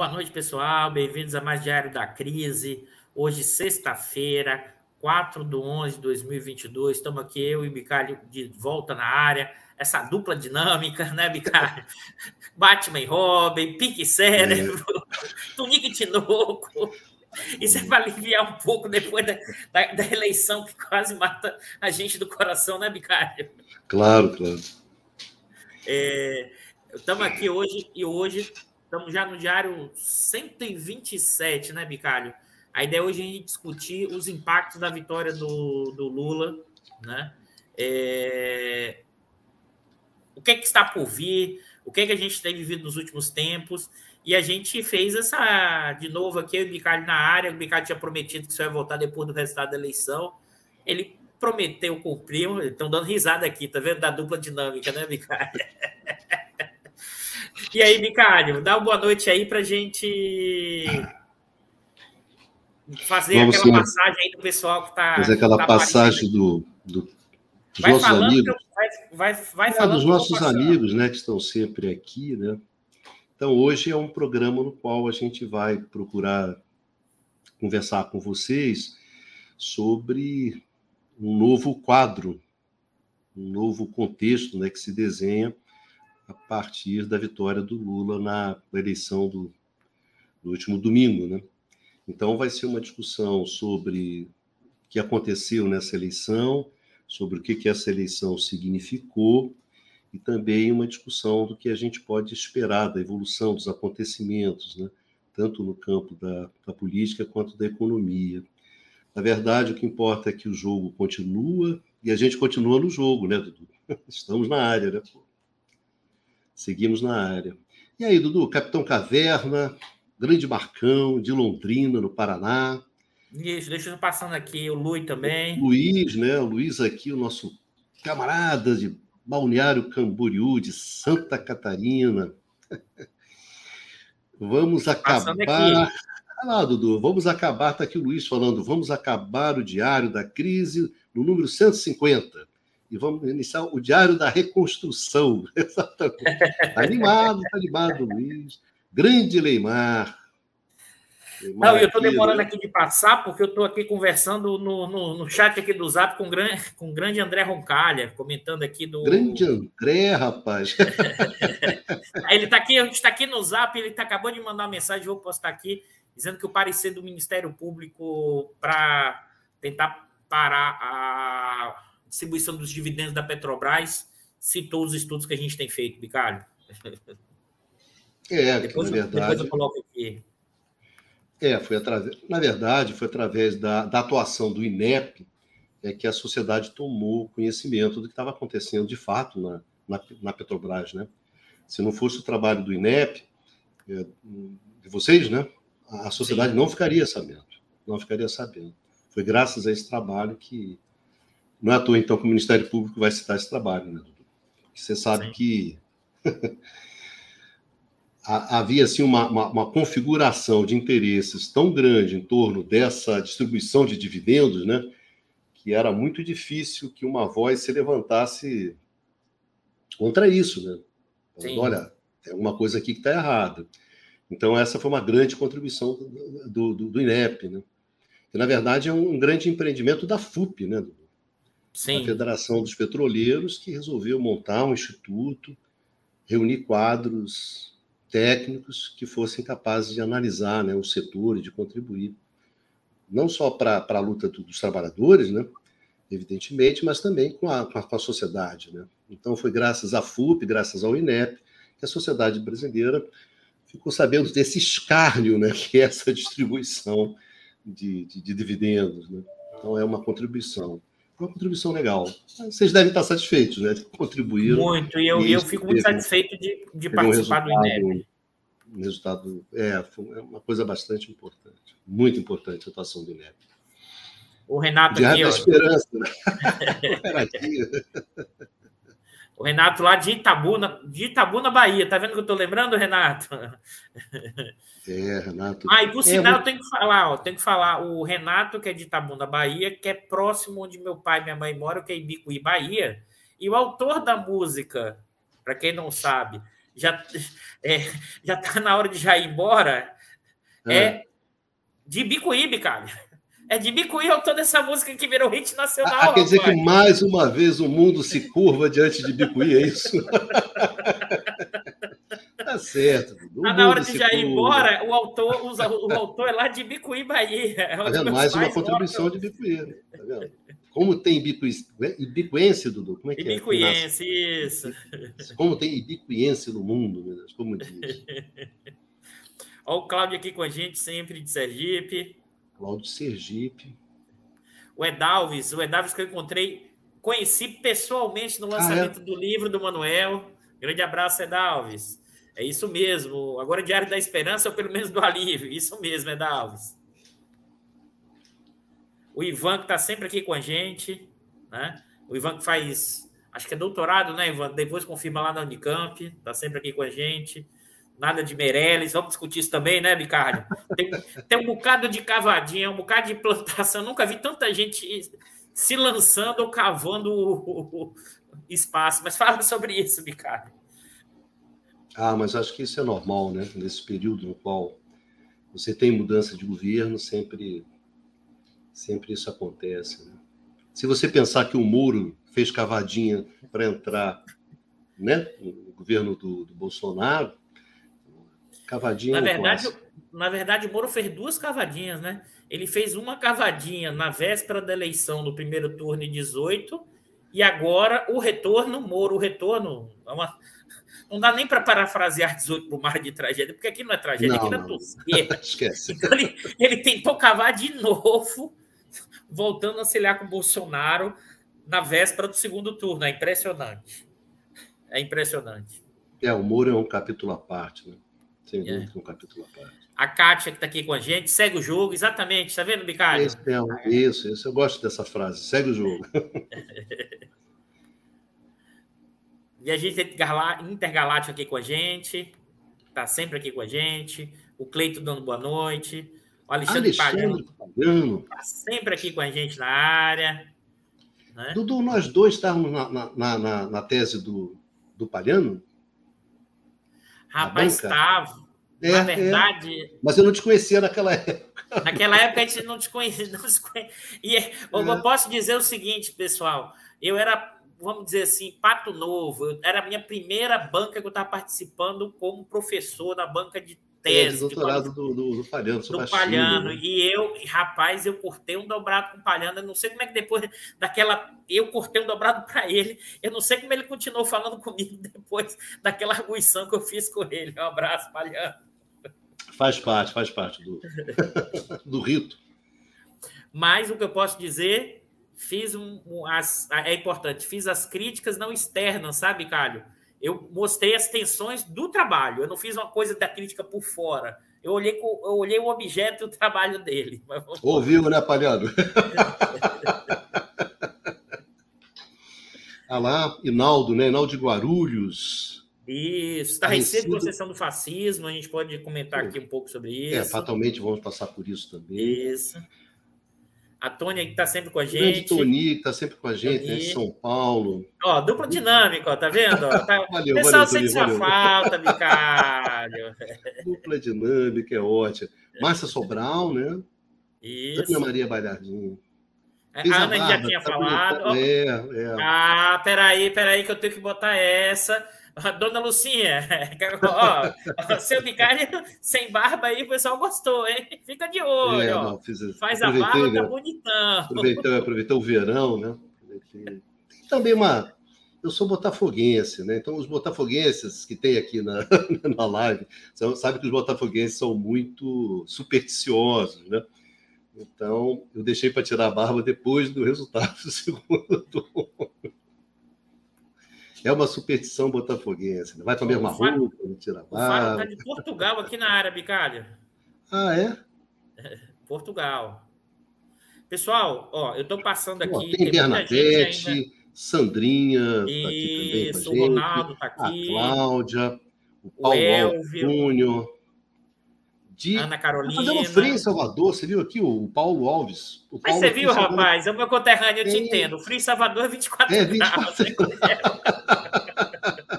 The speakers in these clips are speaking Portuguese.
Boa noite, pessoal. Bem-vindos a mais Diário da Crise. Hoje, sexta-feira, 4 de 11 de 2022. Estamos aqui, eu e Bicalho, de volta na área. Essa dupla dinâmica, né, Bicalho? Batman e Robin, Pique Cérebro, é. Tunique Tinoco. Isso é para aliviar um pouco depois da, da, da, eleição que quase mata a gente do coração, né, Bicalho? Claro, claro. É, estamos aqui hoje e hoje estamos já no diário 127, né, Bicalho? A ideia hoje é a gente discutir os impactos da vitória do, do Lula, né? É... O que, é que está por vir, o que, é que a gente tem vivido nos últimos tempos. E a gente fez essa, de novo aqui, o Bicalho na área. O Bicalho tinha prometido que isso ia voltar depois do resultado da eleição. Ele prometeu, cumpriu. Estão dando risada aqui, tá vendo? Da dupla dinâmica, né, Bicalho? e aí, Bicalho, dá uma boa noite aí para gente fazer Vamos aquela sim. passagem aí do pessoal que está. Fazer aquela tá passagem do, do, dos vai nossos amigos. Vai, vai, vai é, dos nossos amigos, né, que estão sempre aqui, né? Então, hoje é um programa no qual a gente vai procurar conversar com vocês sobre um novo quadro, um novo contexto né, que se desenha a partir da vitória do Lula na eleição do, do último domingo. Né? Então, vai ser uma discussão sobre o que aconteceu nessa eleição, sobre o que, que essa eleição significou, e também uma discussão do que a gente pode esperar da evolução dos acontecimentos, né? tanto no campo da, da política quanto da economia. Na verdade, o que importa é que o jogo continua e a gente continua no jogo, né, Dudu? Estamos na área, né? Seguimos na área. E aí, Dudu, Capitão Caverna, Grande Marcão, de Londrina, no Paraná. Isso, deixa eu passando aqui, o Luiz também. O Luiz, né? O Luiz aqui, o nosso camarada de Balneário Camboriú, de Santa Catarina. Vamos acabar. Olha lá, Dudu, vamos acabar. Está aqui o Luiz falando. Vamos acabar o Diário da Crise no número 150. E vamos iniciar o Diário da Reconstrução. Exatamente. Tá animado, está animado, Luiz. Grande Leimar. Leimar Não, eu estou demorando né? aqui de passar, porque eu estou aqui conversando no, no, no, chat aqui do Zap com o grande, com grande André Roncalha, comentando aqui do. Grande André, rapaz. ele está aqui, a gente está aqui no Zap, ele tá, acabou de mandar uma mensagem, vou postar aqui, dizendo que o parecer do Ministério Público para tentar parar a distribuição dos dividendos da Petrobras citou os estudos que a gente tem feito, Bicalho. É, depois, na verdade. Depois eu coloco aqui. É, foi através, na verdade, foi através da, da atuação do INEP é que a sociedade tomou conhecimento do que estava acontecendo de fato na, na, na, Petrobras, né? Se não fosse o trabalho do INEP, é, de vocês, né? A sociedade Sim. não ficaria sabendo, não ficaria sabendo. Foi graças a esse trabalho que não é à toa então que o Ministério Público vai citar esse trabalho, né? Você sabe Sim. que havia assim uma, uma, uma, configuração de interesses tão grande em torno dessa distribuição de dividendos, né, que era muito difícil que uma voz se levantasse contra isso, né? Falando, Olha, tem alguma coisa aqui que está errada. Então essa foi uma grande contribuição do, do, do INEP, né? Que na verdade é um grande empreendimento da FUP, né? Sim. A Federação dos Petroleiros que resolveu montar um instituto, reunir quadros técnicos que fossem capazes de analisar né, o setor e de contribuir, não só para a luta dos trabalhadores, né, evidentemente, mas também com a, com a, sociedade. Né? Então, foi graças à FUP, graças ao INEP, que a sociedade brasileira ficou sabendo desse escárnio né, que é essa distribuição de, de, de dividendos. Né? Então, é uma contribuição uma contribuição legal. Vocês devem estar satisfeitos, né? Contribuir. Muito, e eu, eu fico muito satisfeito de, de participar um do INEP. Um resultado, é, é uma coisa bastante importante, muito importante a atuação do INEP. O Renato Diário aqui, ó. Esperança, né? O Renato lá de Itabuna, de Itabuna, Bahia. Tá vendo que eu tô lembrando, Renato? É, Renato. Ah, e por é, sinal, eu tenho que falar, ó, tenho que falar. O Renato, que é de Itabuna, Bahia, que é próximo onde meu pai e minha mãe moram, que é Ibicuí, Bahia. E o autor da música, para quem não sabe, já é, já tá na hora de já ir embora, é, é de Bicuíbe, cara. É de Bicuí autor dessa música que virou hit nacional. Ah, quer dizer que mais uma vez o mundo se curva diante de Bicuí, é isso? tá certo. Tá na hora de já ir embora, o autor, o, autor é lá de Bicuí, Bahia. É tá vendo? Mais uma contribuição de Bicuí. Né? Tá vendo? Como tem ibicuense, Dudu? Como é que ibicuense, é? isso. Como tem ibicuense no mundo, meu Deus, como diz. Olha o Cláudio aqui com a gente, sempre de Sergipe. Cláudio Sergipe. O Edalves, o Edalves que eu encontrei, conheci pessoalmente no lançamento ah, é? do livro do Manuel. Grande abraço, Edalves. É isso mesmo. Agora, Diário da Esperança, ou pelo menos do Alívio. Isso mesmo, Edalves. O Ivan, que está sempre aqui com a gente, né? O Ivan que faz, acho que é doutorado, né, Ivan? Depois confirma lá na Unicamp, está sempre aqui com a gente. Nada de Meirelles, vamos discutir isso também, né, Bicardo? Tem, tem um bocado de cavadinha, um bocado de plantação. Nunca vi tanta gente se lançando ou cavando o, espaço. Mas fala sobre isso, Bicardo. Ah, mas acho que isso é normal, né? Nesse período no qual você tem mudança de governo, sempre Sempre isso acontece. Né? Se você pensar que o Muro fez cavadinha para entrar né, no governo do, do Bolsonaro, cavadinha. Na verdade, na verdade, o Moro fez duas cavadinhas, né? Ele fez uma cavadinha na véspera da eleição do primeiro turno em 18, e agora o retorno, Moro, o retorno. É uma, não dá nem para parafrasear 18 para o mar de tragédia, porque aqui não é tragédia, não, aqui não é tosqueira. Esquece. Então ele, ele tentou cavar de novo voltando a se com o Bolsonaro na véspera do segundo turno. É impressionante. É impressionante. É, o Moro é um capítulo à parte, né? Sem é. dúvida, um capítulo à parte. A Kátia, que está aqui com a gente, segue o jogo, exatamente. Está vendo, Bicalho? É, isso, isso, eu gosto dessa frase. Segue o jogo. e a gente tem Intergaláctico aqui com a gente. Está sempre aqui com a gente. O Cleito dando boa noite. O Alexandre, Alexandre Pagano está sempre aqui com a gente na área. Né? Dudu, nós dois estávamos na, na, na, na tese do, do Palhano? Rapaz, estava. É, na verdade. É. Mas eu não te conhecia naquela época. Naquela época a gente não te conhecia. Não te conhecia. E é. eu posso dizer o seguinte, pessoal. Eu era, vamos dizer assim, pato novo. era a minha primeira banca que eu estava participando como professor na banca de tese. É, doutorado do, do, do Palhano. Do Palhano. E eu, rapaz, eu cortei um dobrado com o Palhano. Eu não sei como é que depois daquela. Eu cortei um dobrado para ele. Eu não sei como ele continuou falando comigo depois daquela arguição que eu fiz com ele. Um abraço, Palhano. Faz parte, faz parte do, do rito. Mas o que eu posso dizer, fiz um, um as, é importante, fiz as críticas não externas, sabe, Calho? Eu mostrei as tensões do trabalho. Eu não fiz uma coisa da crítica por fora. Eu olhei, eu olhei o objeto e o trabalho dele. Ouviu, né, Palhano? ah lá, Inaldo, né? Inaldo de Guarulhos. Isso, está receio de concessão do fascismo, a gente pode comentar aqui um pouco sobre é, isso. É, fatalmente vamos passar por isso também. Isso. A Tônia, que está sempre com a gente. O Tony, que está sempre com a gente, né? São Paulo. Ó, dupla dinâmica, ó, tá vendo? Tá... valeu, Pessoal valeu, sente sua falta, Bicalho. dupla dinâmica é ótima. Márcia Sobral, né? Isso. Ana Maria Balhardinho. É, a Ana já tinha tá falado. É, é. Ah, peraí, peraí, que eu tenho que botar essa. Dona Lucinha, ó, seu bicário sem barba aí, o pessoal gostou, hein? Fica de olho, é, não, fiz, Faz a barba, tá né? bonitão. Aproveitou, aproveitou o verão, né? Tem também uma. Eu sou botafoguense, né? Então, os botafoguenses que tem aqui na, na live, sabe que os botafoguenses são muito supersticiosos, né? Então, eu deixei para tirar a barba depois do resultado do segundo turno. É uma superstição botafoguense. Né? Vai com a mesma roupa, tira a barba. O tá de Portugal aqui na área, Bicalha. Ah, é? Portugal. Pessoal, ó, eu estou passando aqui. Tem, tem Bernadette, Sandrinha. Isso, tá aqui o Ronaldo está aqui. A Cláudia, o Paulo Júnior. De... Ana Carolina. Tá fazendo frio em Salvador, você viu aqui o Paulo Alves? O Paulo Mas você viu, rapaz? É o meu conterrâneo, eu te entendo. O frio em Salvador é 24 é 24 graus.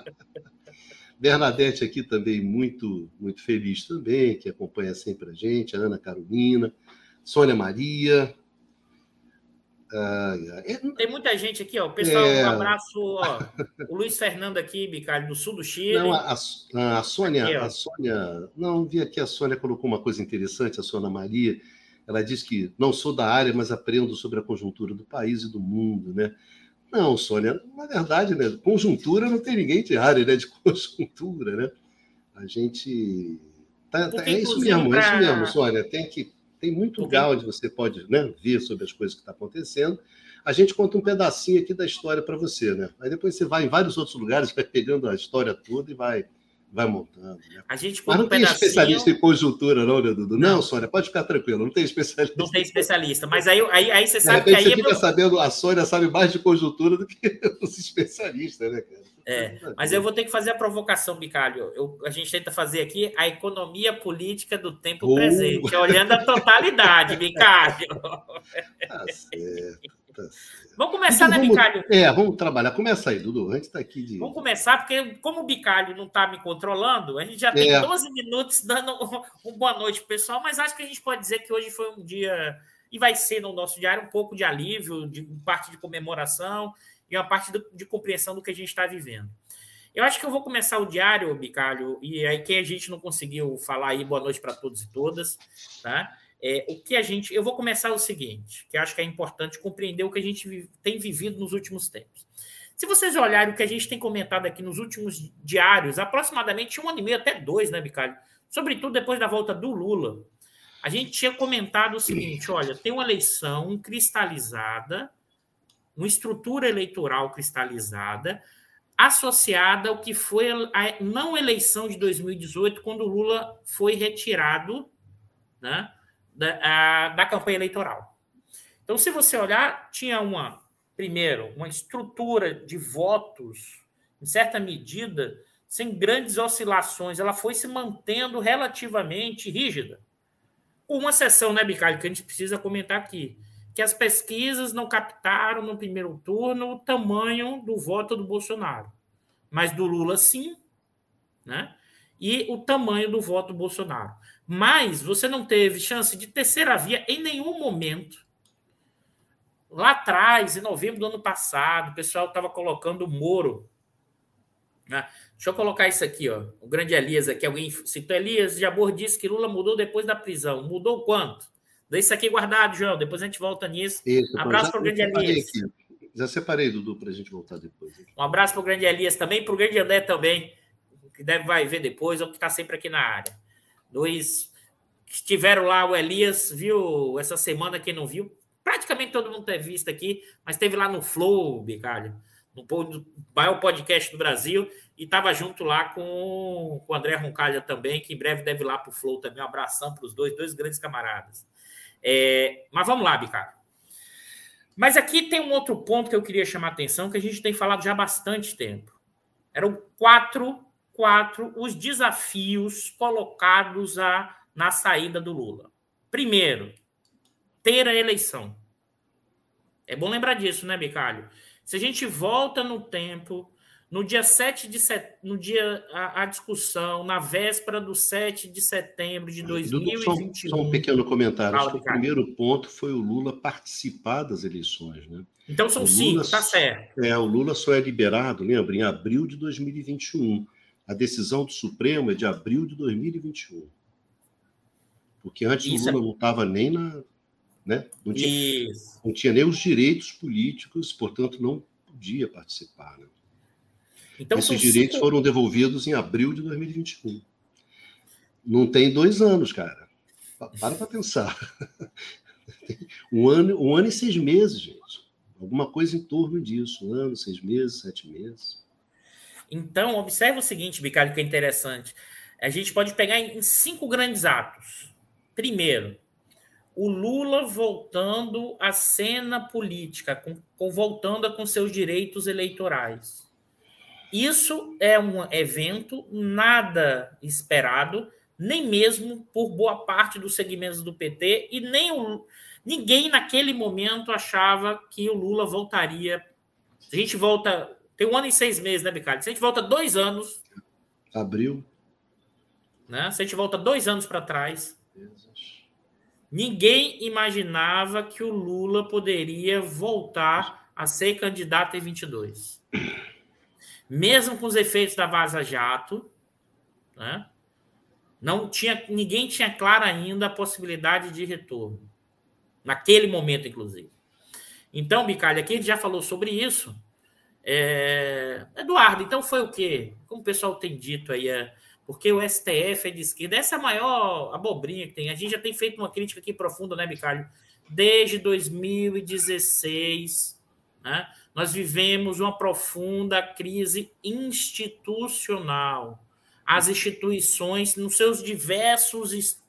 Bernadette aqui também muito, muito feliz também, que acompanha sempre a gente, a Ana Carolina, Sônia Maria. Tem muita gente aqui, ó. Pessoal, é... um abraço, ó. O Luiz Fernando aqui, Bicalho, do sul do Chile. Não, a, a Sônia, aqui, a Sônia, não, vi aqui a Sônia colocou uma coisa interessante, a Sônia Maria. Ela diz que não sou da área, mas aprendo sobre a conjuntura do país e do mundo, né? Não, Sônia, na verdade, né, conjuntura não tem ninguém de área né, de conjuntura, né? A gente. Tá, tá, é isso mesmo, pra... é isso mesmo, Sônia. Tem, que, tem muito lugar onde você pode né, ver sobre as coisas que estão tá acontecendo. A gente conta um pedacinho aqui da história para você, né? Aí depois você vai em vários outros lugares, vai pegando a história toda e vai vai montando. Né? A gente Mas não um tem pedacinho... especialista em conjuntura, não, né, Dudu? Não, não, Sônia, pode ficar tranquilo, não tem especialista. Não tem especialista, mas aí, aí, aí você sabe que aí. Você é fica sabendo, a Sônia sabe mais de conjuntura do que os especialistas, né, cara? É, mas eu vou ter que fazer a provocação, Bicalho. Eu, a gente tenta fazer aqui a economia política do tempo uh. presente, olhando a totalidade, Bicalho. Tá certo. Tá vamos começar, então, né, vamos, Bicalho? É, vamos trabalhar. Começa aí, Dudu, antes daqui de. Vamos começar, porque como o Bicalho não está me controlando, a gente já tem é. 12 minutos dando uma boa noite, pessoal, mas acho que a gente pode dizer que hoje foi um dia, e vai ser no nosso diário, um pouco de alívio, de parte de comemoração e uma parte de compreensão do que a gente está vivendo. Eu acho que eu vou começar o diário, Bicalho, e aí quem a gente não conseguiu falar aí, boa noite para todos e todas, tá? É, o que a gente. Eu vou começar o seguinte, que acho que é importante compreender o que a gente tem vivido nos últimos tempos. Se vocês olharem o que a gente tem comentado aqui nos últimos diários, aproximadamente um ano e meio, até dois, né, Bicalho? Sobretudo depois da volta do Lula, a gente tinha comentado o seguinte: olha, tem uma eleição cristalizada, uma estrutura eleitoral cristalizada, associada ao que foi a não eleição de 2018, quando o Lula foi retirado, né? Da, a, da campanha eleitoral. Então, se você olhar, tinha uma, primeiro, uma estrutura de votos, em certa medida, sem grandes oscilações, ela foi se mantendo relativamente rígida. Uma exceção, né, Bicalho, que a gente precisa comentar aqui, que as pesquisas não captaram no primeiro turno o tamanho do voto do Bolsonaro, mas do Lula sim, né? E o tamanho do voto do Bolsonaro. Mas você não teve chance de terceira via em nenhum momento. Lá atrás, em novembro do ano passado, o pessoal estava colocando o Moro. Né? Deixa eu colocar isso aqui, ó. O grande Elias aqui. Alguém citou Elias Jabor disse que Lula mudou depois da prisão. Mudou quanto? Deixa isso aqui guardado, João. Depois a gente volta nisso. Isso, abraço para o grande Elias. Aqui. Já separei, Dudu, para a gente voltar depois. Um abraço para o grande Elias também, para o grande André também, que deve vai ver depois, ou que está sempre aqui na área. Dois que estiveram lá, o Elias viu essa semana, quem não viu, praticamente todo mundo teve visto aqui, mas teve lá no Flow, Bicalho, no maior podcast do Brasil, e estava junto lá com, com o André Roncalha também, que em breve deve ir lá para o Flow também. Um abração para os dois, dois grandes camaradas. É, mas vamos lá, Bicalho. Mas aqui tem um outro ponto que eu queria chamar a atenção, que a gente tem falado já há bastante tempo. Eram quatro quatro os desafios colocados a, na saída do Lula. Primeiro, ter a eleição. É bom lembrar disso, né, Bicalho? Se a gente volta no tempo, no dia 7 de setembro, no dia a, a, discussão, na véspera do 7 de setembro de 2021. Só, só um pequeno comentário. Fala, o primeiro ponto foi o Lula participar das eleições, né? Então são cinco, tá certo. É, o Lula só é liberado, lembra, em abril de 2021. A decisão do Supremo é de abril de 2021. Porque antes Isso o Lula é... não estava nem na. Né? Não, tinha, não tinha nem os direitos políticos, portanto, não podia participar. Né? Então, Esses direitos cinco... foram devolvidos em abril de 2021. Não tem dois anos, cara. Para para pensar. Um ano, um ano e seis meses, gente. Alguma coisa em torno disso. Um ano, seis meses, sete meses. Então, observe o seguinte, Bicalho, que é interessante. A gente pode pegar em cinco grandes atos. Primeiro, o Lula voltando à cena política, com, com, voltando com seus direitos eleitorais. Isso é um evento nada esperado, nem mesmo por boa parte dos segmentos do PT, e nem o, ninguém naquele momento achava que o Lula voltaria. A gente volta tem um ano e seis meses, né, Bicalho? Se a gente volta dois anos, Abril. Né? Se a gente volta dois anos para trás, ninguém imaginava que o Lula poderia voltar a ser candidato em 22. Mesmo com os efeitos da Vaza Jato, né? não tinha, ninguém tinha claro ainda a possibilidade de retorno. Naquele momento, inclusive. Então, Bicalho, aqui a gente já falou sobre isso. É... Eduardo, então foi o quê? Como o pessoal tem dito aí, é... porque o STF é de esquerda. Essa é a maior abobrinha que tem. A gente já tem feito uma crítica aqui profunda, né, Bicalho? Desde 2016, né? nós vivemos uma profunda crise institucional. As instituições, nos seus diversos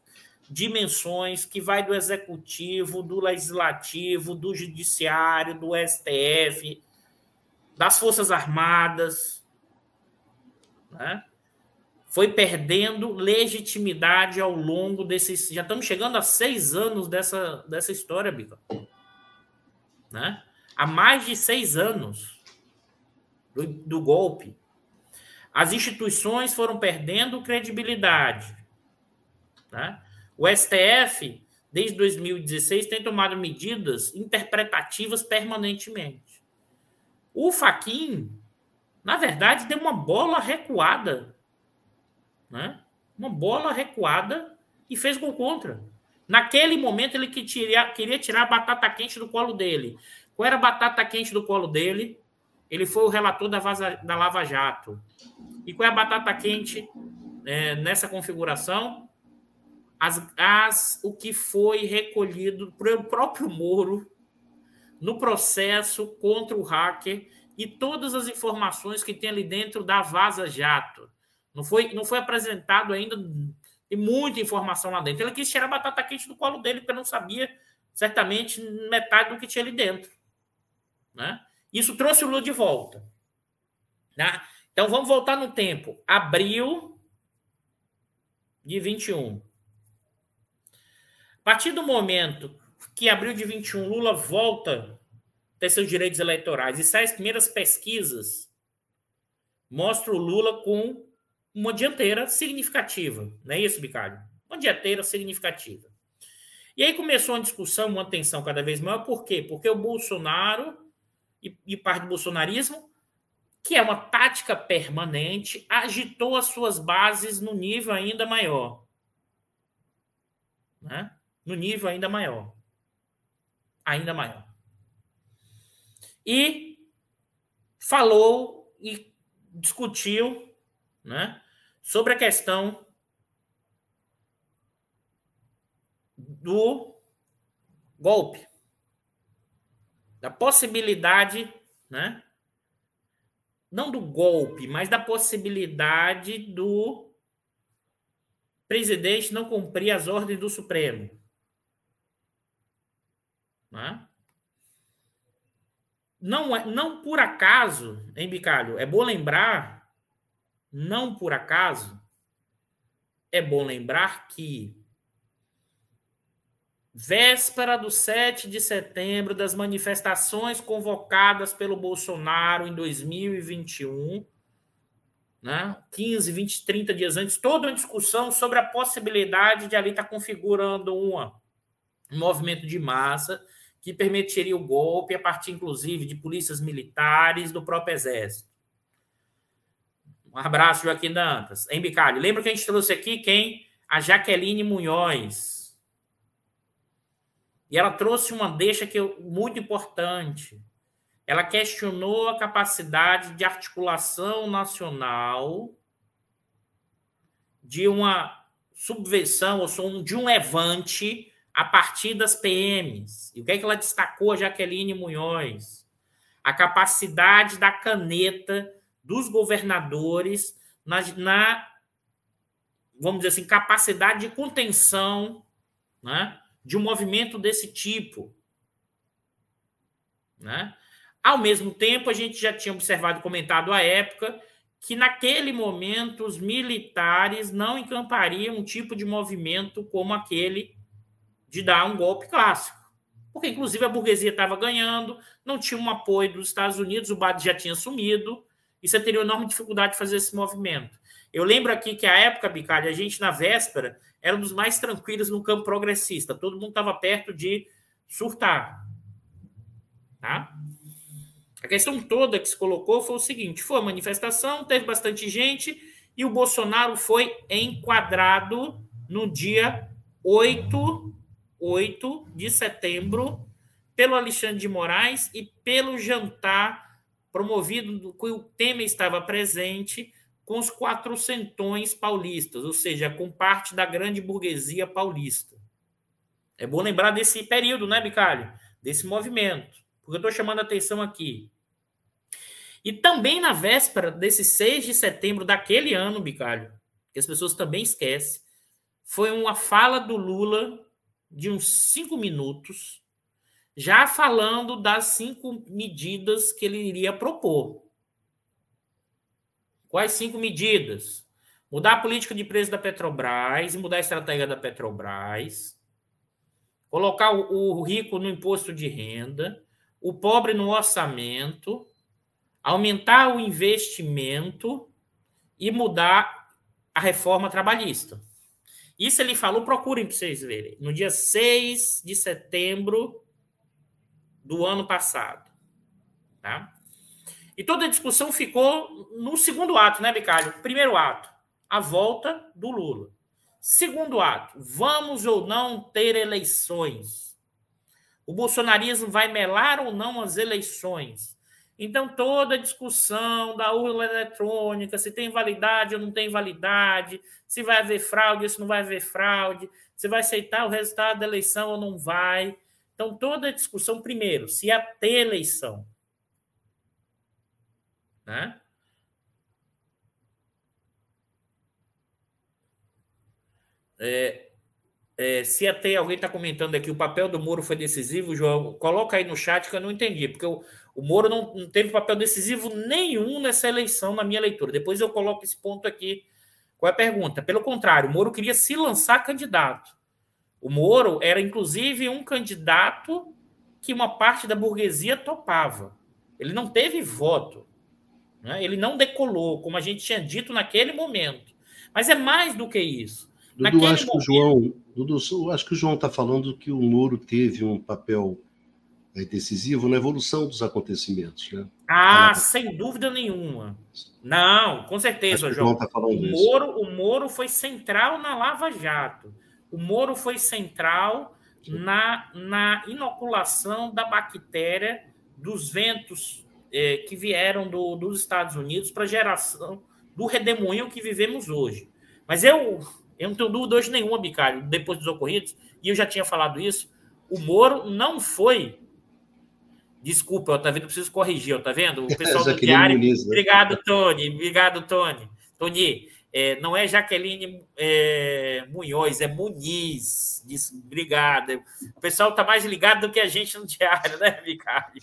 dimensões, que vai do executivo, do legislativo, do judiciário, do STF, das Forças Armadas, né? foi perdendo legitimidade ao longo desses. Já estamos chegando a seis anos dessa, dessa história, Bica. Né? Há mais de seis anos do, do golpe. As instituições foram perdendo credibilidade. Né? O STF, desde 2016, tem tomado medidas interpretativas permanentemente. O Faquin, na verdade, deu uma bola recuada. Né? Uma bola recuada e fez gol contra. Naquele momento, ele queria, tirar a batata quente do colo dele. Qual era a batata quente do colo dele? Ele foi o relator da, Vaza, da Lava Jato. E qual é a batata quente é, nessa configuração? As, as, o que foi recolhido pelo próprio Moro no processo contra o hacker e todas as informações que tem ali dentro da Vaza Jato. Não foi, não foi apresentado ainda, tem muita informação lá dentro. Ele quis tirar a batata quente do colo dele, porque não sabia certamente metade do que tinha ali dentro. Né? Isso trouxe o Lula de volta. Né? Então vamos voltar no tempo. Abril de 21. A partir do momento que abril de 21 Lula volta ter seus direitos eleitorais e sai as primeiras pesquisas, mostra o Lula com uma dianteira significativa. Não é isso, Bicalho? Uma dianteira significativa. E aí começou uma discussão, uma tensão cada vez maior. Por quê? Porque o Bolsonaro e, e parte do bolsonarismo, que é uma tática permanente, agitou as suas bases no nível ainda maior. Né? No nível ainda maior ainda maior. E falou e discutiu né, sobre a questão do golpe, da possibilidade, né, não do golpe, mas da possibilidade do presidente não cumprir as ordens do Supremo. Né? Não, é, não por acaso, hein, Bicalho? É bom lembrar, não por acaso, é bom lembrar que véspera do 7 de setembro, das manifestações convocadas pelo Bolsonaro em 2021, né? 15, 20, 30 dias antes, toda uma discussão sobre a possibilidade de ali estar configurando uma, um movimento de massa que permitiria o golpe a partir, inclusive, de polícias militares do próprio Exército. Um abraço, Joaquim Dantas. Em Bicalho, lembra que a gente trouxe aqui quem? A Jaqueline Munhoz. E ela trouxe uma deixa que é muito importante. Ela questionou a capacidade de articulação nacional de uma subversão, ou de um levante a partir das PMs. E o que é que ela destacou, Jaqueline Munhoz? A capacidade da caneta dos governadores na, na vamos dizer assim, capacidade de contenção né, de um movimento desse tipo. Né? Ao mesmo tempo, a gente já tinha observado e comentado à época que naquele momento os militares não encampariam um tipo de movimento como aquele de dar um golpe clássico. Porque, inclusive, a burguesia estava ganhando, não tinha um apoio dos Estados Unidos, o BAD já tinha sumido, e você teria enorme dificuldade de fazer esse movimento. Eu lembro aqui que a época, Bicalho, a gente na véspera era um dos mais tranquilos no campo progressista. Todo mundo estava perto de surtar. Tá? A questão toda que se colocou foi o seguinte: foi uma manifestação, teve bastante gente, e o Bolsonaro foi enquadrado no dia 8, 8 de setembro pelo Alexandre de Moraes e pelo jantar promovido, do que o Temer estava presente, com os quatrocentões paulistas, ou seja, com parte da grande burguesia paulista. É bom lembrar desse período, né, Bicalho? Desse movimento. Porque eu estou chamando a atenção aqui. E também na véspera desse 6 de setembro daquele ano, Bicalho, que as pessoas também esquecem, foi uma fala do Lula de uns cinco minutos, já falando das cinco medidas que ele iria propor. Quais cinco medidas? Mudar a política de preço da Petrobras e mudar a estratégia da Petrobras. Colocar o, o rico no imposto de renda, o pobre no orçamento, aumentar o investimento e mudar a reforma trabalhista. Isso ele falou, procurem para vocês verem, no dia 6 de setembro do ano passado. Tá? E toda a discussão ficou no segundo ato, né, Bicalho? Primeiro ato, a volta do Lula. Segundo ato, vamos ou não ter eleições? O bolsonarismo vai melar ou não as eleições? Então, toda a discussão da urna eletrônica, se tem validade ou não tem validade, se vai haver fraude ou se não vai haver fraude, se vai aceitar o resultado da eleição ou não vai. Então, toda a discussão, primeiro, se ia ter eleição. Né? É, é, se até alguém está comentando aqui, o papel do Moro foi decisivo, João, coloca aí no chat que eu não entendi, porque o, o Moro não, não, teve papel decisivo nenhum nessa eleição, na minha leitura. Depois eu coloco esse ponto aqui. Qual é a pergunta? Pelo contrário, o Moro queria se lançar candidato. O Moro era, inclusive, um candidato que uma parte da burguesia topava. Ele não teve voto. Né? Ele não decolou, como a gente tinha dito naquele momento. Mas é mais do que isso. Dudu, acho momento... que o João, Dudu, acho que o João está falando que o Moro teve um papel é, decisivo na evolução dos acontecimentos, né? Ah, ah sem dúvida nenhuma. Não, com certeza, João. Tá o, Moro, o Moro foi central na Lava Jato. O Moro foi central na, na inoculação da bactéria dos ventos é, que vieram do, dos Estados Unidos para a geração do redemoinho que vivemos hoje. Mas eu, eu não tenho dúvida hoje nenhuma, Bicário, depois dos ocorridos, e eu já tinha falado isso, o Moro não foi. Desculpa, tá vendo? Preciso corrigir, tá vendo? O pessoal do diário. Muniz, né? Obrigado, Tony. Obrigado, Tony. Tony, é, não é Jaqueline é, Munhoz, é Muniz. Diz, obrigado. O pessoal está mais ligado do que a gente no diário, né, Vicário?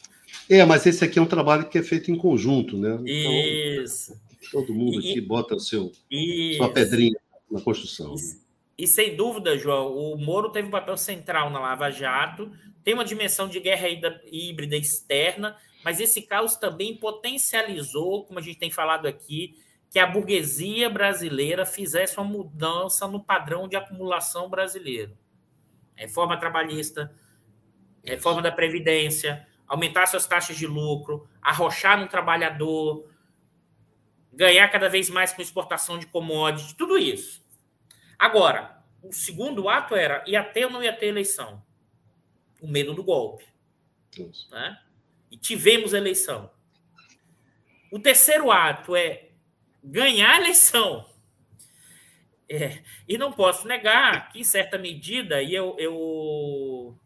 É, mas esse aqui é um trabalho que é feito em conjunto, né? Então, Isso. Todo mundo aqui bota o seu, sua pedrinha na construção. E, e, sem dúvida, João, o Moro teve um papel central na Lava Jato, tem uma dimensão de guerra híbrida externa, mas esse caos também potencializou, como a gente tem falado aqui, que a burguesia brasileira fizesse uma mudança no padrão de acumulação brasileiro. Reforma trabalhista, reforma da Previdência, aumentar suas taxas de lucro, arrochar no trabalhador, ganhar cada vez mais com exportação de commodities, tudo isso. Agora, o segundo ato era: ia ter ou não ia ter eleição? O medo do golpe. Né? E tivemos eleição. O terceiro ato é ganhar a eleição. É, e não posso negar que, em certa medida, e eu. eu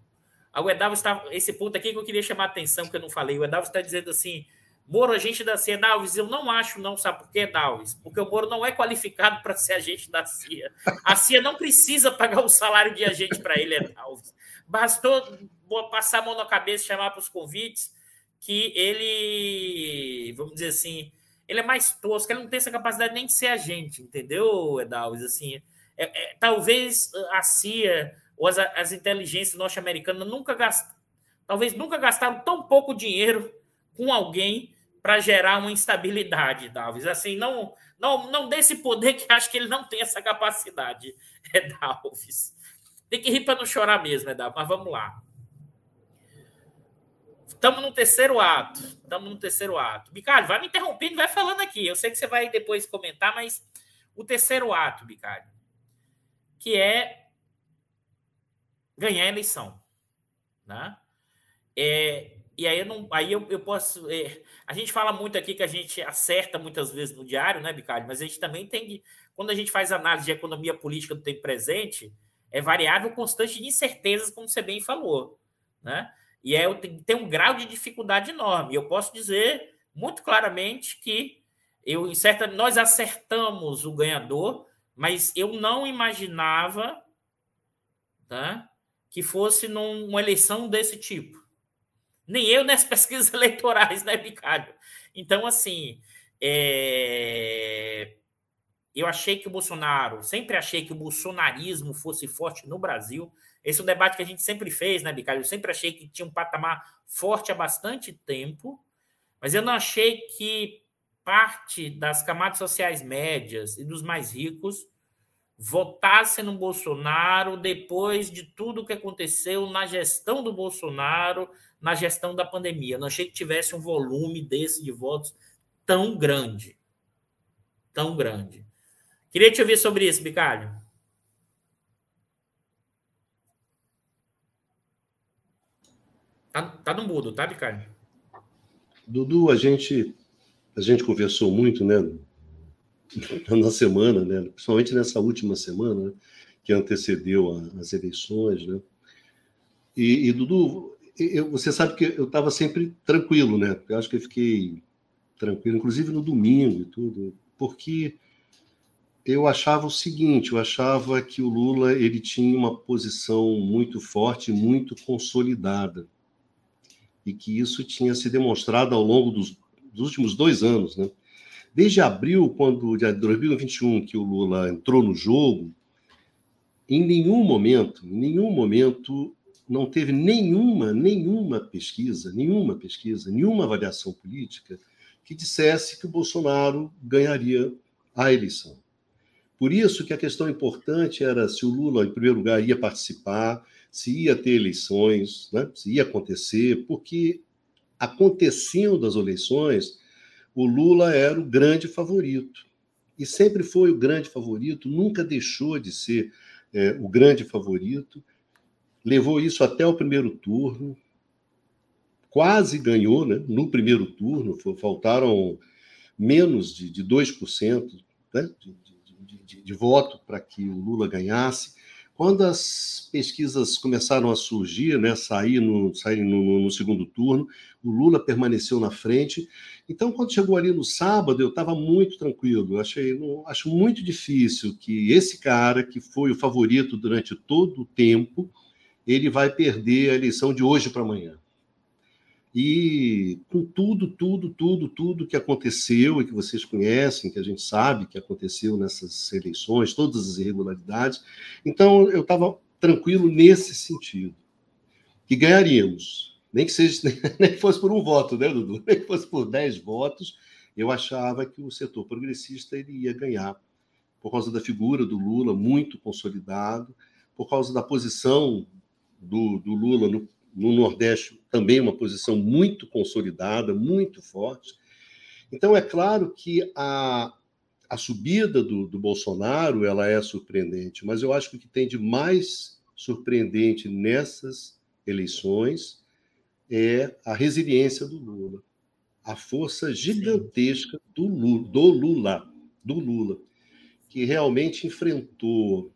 o Edalvo está. Esse ponto aqui que eu queria chamar a atenção, que eu não falei. O Edalvo está dizendo assim: Moro, agente da CIA, Dalves, eu não acho, não, sabe por quê, Dalves? Porque o Moro não é qualificado para ser agente da CIA. A CIA não precisa pagar o salário de agente para ele, Dalves. Bastou passar a mão na cabeça, chamar para os convites, que ele, vamos dizer assim, ele é mais tosco, ele não tem essa capacidade nem de ser agente, entendeu, Edalves? Assim, é, é, talvez a CIA ou as, as inteligências norte-americanas nunca gastaram, talvez nunca gastaram tão pouco dinheiro com alguém para gerar uma instabilidade, Dalves. Assim, não, não, não dê esse poder que acho que ele não tem essa capacidade, é Dalves. Tem que rir para não chorar mesmo, é Dalves, mas vamos lá. Estamos no terceiro ato. Estamos no terceiro ato. Bicalho, vai me interrompendo, vai falando aqui. Eu sei que você vai depois comentar, mas o terceiro ato, Bicalho, que é ganhar a eleição. Né? É, e aí eu não, aí eu, eu posso. É, a gente fala muito aqui que a gente acerta muitas vezes no diário, né, Bicalho? Mas a gente também tem que, quando a gente faz análise de economia política do tempo presente, é variável constante de incertezas, como você bem falou, né? E é, tem um grau de dificuldade enorme. Eu posso dizer muito claramente que eu, em certa, nós acertamos o ganhador, mas eu não imaginava tá, que fosse numa eleição desse tipo. Nem eu nas pesquisas eleitorais, né, Bicalho? Então, assim, é... eu achei que o Bolsonaro, sempre achei que o bolsonarismo fosse forte no Brasil. Esse é um debate que a gente sempre fez, né, Bicalho? Eu sempre achei que tinha um patamar forte há bastante tempo, mas eu não achei que parte das camadas sociais médias e dos mais ricos votassem no Bolsonaro depois de tudo que aconteceu na gestão do Bolsonaro, na gestão da pandemia. Eu não achei que tivesse um volume desse de votos tão grande. Tão grande. Queria te ouvir sobre isso, Bicalho. Tá, tá no mudo, tá, Bicalho? Dudu, a gente, a gente conversou muito, né? Na semana, né? Principalmente nessa última semana, né? que antecedeu as eleições, né? E, e Dudu, eu, você sabe que eu estava sempre tranquilo, né? Eu acho que eu fiquei tranquilo, inclusive no domingo e tudo, porque eu achava o seguinte, eu achava que o Lula ele tinha uma posição muito forte, muito consolidada e que isso tinha se demonstrado ao longo dos, dos últimos dois anos. Né? Desde abril, quando de 2021, que o Lula entrou no jogo, em nenhum momento, em nenhum momento, não teve nenhuma, nenhuma pesquisa, nenhuma pesquisa, nenhuma avaliação política que dissesse que o Bolsonaro ganharia a eleição. Por isso que a questão importante era se o Lula, em primeiro lugar, ia participar, se ia ter eleições, né? se ia acontecer, porque acontecendo as eleições, o Lula era o grande favorito. E sempre foi o grande favorito, nunca deixou de ser é, o grande favorito. Levou isso até o primeiro turno, quase ganhou né? no primeiro turno, faltaram menos de, de 2% né? de, de, de, de voto para que o Lula ganhasse. Quando as pesquisas começaram a surgir, né, sair, no, sair no, no, segundo turno, o Lula permaneceu na frente. Então, quando chegou ali no sábado, eu estava muito tranquilo. Achei, acho muito difícil que esse cara, que foi o favorito durante todo o tempo, ele vai perder a eleição de hoje para amanhã. E com tudo, tudo, tudo, tudo que aconteceu e que vocês conhecem, que a gente sabe que aconteceu nessas eleições, todas as irregularidades, então eu estava tranquilo nesse sentido, que ganharíamos, nem que seja nem fosse por um voto, né, Dudu? Nem que fosse por 10 votos, eu achava que o setor progressista ele ia ganhar por causa da figura do Lula muito consolidado, por causa da posição do, do Lula no, no Nordeste também uma posição muito consolidada, muito forte. Então, é claro que a, a subida do, do Bolsonaro ela é surpreendente, mas eu acho que o que tem de mais surpreendente nessas eleições é a resiliência do Lula, a força gigantesca do Lula, do Lula, do Lula, que realmente enfrentou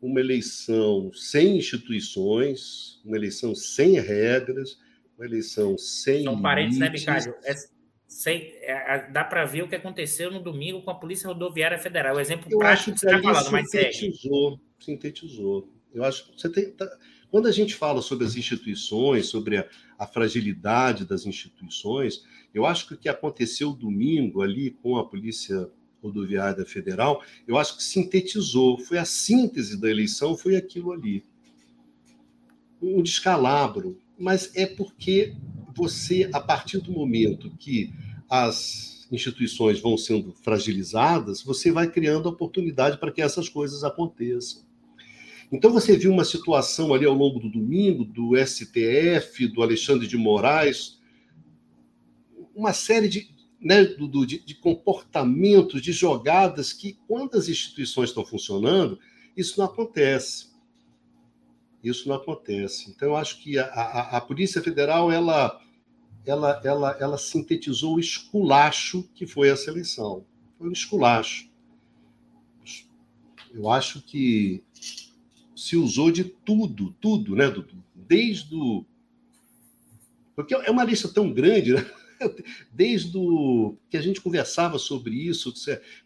uma eleição sem instituições, uma eleição sem regras, uma eleição sem. São parentes, né, Bicalho? É, sem, é, dá para ver o que aconteceu no domingo com a Polícia Rodoviária Federal. O exemplo Eu prático que você está falando, mas sintetizou, sintetizou. Eu acho que você tem. Tá, quando a gente fala sobre as instituições, sobre a, a, fragilidade das instituições, eu acho que o que aconteceu domingo ali com a Polícia Rodoviária Federal, eu acho que sintetizou, foi a síntese da eleição, foi aquilo ali. Um descalabro, mas é porque você, a partir do momento que as instituições vão sendo fragilizadas, você vai criando oportunidade para que essas coisas aconteçam. Então você viu uma situação ali ao longo do domingo do STF, do Alexandre de Moraes, uma série de, né, de, de comportamentos, de jogadas que, quando as instituições estão funcionando, isso não acontece. Isso não acontece. Então, eu acho que a, a, a Polícia Federal ela, ela, ela, ela sintetizou o esculacho que foi essa eleição. Foi um esculacho. Eu acho que se usou de tudo, tudo, né, Dudu? Desde o. Porque é uma lista tão grande, né? Desde o que a gente conversava sobre isso,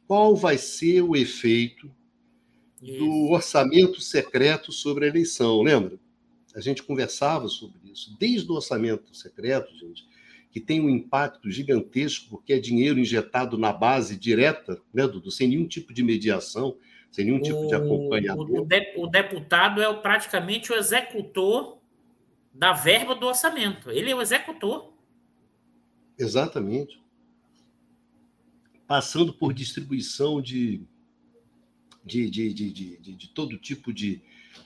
qual vai ser o efeito do orçamento secreto sobre a eleição, lembra? A gente conversava sobre isso. Desde o orçamento secreto, gente, que tem um impacto gigantesco, porque é dinheiro injetado na base direta, né, Dudu, sem nenhum tipo de mediação sem nenhum tipo de acompanhamento. O, de, o deputado é praticamente o executor da verba do orçamento. Ele é o executor. Exatamente. Passando por distribuição de, de, de, de, de, de todo tipo de,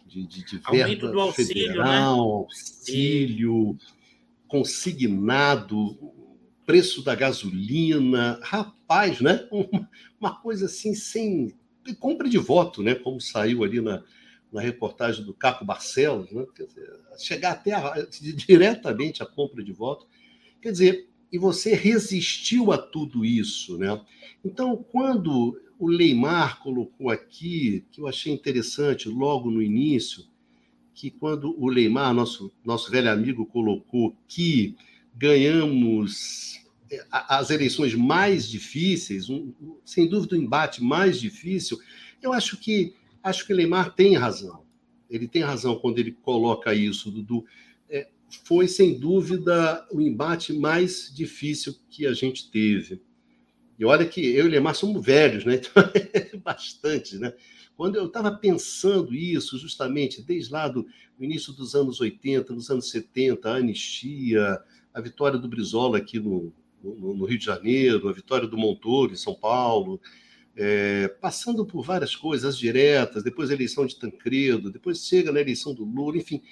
de, de, de verba do auxílio, né? federal, né? auxílio, consignado, preço da gasolina. Rapaz, né? Uma, uma coisa assim sem compra de voto, né? Como saiu ali na, na reportagem do Caco Barcelos, né? Dizer, chegar até a, diretamente à compra de voto. Quer dizer, e você resistiu a tudo isso, né? Então, quando o Leimar colocou aqui, que eu achei interessante logo no início, que quando o Leimar, nosso, nosso velho amigo, colocou que ganhamos as eleições mais difíceis, um, sem dúvida o embate mais difícil, eu acho que acho que Leymar tem razão. Ele tem razão quando ele coloca isso, Dudu. É, foi sem dúvida o embate mais difícil que a gente teve. E olha que eu e Lemar somos velhos, né? Então, é bastante, né? Quando eu estava pensando isso, justamente desde lá do início dos anos 80, nos anos 70, a anistia, a vitória do Brizola aqui no, no, no, Rio de Janeiro, a vitória do Montoro em São Paulo, é, passando por várias coisas diretas, depois a eleição de Tancredo, depois chega na eleição do Lula, enfim.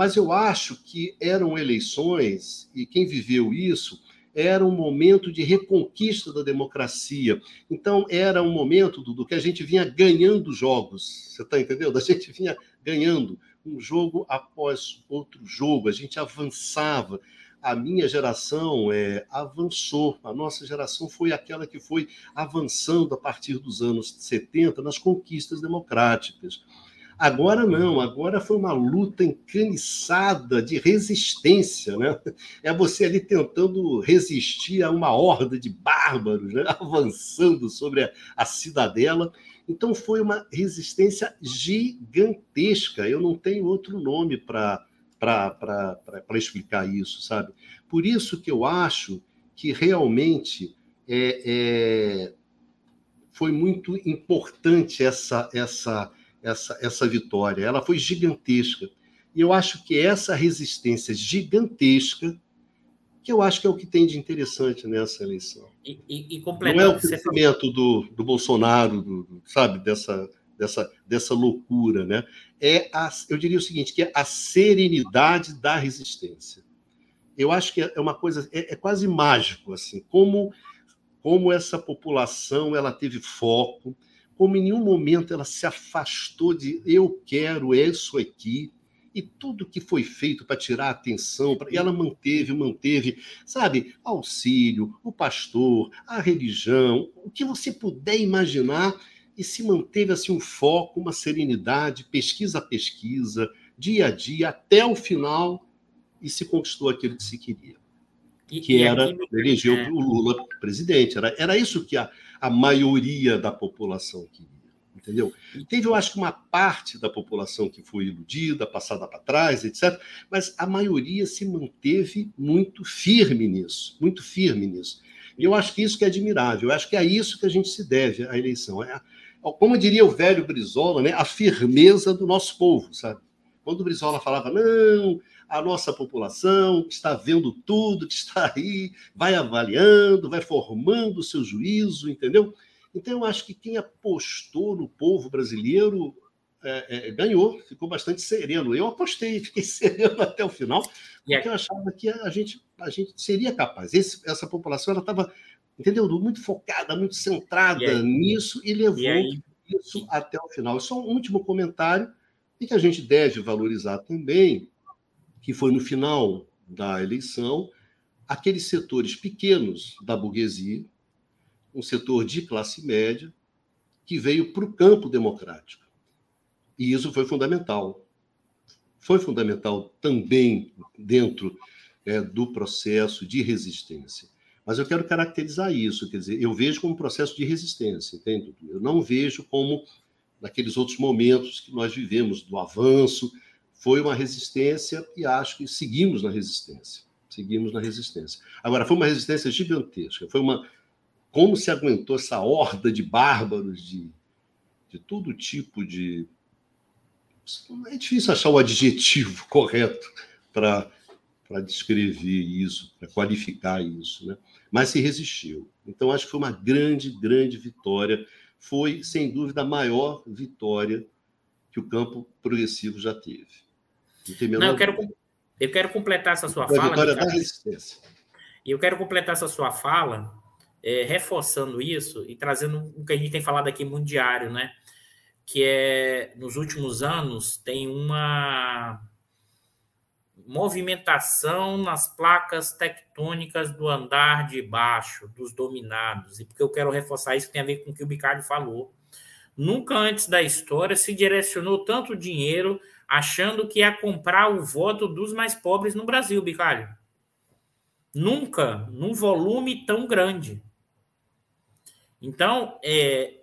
Mas eu acho que eram eleições, e quem viveu isso, era um momento de reconquista da democracia. Então, era um momento, do que a gente vinha ganhando jogos, você está entendendo? A gente vinha ganhando um jogo após outro jogo, a gente avançava a minha geração é, avançou, a nossa geração foi aquela que foi avançando a partir dos anos 70 nas conquistas democráticas. Agora não, agora foi uma luta encaniçada de resistência, né? É você ali tentando resistir a uma horda de bárbaros, né? avançando sobre a, a cidadela. Então foi uma resistência gigantesca. Eu não tenho outro nome para para explicar isso, sabe? Por isso que eu acho que realmente é, é, foi muito importante essa, essa, essa, essa vitória. Ela foi gigantesca. E eu acho que essa resistência gigantesca que eu acho que é o que tem de interessante nessa eleição. E, e, e Não é o crescimento do, do Bolsonaro, do, sabe, dessa, dessa, dessa loucura, né? É a, eu diria o seguinte, que é a serenidade da resistência. Eu acho que é uma coisa, é, é quase mágico, assim, como, como essa população ela teve foco, como em nenhum momento ela se afastou de eu quero isso aqui, e tudo que foi feito para tirar a atenção, e ela manteve, manteve, sabe, auxílio, o pastor, a religião, o que você puder imaginar, e se manteve assim um foco, uma serenidade, pesquisa a pesquisa, dia a dia, até o final, e se conquistou aquilo que se queria. E, que e era aqui, eleger é... o Lula presidente. Era, era isso que a, a maioria da população queria. Entendeu? Teve, eu acho que uma parte da população que foi iludida, passada para trás, etc. Mas a maioria se manteve muito firme nisso, muito firme nisso. E eu acho que isso que é admirável. Eu acho que é isso que a gente se deve à eleição. É como diria o velho Brizola, né, a firmeza do nosso povo, sabe? Quando o Brizola falava, não, a nossa população, que está vendo tudo, que está aí, vai avaliando, vai formando o seu juízo, entendeu? Então, eu acho que quem apostou no povo brasileiro é, é, ganhou, ficou bastante sereno. Eu apostei, fiquei sereno até o final, porque eu achava que a gente, a gente seria capaz. Esse, essa população estava, entendeu? Muito focada, muito centrada nisso e levou isso até o final. Só um último comentário, e que a gente deve valorizar também, que foi no final da eleição, aqueles setores pequenos da burguesia, um setor de classe média, que veio para o campo democrático. E isso foi fundamental. Foi fundamental também dentro é, do processo de resistência. Mas eu quero caracterizar isso, quer dizer, eu vejo como um processo de resistência, entende? Eu não vejo como naqueles outros momentos que nós vivemos do avanço, foi uma resistência e acho que seguimos na resistência. Seguimos na resistência. Agora, foi uma resistência gigantesca. Foi uma. Como se aguentou essa horda de bárbaros, de, de todo tipo de. É difícil achar o adjetivo correto para descrever isso, para qualificar isso, né? mas se resistiu. Então, acho que foi uma grande, grande vitória. Foi, sem dúvida, a maior vitória que o campo progressivo já teve. Não, eu quero, eu quero completar essa sua fala. E eu quero completar essa sua fala, é, reforçando isso e trazendo o que a gente tem falado aqui muito diário, né? Que é, nos últimos anos, tem uma movimentação nas placas tectônicas do andar de baixo, dos dominados. E porque eu quero reforçar isso, tem a ver com o que o Bicalho falou. Nunca antes da história se direcionou tanto dinheiro achando que ia comprar o voto dos mais pobres no Brasil, Bicalho. Nunca, num volume tão grande. Então, é,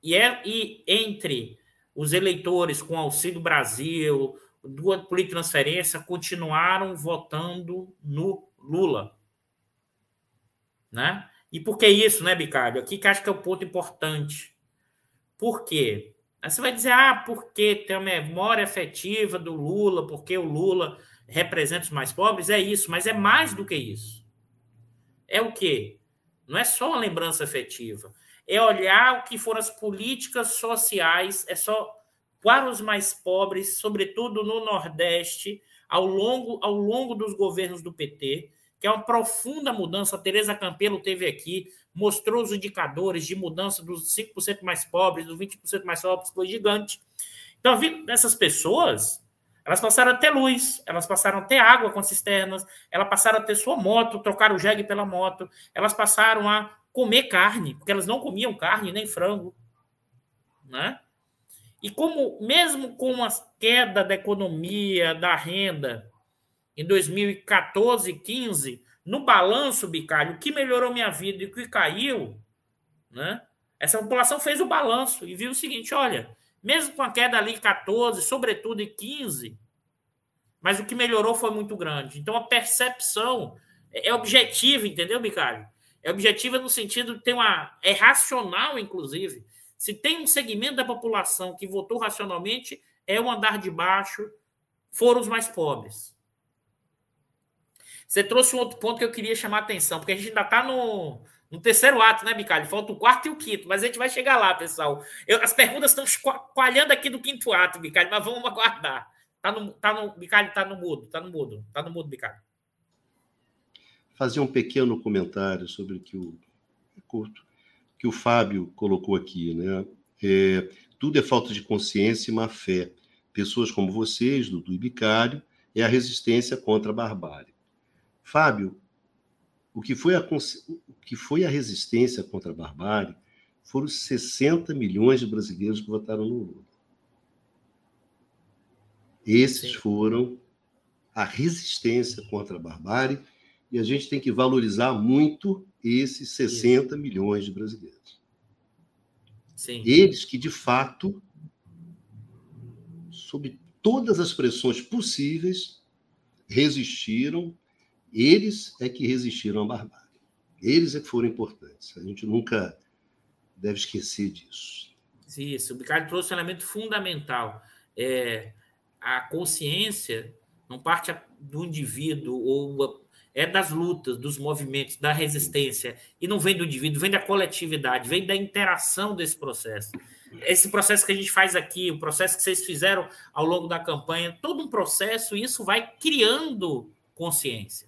e, é, e entre os eleitores com Auxílio Brasil, do transferência, continuaram votando no Lula. Né? E por que isso, né, Bicalho? Aqui que acho que é o ponto importante. Por quê? Aí você vai dizer, ah, porque tem a memória afetiva do Lula, porque o Lula representa os mais pobres, é isso, mas é mais do que isso. É o quê? Não é só uma lembrança afetiva, é olhar o que foram as políticas sociais, é só para os mais pobres, sobretudo no Nordeste, ao longo, ao longo dos governos do PT, que é uma profunda mudança. A Tereza Campelo teve aqui, mostrou os indicadores de mudança dos 5% mais pobres, dos 20% mais pobres, foi gigante. Então, dessas pessoas, elas passaram a ter luz, elas passaram a ter água com cisternas, elas passaram a ter sua moto, trocar o jegue pela moto, elas passaram a comer carne, porque elas não comiam carne nem frango, né? E como, mesmo com a queda da economia, da renda, em 2014, 15, no balanço, Bicalho, o que melhorou minha vida e o que caiu, né? Essa população fez o balanço e viu o seguinte: olha, mesmo com a queda ali 14, sobretudo em 15, mas o que melhorou foi muito grande. Então a percepção é objetiva, entendeu, Bicalho? É objetiva no sentido de ter uma. É racional, inclusive. Se tem um segmento da população que votou racionalmente, é o andar de baixo, foram os mais pobres. Você trouxe um outro ponto que eu queria chamar a atenção, porque a gente ainda está no, no terceiro ato, né, Bicalho? Falta o quarto e o quinto, mas a gente vai chegar lá, pessoal. Eu, as perguntas estão coalhando aqui do quinto ato, Bicalho, mas vamos aguardar. Tá no, tá no, Bicalho, tá no mudo, tá no mudo, tá no mudo, Bicalho. Fazer um pequeno comentário sobre o que o é curto, que o Fábio colocou aqui, né? É, tudo é falta de consciência e má fé. Pessoas como vocês, do, do Bicário, é a resistência contra a barbárie. Fábio, o que foi a, o que foi a resistência contra a barbárie foram 60 milhões de brasileiros que votaram no Lula. Esses foram a resistência contra a barbárie e a gente tem que valorizar muito esses 60 Sim. milhões de brasileiros. Sim. Eles que, de fato, sob todas as pressões possíveis, resistiram eles é que resistiram à barbárie. Eles é que foram importantes. A gente nunca deve esquecer disso. Isso, o Ricardo trouxe um elemento fundamental. É, a consciência não parte do indivíduo ou é das lutas, dos movimentos, da resistência, e não vem do indivíduo, vem da coletividade, vem da interação desse processo. Esse processo que a gente faz aqui, o processo que vocês fizeram ao longo da campanha, todo um processo, isso vai criando consciência.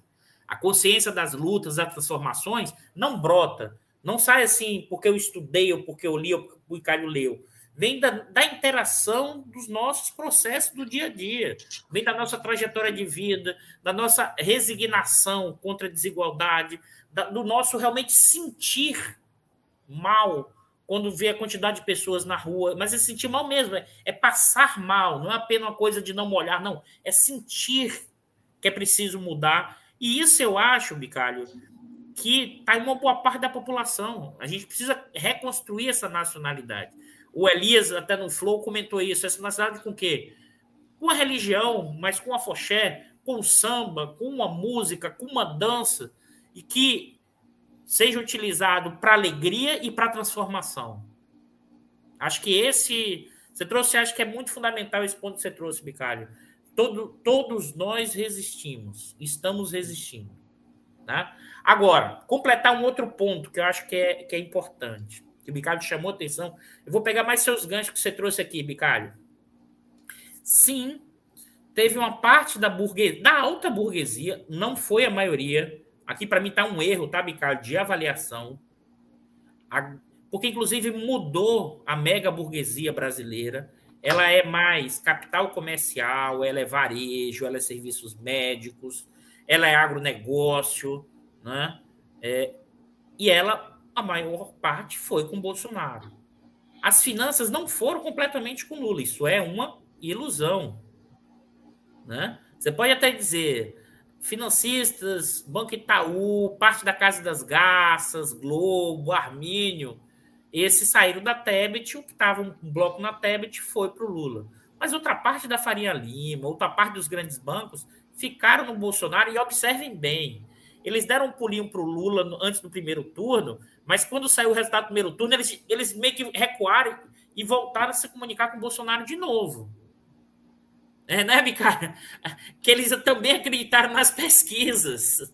A consciência das lutas, das transformações, não brota, não sai assim porque eu estudei, ou porque eu li, ou porque o Icário leu. Vem da, da, interação dos nossos processos do dia a dia, vem da nossa trajetória de vida, da nossa resignação contra a desigualdade, da, do nosso realmente sentir mal quando vê a quantidade de pessoas na rua, mas é sentir mal mesmo, é, é passar mal, não é apenas uma coisa de não molhar, não, é sentir que é preciso mudar. E isso eu acho, Bicalho, que está em uma boa parte da população. A gente precisa reconstruir essa nacionalidade. O Elias, até no Flow, comentou isso. Essa nacionalidade com o quê? Com a religião, mas com a foché, com o samba, com uma música, com uma dança, e que seja utilizado para alegria e para transformação. Acho que esse. Você trouxe, acho que é muito fundamental esse ponto que você trouxe, Bicalho. Todo, todos nós resistimos, estamos resistindo. Tá? Agora, completar um outro ponto que eu acho que é, que é importante que o Bicalho chamou atenção. Eu vou pegar mais seus ganchos que você trouxe aqui, Bicalho. Sim, teve uma parte da burguesia, da alta burguesia, não foi a maioria. Aqui para mim está um erro, tá, Bicalho, de avaliação. Porque, inclusive, mudou a mega burguesia brasileira. Ela é mais capital comercial, ela é varejo, ela é serviços médicos, ela é agronegócio, né? É, e ela a maior parte foi com Bolsonaro. As finanças não foram completamente com Lula, isso é uma ilusão. Né? Você pode até dizer financistas, Banco Itaú, parte da Casa das Garças, Globo, Armínio, esses saíram da Tebet, o que estava um bloco na Tebet foi para o Lula. Mas outra parte da Faria Lima, outra parte dos grandes bancos ficaram no Bolsonaro e observem bem, eles deram um pulinho para o Lula antes do primeiro turno, mas quando saiu o resultado do primeiro turno, eles, eles meio que recuaram e voltaram a se comunicar com o Bolsonaro de novo. É, né, Bicara? Que eles também acreditaram nas pesquisas.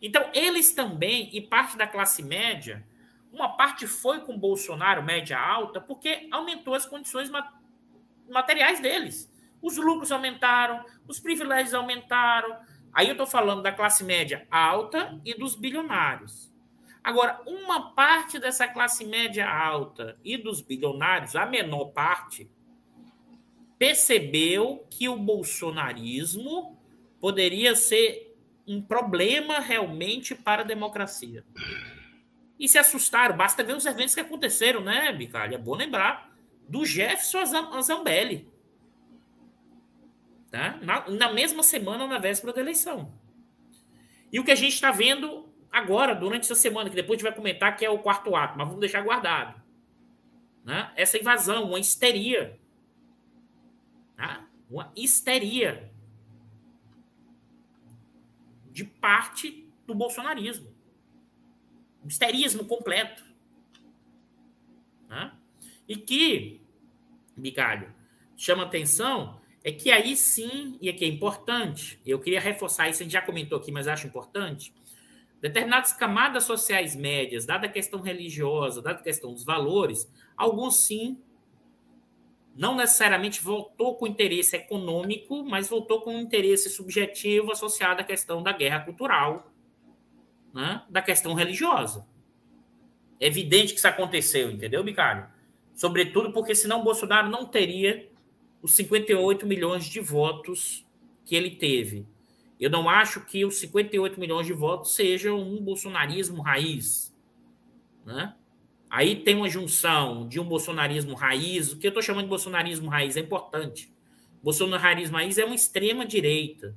Então, eles também, e parte da classe média, uma parte foi com Bolsonaro, média alta, porque aumentou as condições materiais deles. Os lucros aumentaram, os privilégios aumentaram, Aí eu estou falando da classe média alta e dos bilionários. Agora, uma parte dessa classe média alta e dos bilionários, a menor parte, percebeu que o bolsonarismo poderia ser um problema realmente para a democracia. E se assustaram. Basta ver os eventos que aconteceram, né, Bicalho? É bom lembrar. Do Jefferson a Zambelli. Tá? Na, na mesma semana, na véspera da eleição. E o que a gente está vendo agora, durante essa semana, que depois a gente vai comentar que é o quarto ato, mas vamos deixar guardado. Né? Essa invasão, uma histeria. Tá? Uma histeria de parte do bolsonarismo. Um histerismo completo. Né? E que, Bicalho, chama atenção é que aí sim, e aqui é importante, eu queria reforçar isso, a gente já comentou aqui, mas acho importante, determinadas camadas sociais médias, dada a questão religiosa, dada a questão dos valores, alguns sim, não necessariamente voltou com interesse econômico, mas voltou com um interesse subjetivo associado à questão da guerra cultural, né? da questão religiosa. É evidente que isso aconteceu, entendeu, Bicário? Sobretudo porque senão Bolsonaro não teria os 58 milhões de votos que ele teve. Eu não acho que os 58 milhões de votos sejam um bolsonarismo raiz. Né? Aí tem uma junção de um bolsonarismo raiz. O que eu estou chamando de bolsonarismo raiz é importante. Bolsonarismo raiz é uma extrema direita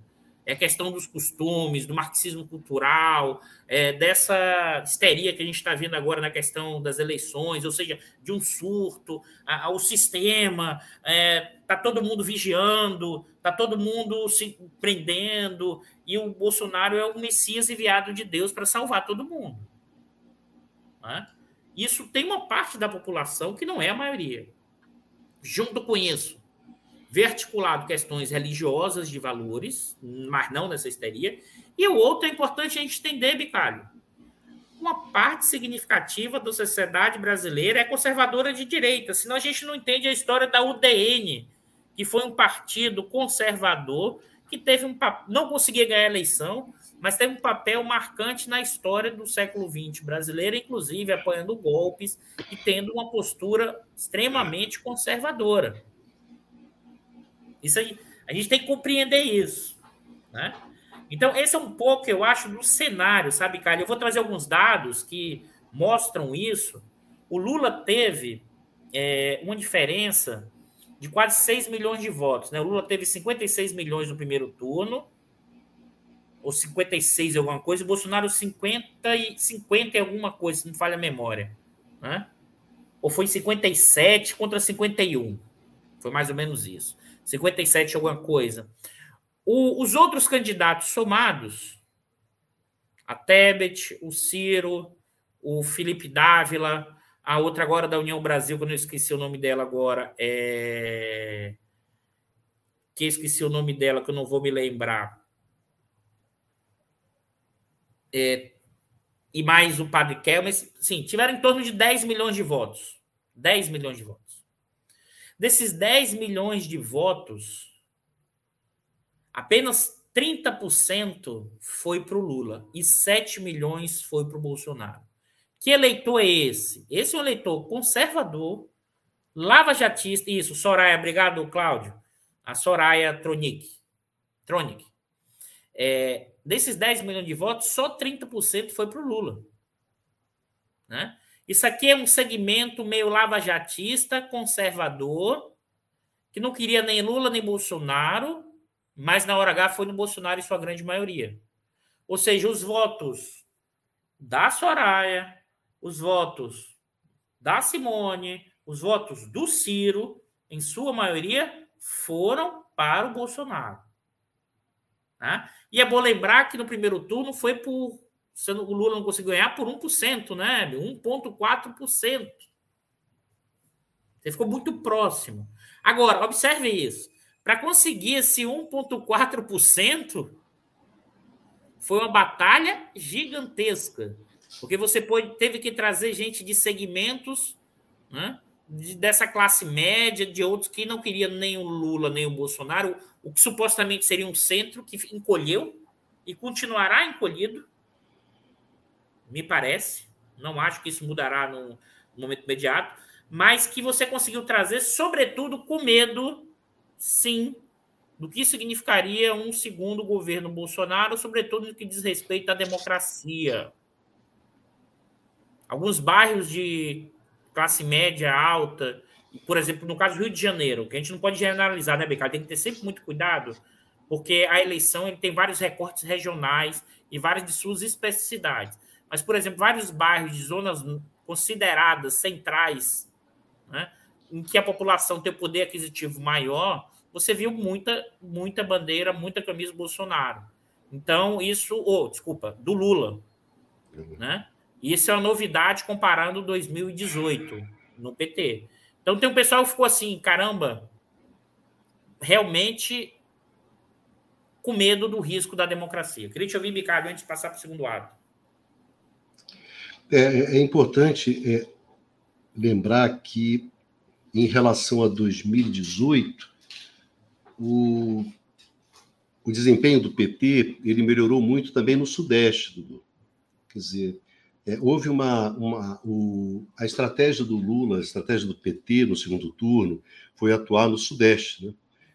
é a questão dos costumes, do marxismo cultural, é, dessa histeria que a gente está vendo agora na questão das eleições, ou seja, de um surto, ao sistema, está é, tá todo mundo vigiando, está todo mundo se prendendo, e o Bolsonaro é o Messias enviado de Deus para salvar todo mundo. Né? Isso tem uma parte da população que não é a maioria. Junto com isso, verticulado questões religiosas de valores, mas não nessa histeria. E o outro é importante a gente entender, Bicalho. Uma parte significativa da sociedade brasileira é conservadora de direita, senão a gente não entende a história da UDN, que foi um partido conservador que teve um não conseguia ganhar a eleição, mas teve um papel marcante na história do século XX brasileiro, inclusive apoiando golpes e tendo uma postura extremamente conservadora. Isso aí, a gente tem que compreender isso, né? Então, esse é um pouco, eu acho, do cenário, sabe, Carlos? Eu vou trazer alguns dados que mostram isso. O Lula teve é, uma diferença de quase 6 milhões de votos. Né? O Lula teve 56 milhões no primeiro turno, ou 56 alguma coisa, o Bolsonaro 50 e 50 e alguma coisa, se não falha a memória. Né? Ou foi 57 contra 51. Foi mais ou menos isso. 57 alguma coisa. O, os outros candidatos somados, a Tebet, o Ciro, o Felipe Dávila, a outra agora da União Brasil, que eu não esqueci o nome dela agora, é... que esqueci o nome dela, que eu não vou me lembrar. É... E mais o Padre Kelmes, sim, tiveram em torno de 10 milhões de votos. 10 milhões de votos. Desses 10 milhões de votos, apenas 30% foi para o Lula e 7 milhões foi para o Bolsonaro. Que eleitor é esse? Esse é um eleitor conservador, lava-jatista. Isso, Soraya, obrigado, Cláudio. A Soraya Tronic. Tronic. É, desses 10 milhões de votos, só 30% foi para o Lula. Né? Isso aqui é um segmento meio lava-jatista, conservador, que não queria nem Lula nem Bolsonaro, mas na hora H foi no Bolsonaro em sua grande maioria. Ou seja, os votos da Soraya, os votos da Simone, os votos do Ciro, em sua maioria, foram para o Bolsonaro. Né? E é bom lembrar que no primeiro turno foi por. O Lula não conseguiu ganhar por 1%, né? 1,4%. Você ficou muito próximo. Agora, observe isso. Para conseguir esse 1,4%, foi uma batalha gigantesca. Porque você pode, teve que trazer gente de segmentos né, de, dessa classe média, de outros que não queriam nem o Lula, nem o Bolsonaro, o que supostamente seria um centro que encolheu e continuará encolhido, me parece. Não acho que isso mudará no, no momento imediato, mas que você conseguiu trazer, sobretudo com medo, sim, do que significaria um segundo governo Bolsonaro, sobretudo no que diz respeito à democracia. Alguns bairros de classe média alta, por exemplo, no caso do Rio de Janeiro, que a gente não pode generalizar, né, Becado? Tem que ter sempre muito cuidado, porque a eleição ele tem vários recortes regionais e várias de suas especificidades. Mas, por exemplo, vários bairros de zonas consideradas centrais, né, em que a população tem poder aquisitivo maior, você viu muita, muita bandeira, muita camisa Bolsonaro. Então, isso, ou, oh, desculpa, do Lula, né? Isso é uma novidade comparando 2018 no PT. Então tem um pessoal que ficou assim, caramba, realmente com medo do risco da democracia. Queria te ouvir, Ricardo, antes de passar para o segundo ato. É, é importante é, lembrar que, em relação a 2018, o, o desempenho do PT ele melhorou muito também no Sudeste. Do, quer dizer, é, houve uma, uma o, a estratégia do Lula, a estratégia do PT no segundo turno foi atuar no Sudeste, né?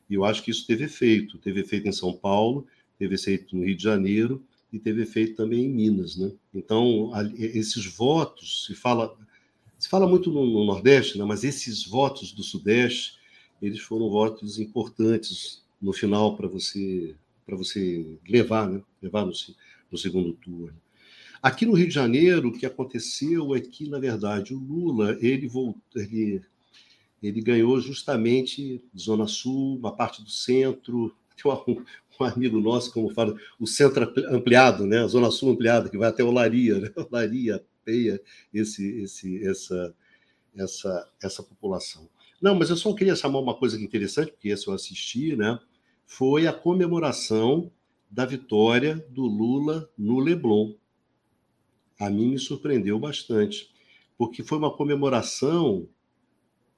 E eu acho que isso teve efeito. Teve efeito em São Paulo, teve efeito no Rio de Janeiro e teve efeito também em Minas, né? Então, a, esses votos, se fala, se fala muito no, no, Nordeste, né? mas esses votos do Sudeste, eles foram votos importantes no final para você para você levar, né? Levar no, no segundo turno. Aqui no Rio de Janeiro, o que aconteceu é que, na verdade, o Lula ele, voltou, ele, ele ganhou justamente Zona Sul, uma parte do centro. Tem um, um amigo nosso, como fala, o centro ampliado, né? a Zona Sul ampliada, que vai até Olaria, né? Olaria, Peia, esse, esse, essa, essa, essa população. Não, mas eu só queria chamar uma coisa interessante, porque esse eu assisti, né? Foi a comemoração da vitória do Lula no Leblon. A mim me surpreendeu bastante, porque foi uma comemoração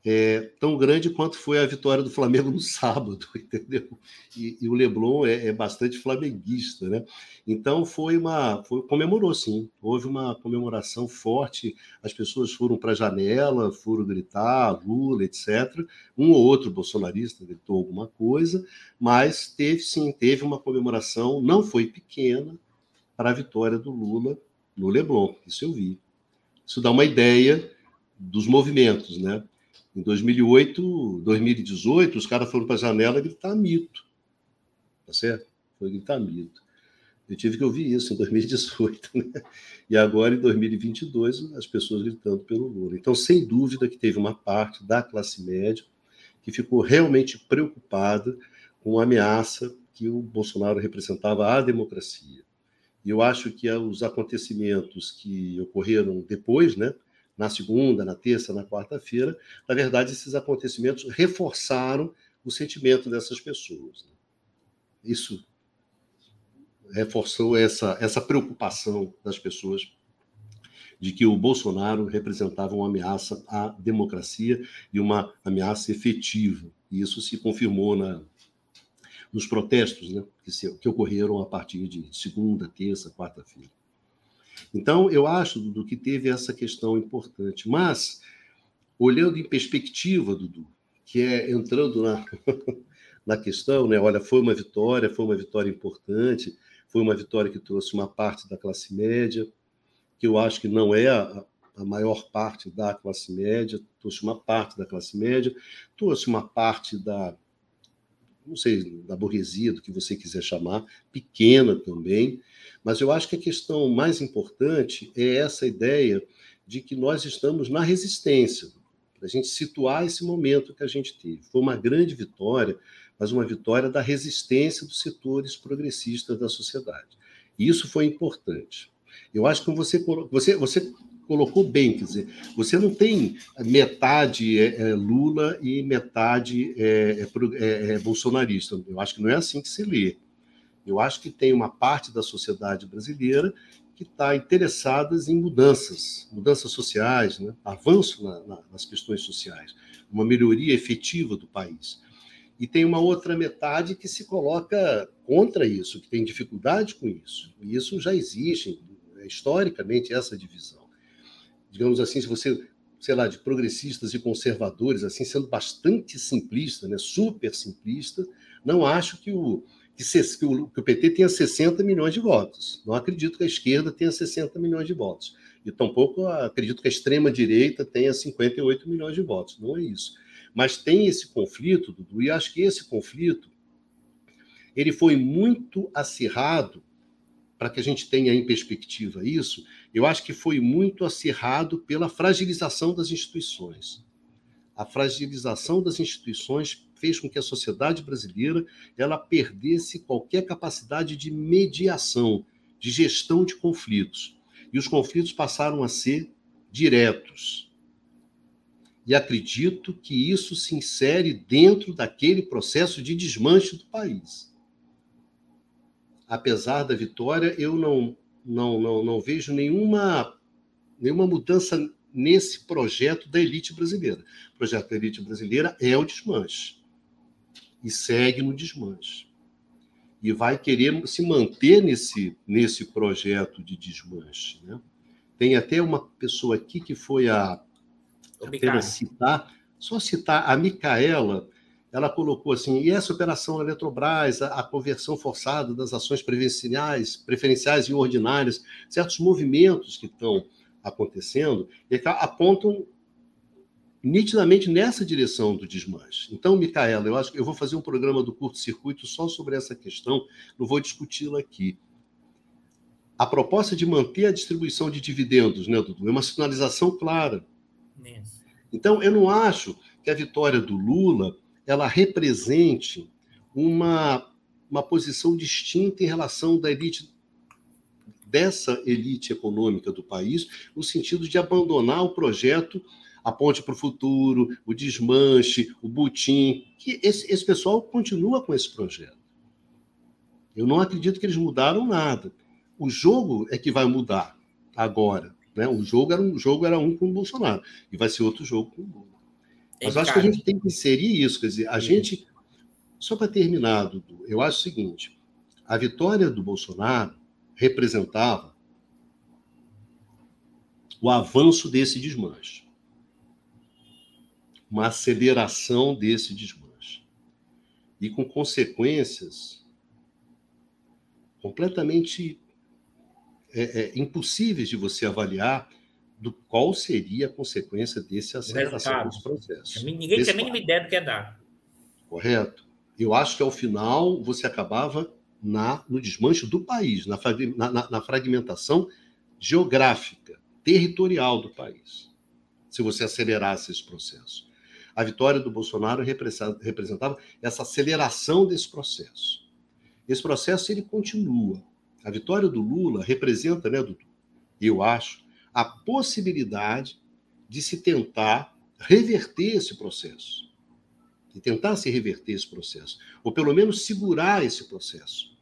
é, tão grande quanto foi a vitória do Flamengo no sábado, entendeu? E, e o Leblon é, é, bastante flamenguista, né? Então foi uma, foi, comemorou sim, houve uma comemoração forte. As pessoas foram para a janela, foram gritar Lula, etc. Um ou outro bolsonarista gritou alguma coisa, mas teve sim, teve uma comemoração, não foi pequena, para a vitória do Lula no Leblon. Isso eu vi. Isso dá uma ideia dos movimentos, né? Em 2008, 2018, os caras foram para a janela gritar mito. Tá certo? Foi gritar mito. Eu tive que ouvir isso em 2018, né? E agora, em 2022, as pessoas gritando pelo Lula. Então, sem dúvida que teve uma parte da classe média que ficou realmente preocupada com a ameaça que o Bolsonaro representava à democracia. Eu acho que os acontecimentos que ocorreram depois, né, na segunda, na terça, na quarta-feira, na verdade, esses acontecimentos reforçaram o sentimento dessas pessoas. Né? Isso reforçou essa, essa preocupação das pessoas de que o Bolsonaro representava uma ameaça à democracia e uma ameaça efetiva. E isso se confirmou na, nos protestos né, que, se, que ocorreram a partir de segunda, terça, quarta-feira. Então, eu acho, Dudu, que teve essa questão importante. Mas, olhando em perspectiva, Dudu, que é entrando na, na questão, né? Olha, foi uma vitória, foi uma vitória importante, foi uma vitória que trouxe uma parte da classe média, que eu acho que não é a, a maior parte da classe média, trouxe uma parte da classe média, trouxe uma parte da, não sei, da burguesia, do que você quiser chamar, pequena também, mas eu acho que a questão mais importante é essa ideia de que nós estamos na resistência, para a gente situar esse momento que a gente teve. Foi uma grande vitória, mas uma vitória da resistência dos setores progressistas da sociedade. E isso foi importante. Eu acho que você, você, você colocou bem, quer dizer, você não tem metade é, é Lula e metade é, é, é, é, bolsonarista. Eu acho que não é assim que se lê. Eu acho que tem uma parte da sociedade brasileira que está interessada em mudanças, mudanças sociais, né? avanço na, na, nas questões sociais, uma melhoria efetiva do país. E tem uma outra metade que se coloca contra isso, que tem dificuldade com isso. E isso já existe, historicamente, essa divisão. Digamos assim, se você, sei lá, de progressistas e conservadores, assim, sendo bastante simplista, né? super simplista, não acho que o, que, que, o, que o PT tenha 60 milhões de votos. Não acredito que a esquerda tenha 60 milhões de votos. E tampouco acredito que a extrema-direita tenha 58 milhões de votos. Não é isso. Mas tem esse conflito, Dudu, e acho que esse conflito ele foi muito acirrado, para que a gente tenha em perspectiva isso, eu acho que foi muito acirrado pela fragilização das instituições. A fragilização das instituições fez com que a sociedade brasileira ela perdesse qualquer capacidade de mediação, de gestão de conflitos. E os conflitos passaram a ser diretos. E acredito que isso se insere dentro daquele processo de desmanche do país. Apesar da vitória, eu não, não, não, não vejo nenhuma, nenhuma mudança nesse projeto da elite brasileira. O projeto da elite brasileira é o desmanche e segue no desmanche. E vai querer se manter nesse, nesse projeto de desmanche. Né? Tem até uma pessoa aqui que foi a. Apenas citar, só citar a Micaela, ela colocou assim: e essa operação Eletrobras, a, a, conversão forçada das ações preferenciais, preferenciais e ordinárias, certos movimentos que estão acontecendo, e apontam nitidamente nessa direção do desmanche. Então, Micaela, eu acho que eu vou fazer um programa do curto-circuito só sobre essa questão, não vou discuti-la aqui. A proposta de manter a distribuição de dividendos, né, Dudu, é uma sinalização clara. Então, eu não acho que a vitória do Lula ela represente uma, uma posição distinta em relação da elite dessa elite econômica do país, no sentido de abandonar o projeto a ponte para o futuro, o desmanche, o butim, que esse, esse pessoal continua com esse projeto. Eu não acredito que eles mudaram nada. O jogo é que vai mudar agora. Né? O jogo era um jogo era um com o Bolsonaro e vai ser outro jogo com o Lula. Mas eu acho que a gente tem que inserir isso, quer dizer, a gente só para terminar, Dudu, eu acho o seguinte: a vitória do Bolsonaro representava o avanço desse desmanche, uma aceleração desse desmanche, e com consequências completamente é, é, impossíveis de você avaliar do qual seria a consequência desse aceleração dos processos. Ninguém tem a mínima ideia do que é dar. Correto. Eu acho que ao final você acabava na, no desmanche do país, na, na, na fragmentação geográfica, territorial do país, se você acelerasse esse processo. A vitória do Bolsonaro representava essa aceleração desse processo. Esse processo ele continua. A vitória do Lula representa, né, Dudu? Eu acho, a possibilidade de se tentar reverter esse processo e tentar se reverter esse processo, ou pelo menos segurar esse processo.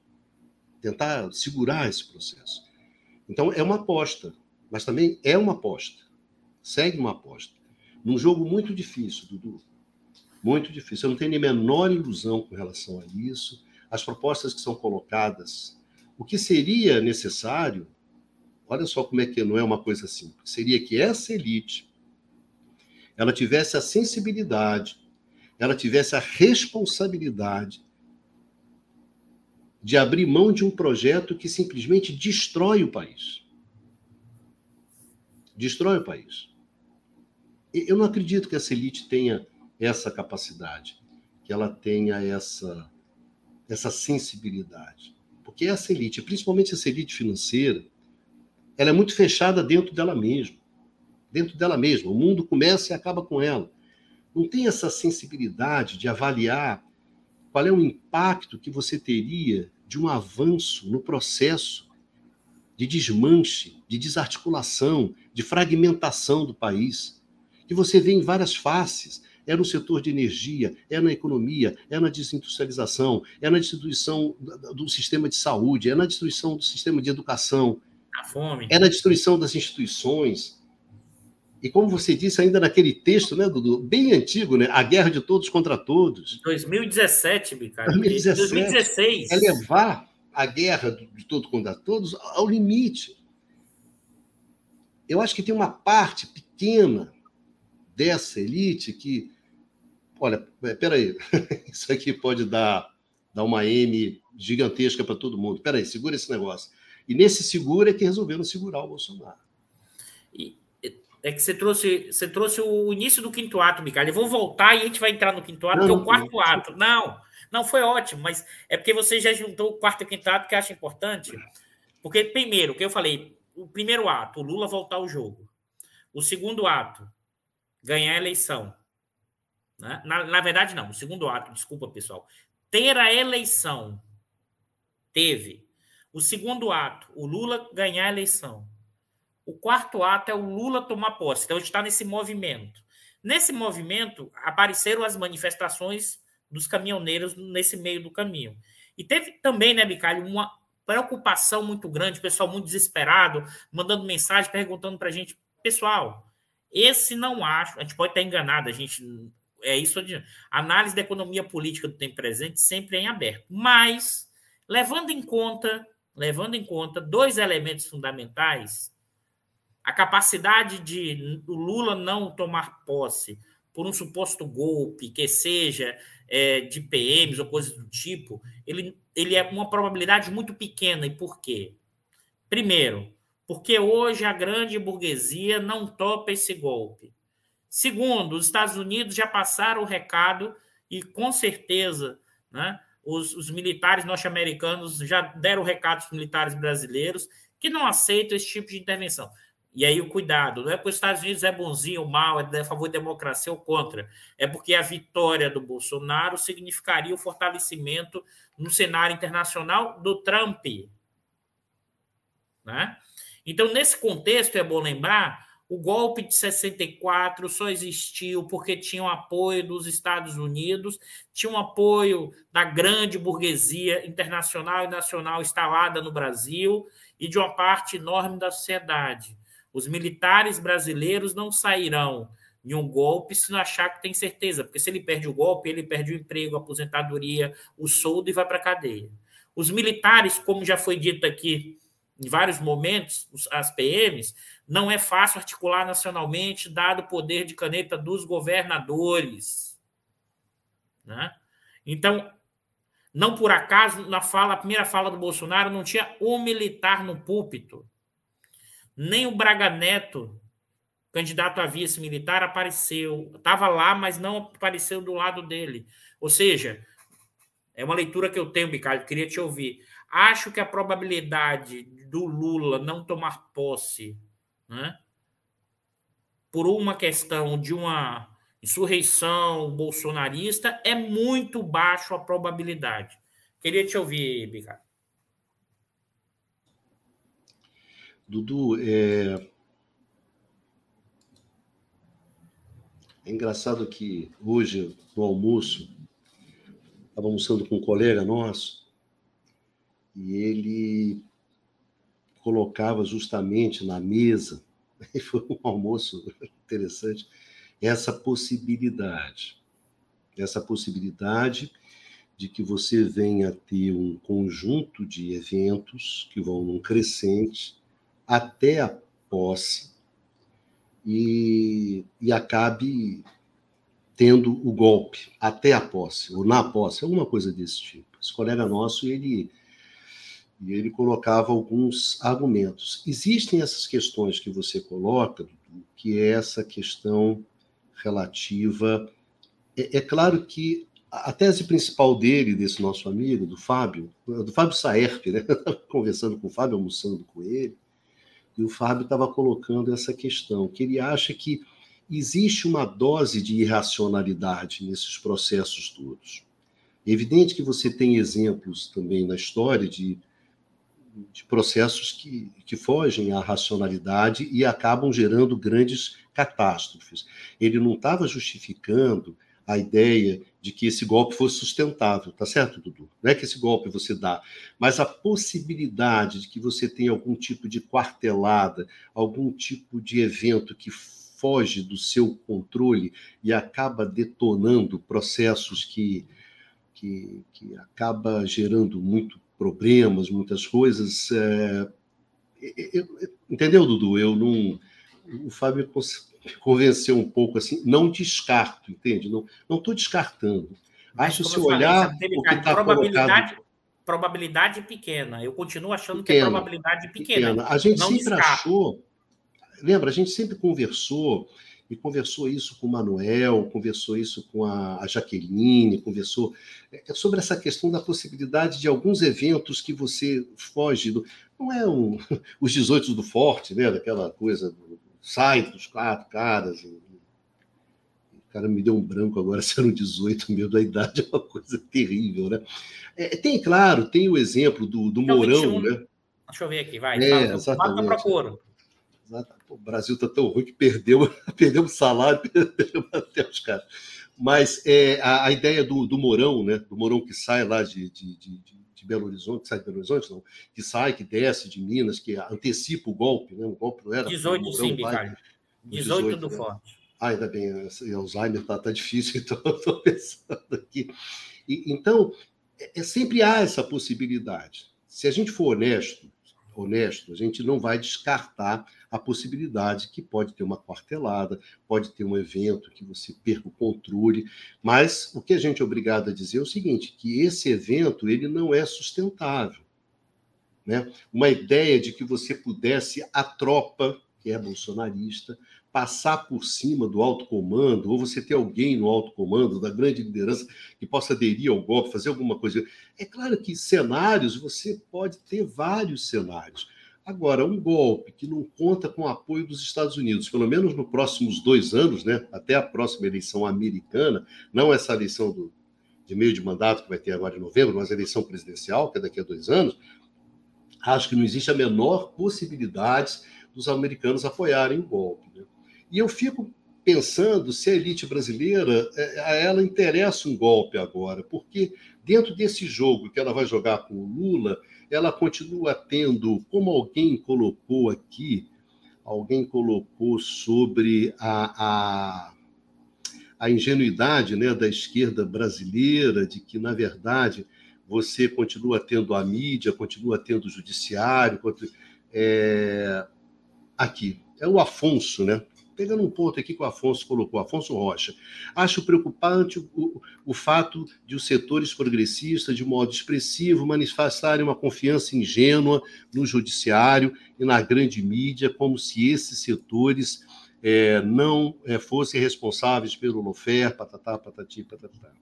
Tentar segurar esse processo. Então, é uma aposta, mas também é uma aposta. Segue uma aposta. Num jogo muito difícil, Dudu. Muito difícil. Eu não tenho nem a menor ilusão com relação a isso. As propostas que são colocadas, o que seria necessário, olha só como é que não é uma coisa simples, seria que essa elite ela tivesse a sensibilidade ela tivesse a responsabilidade de abrir mão de um projeto que simplesmente destrói o país. Destrói o país. Eu não acredito que essa elite tenha essa capacidade, que ela tenha essa, essa sensibilidade. Porque essa elite, principalmente essa elite financeira, ela é muito fechada dentro dela mesma. Dentro dela mesma. O mundo começa e acaba com ela não tem essa sensibilidade de avaliar qual é o impacto que você teria de um avanço no processo de desmanche, de desarticulação, de fragmentação do país, que você vê em várias faces. É no setor de energia, é na economia, é na desindustrialização, é na destruição do sistema de saúde, é na destruição do sistema de educação, é na destruição das instituições, e como você disse ainda naquele texto, né, Dudu, bem antigo, né, a guerra de todos contra todos. 2017, Ricardo. 2017, 2016. É levar a guerra de todos contra todos ao limite. Eu acho que tem uma parte pequena dessa elite que, olha, é, peraí, isso aqui pode dar, dar uma M gigantesca para todo mundo. Peraí, segura esse negócio. E nesse seguro é que resolveram segurar o Bolsonaro. E, é que você trouxe, você trouxe o início do quinto ato, Miguel. Eu vou voltar e a gente vai entrar no quinto ato, não, que é o quarto não. ato. Não, não foi ótimo, mas é porque você já juntou o quarto e o quinto ato que eu acho importante. Porque, primeiro, o que eu falei, o primeiro ato, o Lula voltar ao jogo. O segundo ato, ganhar a eleição. Né? Na, na verdade, não. O segundo ato, desculpa, pessoal. Ter a eleição. Teve. O segundo ato, o Lula ganhar a eleição. O quarto ato é o Lula tomar posse. Então, a gente está nesse movimento. Nesse movimento, apareceram as manifestações dos caminhoneiros nesse meio do caminho. E teve também, né, Bicalho, uma preocupação muito grande, pessoal muito desesperado, mandando mensagem, perguntando para a gente, pessoal, esse não acho, a gente pode estar enganado, a gente é isso de análise da economia política do tempo presente sempre é em aberto, mas levando em conta, levando em conta dois elementos fundamentais, a capacidade de o Lula não tomar posse por um suposto golpe, que seja é, de PMs ou coisas do tipo, ele, ele é uma probabilidade muito pequena. E por quê? Primeiro, porque hoje a grande burguesia não topa esse golpe. Segundo, os Estados Unidos já passaram o recado e, com certeza, né, os, os militares norte-americanos já deram o recado aos militares brasileiros que não aceitam esse tipo de intervenção. E aí o cuidado, não é porque os Estados Unidos é bonzinho ou mal, é a favor da democracia ou contra. É porque a vitória do Bolsonaro significaria o fortalecimento no cenário internacional do Trump. Né? Então, nesse contexto, é bom lembrar, O golpe de 64 só existiu porque tinha o apoio dos Estados Unidos, tinha o apoio da grande burguesia internacional e nacional instalada no Brasil e de uma parte enorme da sociedade. Os militares brasileiros não sairão em um golpe se não achar que tem certeza, porque se ele perde o golpe, ele perde o emprego, a aposentadoria, o soldo e vai para a cadeia. Os militares, como já foi dito aqui em vários momentos, as PMs, não é fácil articular nacionalmente, dado o poder de caneta dos governadores. Né? Então, não por acaso, na fala, a primeira fala do Bolsonaro, não tinha um militar no púlpito. Nem o Braga Neto, candidato a vice-militar, apareceu. Estava lá, mas não apareceu do lado dele. Ou seja, é uma leitura que eu tenho, Ricardo, queria te ouvir. Acho que a probabilidade do Lula não tomar posse né, por uma questão de uma insurreição bolsonarista é muito baixo a probabilidade. Queria te ouvir, Ricardo. Dudu, é... é engraçado que hoje, no almoço, estava almoçando com um colega nosso e ele colocava justamente na mesa, e foi um almoço interessante, essa possibilidade. Essa possibilidade de que você venha ter um conjunto de eventos que vão num crescente até a posse e, e acabe tendo o golpe até a posse, ou na posse, alguma coisa desse tipo. Esse colega nosso, ele, ele colocava alguns argumentos. Existem essas questões que você coloca, que é essa questão relativa. É, é claro que a tese principal dele, desse nosso amigo, do Fábio, do Fábio Saerp, né? conversando com o Fábio, almoçando com ele, e o Fábio estava colocando essa questão, que ele acha que existe uma dose de irracionalidade nesses processos todos. É evidente que você tem exemplos também na história de, de processos que, que fogem à racionalidade e acabam gerando grandes catástrofes. Ele não estava justificando a ideia de que esse golpe fosse sustentável, tá certo, Dudu? Não é que esse golpe você dá, mas a possibilidade de que você tenha algum tipo de quartelada, algum tipo de evento que foge do seu controle e acaba detonando processos que, que, que acaba gerando muito problemas, muitas coisas. É, eu, entendeu, Dudu? Eu não. O Fábio convenceu um pouco assim, não descarto, entende? Não estou descartando. Acho se olhar falei, o que está probabilidade, colocado... probabilidade pequena. Eu continuo achando pequena, que é probabilidade pequena. pequena. A gente sempre descarto. achou lembra, a gente sempre conversou, e conversou isso com o Manuel, conversou isso com a, Jaqueline, conversou é, é sobre essa questão da possibilidade de alguns eventos que você foge do. Não é um, os 18 do Forte, né? Daquela coisa sai dos quatro caras. O cara me deu um branco agora, se eram 18, meu, da idade é uma coisa terrível, né? É, tem, claro, tem o exemplo do, do Mourão, né? Deixa eu ver aqui, vai. É, fala, exatamente. Procuro. O Brasil está tão ruim que perdeu, perdeu o salário, perdeu até os caras. Mas é, a, a, ideia do, do Mourão, né? Do Mourão que sai lá de, de, de, de, Belo Horizonte, que sai de Belo Horizonte, não, que sai, que desce de Minas, que antecipa o golpe, né? O golpe não era. 18, Mourão, sim, Ricardo. 18, 18 do né? Forte. Ah, ainda bem, Alzheimer está tá difícil, então estou pensando aqui. E, então, é, é, sempre há essa possibilidade. Se a gente for honesto, honesto, a gente não vai descartar a possibilidade que pode ter uma quartelada, pode ter um evento que você perca o controle, mas o que a gente é obrigado a dizer é o seguinte, que esse evento ele não é sustentável. Né? Uma ideia de que você pudesse a tropa, que é bolsonarista, passar por cima do alto comando, ou você ter alguém no alto comando, da grande liderança, que possa aderir ao golpe, fazer alguma coisa. É claro que cenários, você pode ter vários cenários. Agora, um golpe que não conta com o apoio dos Estados Unidos, pelo menos nos próximos dois anos, né, até a próxima eleição americana, não essa eleição do, de meio de mandato que vai ter agora em novembro, mas a eleição presidencial, que é daqui a dois anos, acho que não existe a menor possibilidade dos americanos apoiarem o golpe. Né? E eu fico pensando se a elite brasileira é, a ela interessa um golpe agora, porque dentro desse jogo que ela vai jogar com o Lula, ela continua tendo, como alguém colocou aqui, alguém colocou sobre a, a, a ingenuidade né, da esquerda brasileira, de que, na verdade, você continua tendo a mídia, continua tendo o judiciário. É, aqui, é o Afonso, né? Pegando um ponto aqui que o Afonso colocou, Afonso Rocha, acho preocupante o, o fato de os setores progressistas, de modo expressivo, manifestarem uma confiança ingênua no judiciário e na grande mídia, como se esses setores é, não é, fossem responsáveis pelo lofer, patatá, patati, patatá.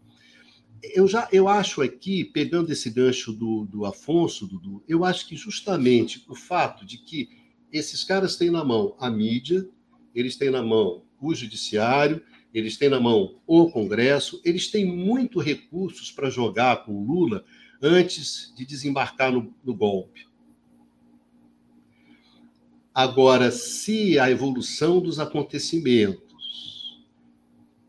Eu, já, eu acho aqui, pegando esse gancho do, do Afonso, Dudu, eu acho que justamente o fato de que esses caras têm na mão a mídia, eles têm na mão o judiciário, eles têm na mão o Congresso, eles têm muito recursos para jogar com Lula antes de desembarcar no, no golpe. Agora, se a evolução dos acontecimentos,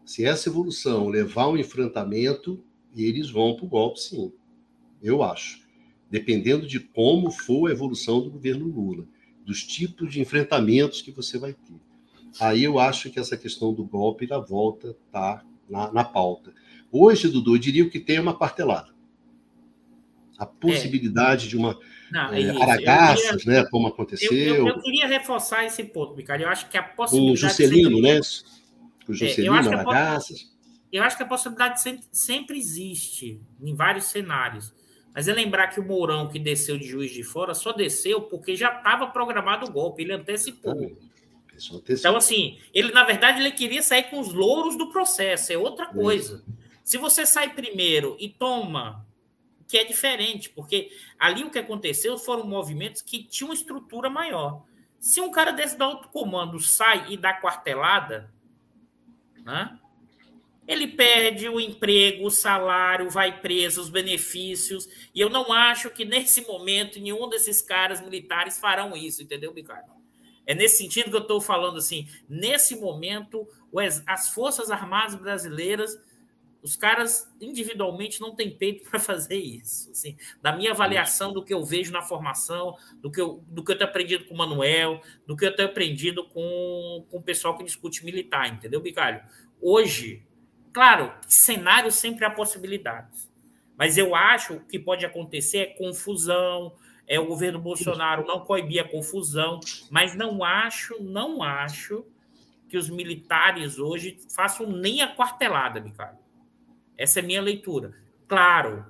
se essa evolução levar ao enfrentamento, eles vão para o golpe, sim. Eu acho. Dependendo de como for a evolução do governo Lula, dos tipos de enfrentamentos que você vai ter. Aí eu acho que essa questão do golpe da volta está na, na pauta. Hoje, Dudu, eu diria que tem uma quartelada. A possibilidade é. de uma Não, é, aragaças, queria, né, como aconteceu. Eu, eu, eu, queria reforçar esse ponto, Ricardo. Eu acho que a possibilidade... O Juscelino, né? O Juscelino, é, aragaças. Eu acho que a possibilidade sempre, sempre existe, em vários cenários. Mas é lembrar que o Mourão, que desceu de Juiz de Fora, só desceu porque já estava programado o golpe, ele antecipou. Exatamente. Então, assim, ele, na verdade, ele queria sair com os louros do processo, é outra coisa. Isso. Se você sai primeiro e toma, que é diferente, porque ali o que aconteceu foram movimentos que tinham uma estrutura maior. Se um cara desse da alto comando sai e dá quartelada, né? Ele perde o emprego, o salário, vai preso, os benefícios. E eu não acho que nesse momento nenhum desses caras militares farão isso, entendeu, Ricardo? É nesse sentido que eu estou falando assim. Nesse momento, as Forças Armadas brasileiras, os caras individualmente não têm peito para fazer isso. Assim, da minha avaliação do que eu vejo na formação, do que eu, do que eu tenho aprendido com o Manuel, do que eu tenho aprendido com, com o pessoal que discute militar, entendeu, Bicalho? Hoje, claro, cenário sempre há possibilidades. Mas eu acho que pode acontecer é confusão, é o governo Bolsonaro não coibir a confusão, mas não acho, não acho que os militares hoje façam nem a quartelada, Ricardo. Essa é a minha leitura. Claro,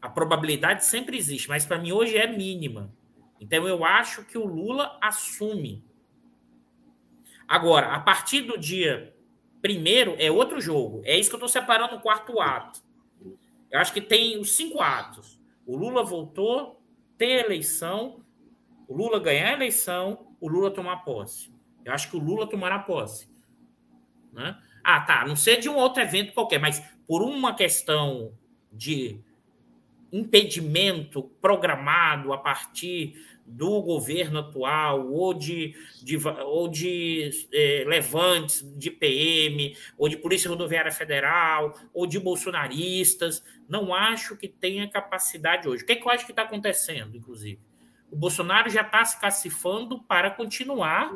a probabilidade sempre existe, mas para mim hoje é mínima. Então eu acho que o Lula assume. Agora, a partir do dia primeiro é outro jogo. É isso que eu estou separando o quarto ato. Eu acho que tem os cinco atos. O Lula voltou, ter eleição, o Lula ganhar a eleição, o Lula tomar posse. Eu acho que o Lula tomará posse. Né? Ah, tá. Não ser de um outro evento qualquer, mas por uma questão de impedimento programado a partir do governo atual, ou de, de ou de é, levantes de PM, ou de Polícia Rodoviária Federal, ou de bolsonaristas. Não acho que tenha capacidade hoje. O que, é que eu acho que está acontecendo, inclusive? O Bolsonaro já está se cacifando para continuar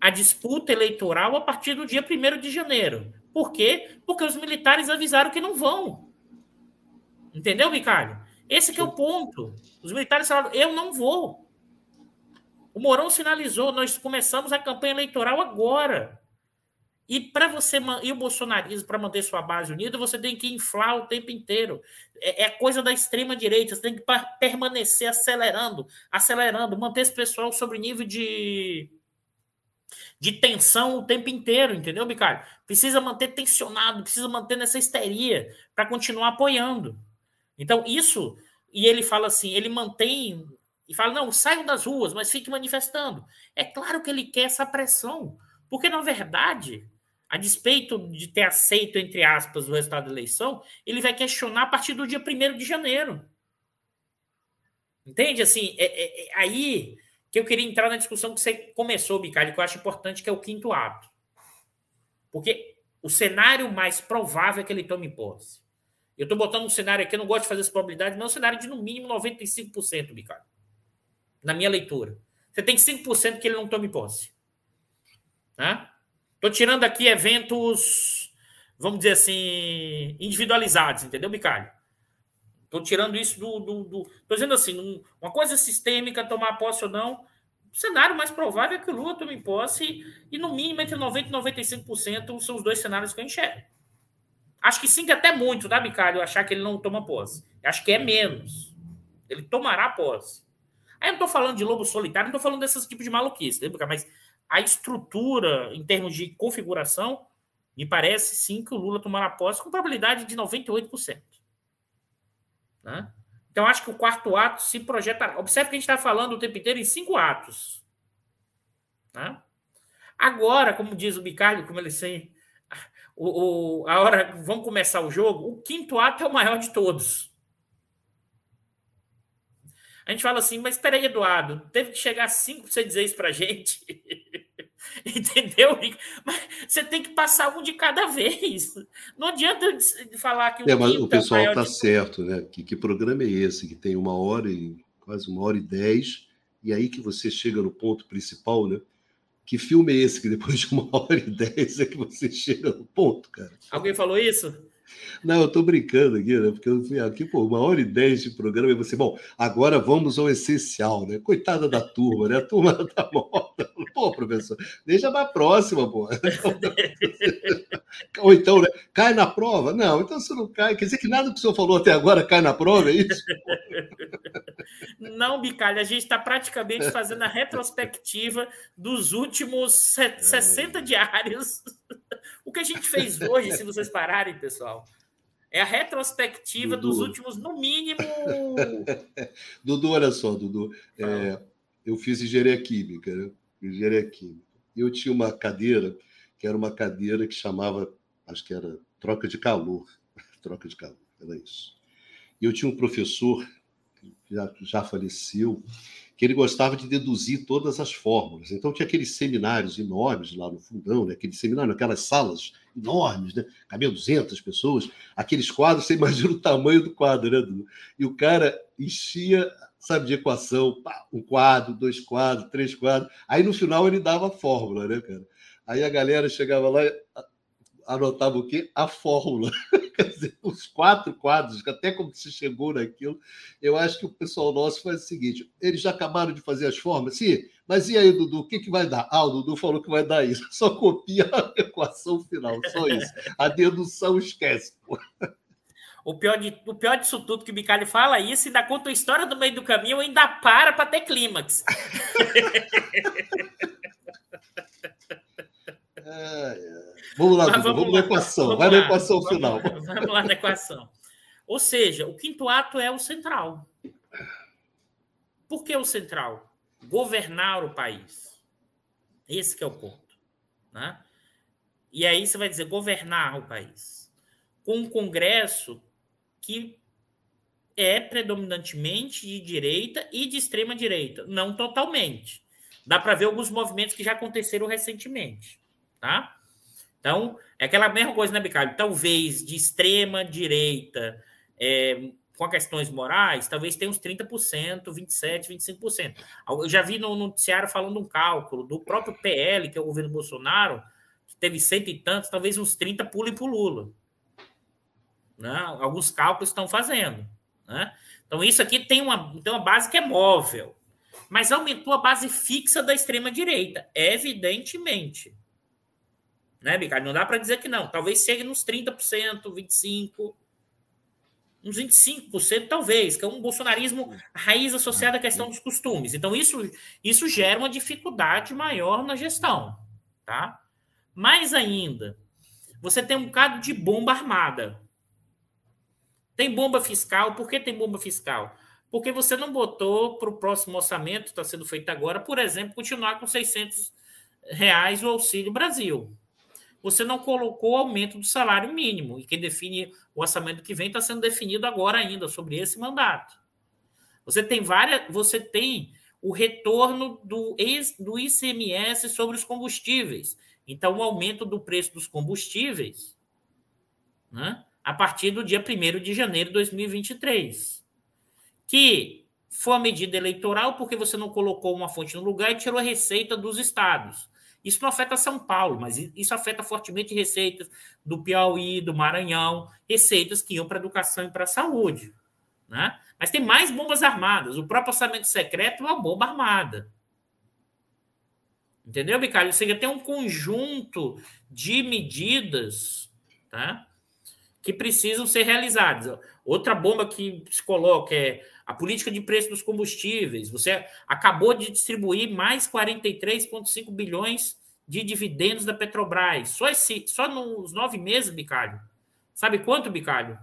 a disputa eleitoral a partir do dia 1 de janeiro. Por quê? Porque os militares avisaram que não vão. Entendeu, Ricardo? Esse que é o ponto. Os militares falaram: eu não vou. O Mourão sinalizou: nós começamos a campanha eleitoral agora. E para você e o bolsonarismo para manter sua base unida, você tem que inflar o tempo inteiro. É, é coisa da extrema direita. Você tem que permanecer acelerando, acelerando, manter esse pessoal sobre nível de de tensão o tempo inteiro, entendeu, Bicalho? Precisa manter tensionado, precisa manter nessa histeria para continuar apoiando. Então, isso, e ele fala assim, ele mantém e fala: não, saiam das ruas, mas fique manifestando. É claro que ele quer essa pressão, porque, na verdade, a despeito de ter aceito, entre aspas, o resultado da eleição, ele vai questionar a partir do dia 1 de janeiro. Entende? Assim, é, é, é, aí que eu queria entrar na discussão que você começou, Bicalho, que eu acho importante, que é o quinto ato. Porque o cenário mais provável é que ele tome posse. Eu estou botando um cenário aqui, eu não gosto de fazer essa probabilidade, mas é um cenário de no mínimo 95%, Bicalho. Na minha leitura. Você tem 5% que ele não tome posse. Estou tirando aqui eventos, vamos dizer assim, individualizados, entendeu, Bicalho? Estou tirando isso do. Estou do, do dizendo assim, uma coisa sistêmica, tomar posse ou não. O cenário mais provável é que o Lula tome posse e, no mínimo, entre 90% e 95% são os dois cenários que eu enxergo. Acho que sim, até muito, tá, Bicalho, achar que ele não toma posse. Acho que é menos. Ele tomará posse. Aí eu não estou falando de lobo solitário, não estou falando desses tipos de maluquice, né, mas a estrutura, em termos de configuração, me parece sim que o Lula tomará posse com probabilidade de 98%. Né? Então, acho que o quarto ato se projeta. Observe que a gente está falando o tempo inteiro em cinco atos. Né? Agora, como diz o Bicardo, como ele sem. O, o, a hora vamos começar o jogo, o quinto ato é o maior de todos. A gente fala assim, mas espera aí, Eduardo, teve que chegar cinco para você dizer isso para gente. Entendeu? Mas você tem que passar um de cada vez. Não adianta falar que o, é, mas o pessoal está de... certo, né? Que, que programa é esse que tem uma hora e quase uma hora e dez, e aí que você chega no ponto principal, né? Que filme é esse que depois de uma hora e dez é que você chega no ponto, cara? Alguém falou isso? Não, eu estou brincando aqui, né? Porque eu fui aqui, pô, uma hora e dez de programa, e você, bom, agora vamos ao essencial, né? Coitada da turma, né? A turma tá morta. Pô, professor, deixa na próxima, pô. Ou então, né? Cai na prova? Não, então você não cai. Quer dizer que nada que o senhor falou até agora cai na prova, é isso? Não, Bicalho, a gente está praticamente fazendo a retrospectiva dos últimos 60 diários. O que a gente fez hoje, se vocês pararem, pessoal, é a retrospectiva Dudu. dos últimos, no mínimo. Dudu, olha só, Dudu. É, eu fiz engenharia química, né? Engenharia química. E eu tinha uma cadeira, que era uma cadeira que chamava, acho que era troca de calor. troca de calor, era isso. E eu tinha um professor, que já, já faleceu, que ele gostava de deduzir todas as fórmulas. Então tinha aqueles seminários enormes lá no fundão, né? aquele seminário, aquelas salas enormes, né? cabiam 200 pessoas, aqueles quadros, você imagina o tamanho do quadro, né? E o cara enchia, sabe, de equação, pá, um quadro, dois quadros, três quadros. Aí no final ele dava a fórmula, né, cara? Aí a galera chegava lá anotava o quê? A fórmula. Dizer, os quatro quadros, até como se chegou naquilo, eu acho que o pessoal nosso faz o seguinte: eles já acabaram de fazer as formas, sim, mas e aí, Dudu, o que, que vai dar? Ah, o Dudu falou que vai dar isso. Só copia a equação final, só isso. A dedução esquece. Pô. O pior, de, o pior disso tudo que o Bicalho fala isso, ainda conta a história do meio do caminho, ainda para para ter clímax. Vamos lá, vamos, vamos na equação. Vamos Vai lá, na equação vamos, final. Vamos lá na equação. Ou seja, o quinto ato é o central. Por que o central? Governar o país. Esse é o ponto. Né? E aí você vai dizer governar o país. Com um Congresso que é predominantemente de direita e de extrema direita. Não totalmente. Dá para ver alguns movimentos que já aconteceram recentemente. Tá? Então, é aquela mesma coisa, né, Bicalho? Talvez de extrema direita, é, com questões morais, talvez tenha uns 30%, 27%, 25%. Eu já vi no noticiário falando um cálculo do próprio PL, que é o governo Bolsonaro, que teve cento e tantos, talvez uns 30 pulem para o Lula. Né? Alguns cálculos estão fazendo. Né? Então, isso aqui tem uma, tem uma base que é móvel, mas aumentou a base fixa da extrema-direita, evidentemente. Né? Não dá para dizer que não. Talvez chegue nos 30%, 25%, uns 25%, talvez, que é um bolsonarismo raiz associado à questão dos costumes. Então, isso, isso gera uma dificuldade maior na gestão. Tá? Mais ainda, você tem um bocado de bomba armada. Tem bomba fiscal. Por que tem bomba fiscal? Porque você não botou para o próximo orçamento, está sendo feito agora, por exemplo, continuar com 600 reais o Auxílio Brasil você não colocou o aumento do salário mínimo. E quem define o orçamento que vem está sendo definido agora ainda sobre esse mandato. Você tem várias, você tem o retorno do, do ICMS sobre os combustíveis. Então, o aumento do preço dos combustíveis né, a partir do dia 1 de janeiro de 2023. Que foi uma medida eleitoral porque você não colocou uma fonte no lugar e tirou a receita dos estados. Isso não afeta São Paulo, mas isso afeta fortemente receitas do Piauí, do Maranhão, receitas que iam para a educação e para a saúde. Né? Mas tem mais bombas armadas. O próprio orçamento secreto é uma bomba armada. Entendeu, Bicalho? Seja, tem um conjunto de medidas tá? que precisam ser realizadas. Outra bomba que se coloca é a política de preço dos combustíveis. Você acabou de distribuir mais 43,5 bilhões de dividendos da Petrobras. Só, esse, só nos nove meses, Bicalho. Sabe quanto, Bicalho?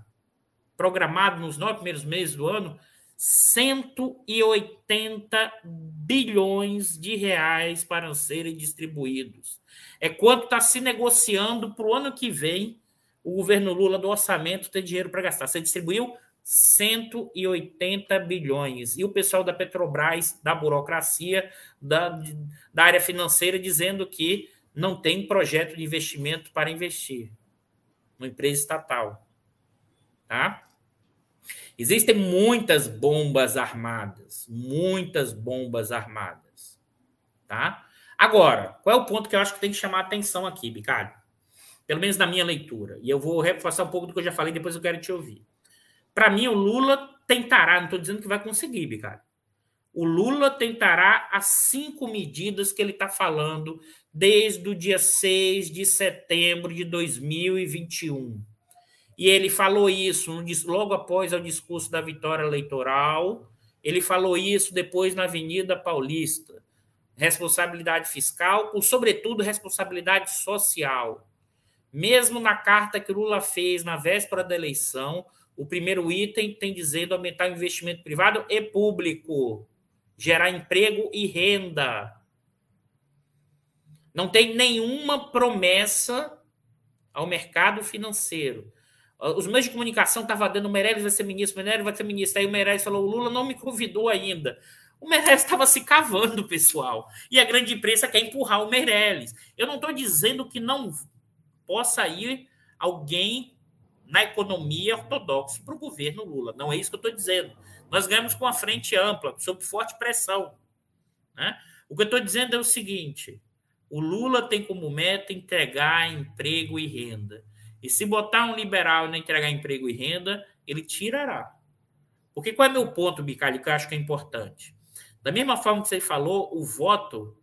Programado nos nove primeiros meses do ano, 180 bilhões de reais para serem distribuídos. É quanto está se negociando para o ano que vem o governo Lula do orçamento ter dinheiro para gastar. Você distribuiu 180 bilhões. E o pessoal da Petrobras, da burocracia, da, da área financeira, dizendo que não tem projeto de investimento para investir uma empresa estatal. Tá? Existem muitas bombas armadas, muitas bombas armadas, tá? Agora, qual é o ponto que eu acho que tem que chamar a atenção aqui, Bicalho? Pelo menos na minha leitura. E eu vou reforçar um pouco do que eu já falei, depois eu quero te ouvir. Para mim, o Lula tentará, não estou dizendo que vai conseguir, Bicalho. O Lula tentará as cinco medidas que ele está falando desde o dia 6 de setembro de 2021 e ele falou isso logo após o discurso da vitória eleitoral. Ele falou isso depois na Avenida Paulista. Responsabilidade fiscal, com sobretudo responsabilidade social. Mesmo na carta que Lula fez na véspera da eleição, o primeiro item tem dizendo aumentar o investimento privado e público, gerar emprego e renda. Não tem nenhuma promessa ao mercado financeiro. Os meios de comunicação estavam dando o Meirelles vai ser ministro, o Meirelles vai ser ministro. Aí o Meirelles falou: o Lula não me convidou ainda. O Meirelles estava se cavando, pessoal. E a grande imprensa quer empurrar o Meirelles. Eu não estou dizendo que não possa ir alguém na economia ortodoxa para o governo Lula. Não é isso que eu estou dizendo. Nós ganhamos com a frente ampla, sob forte pressão. Né? O que eu estou dizendo é o seguinte: o Lula tem como meta entregar emprego e renda. E se botar um liberal e não entregar emprego e renda, ele tirará. Porque qual é meu ponto, Bicalho, que eu acho que é importante? Da mesma forma que você falou, o voto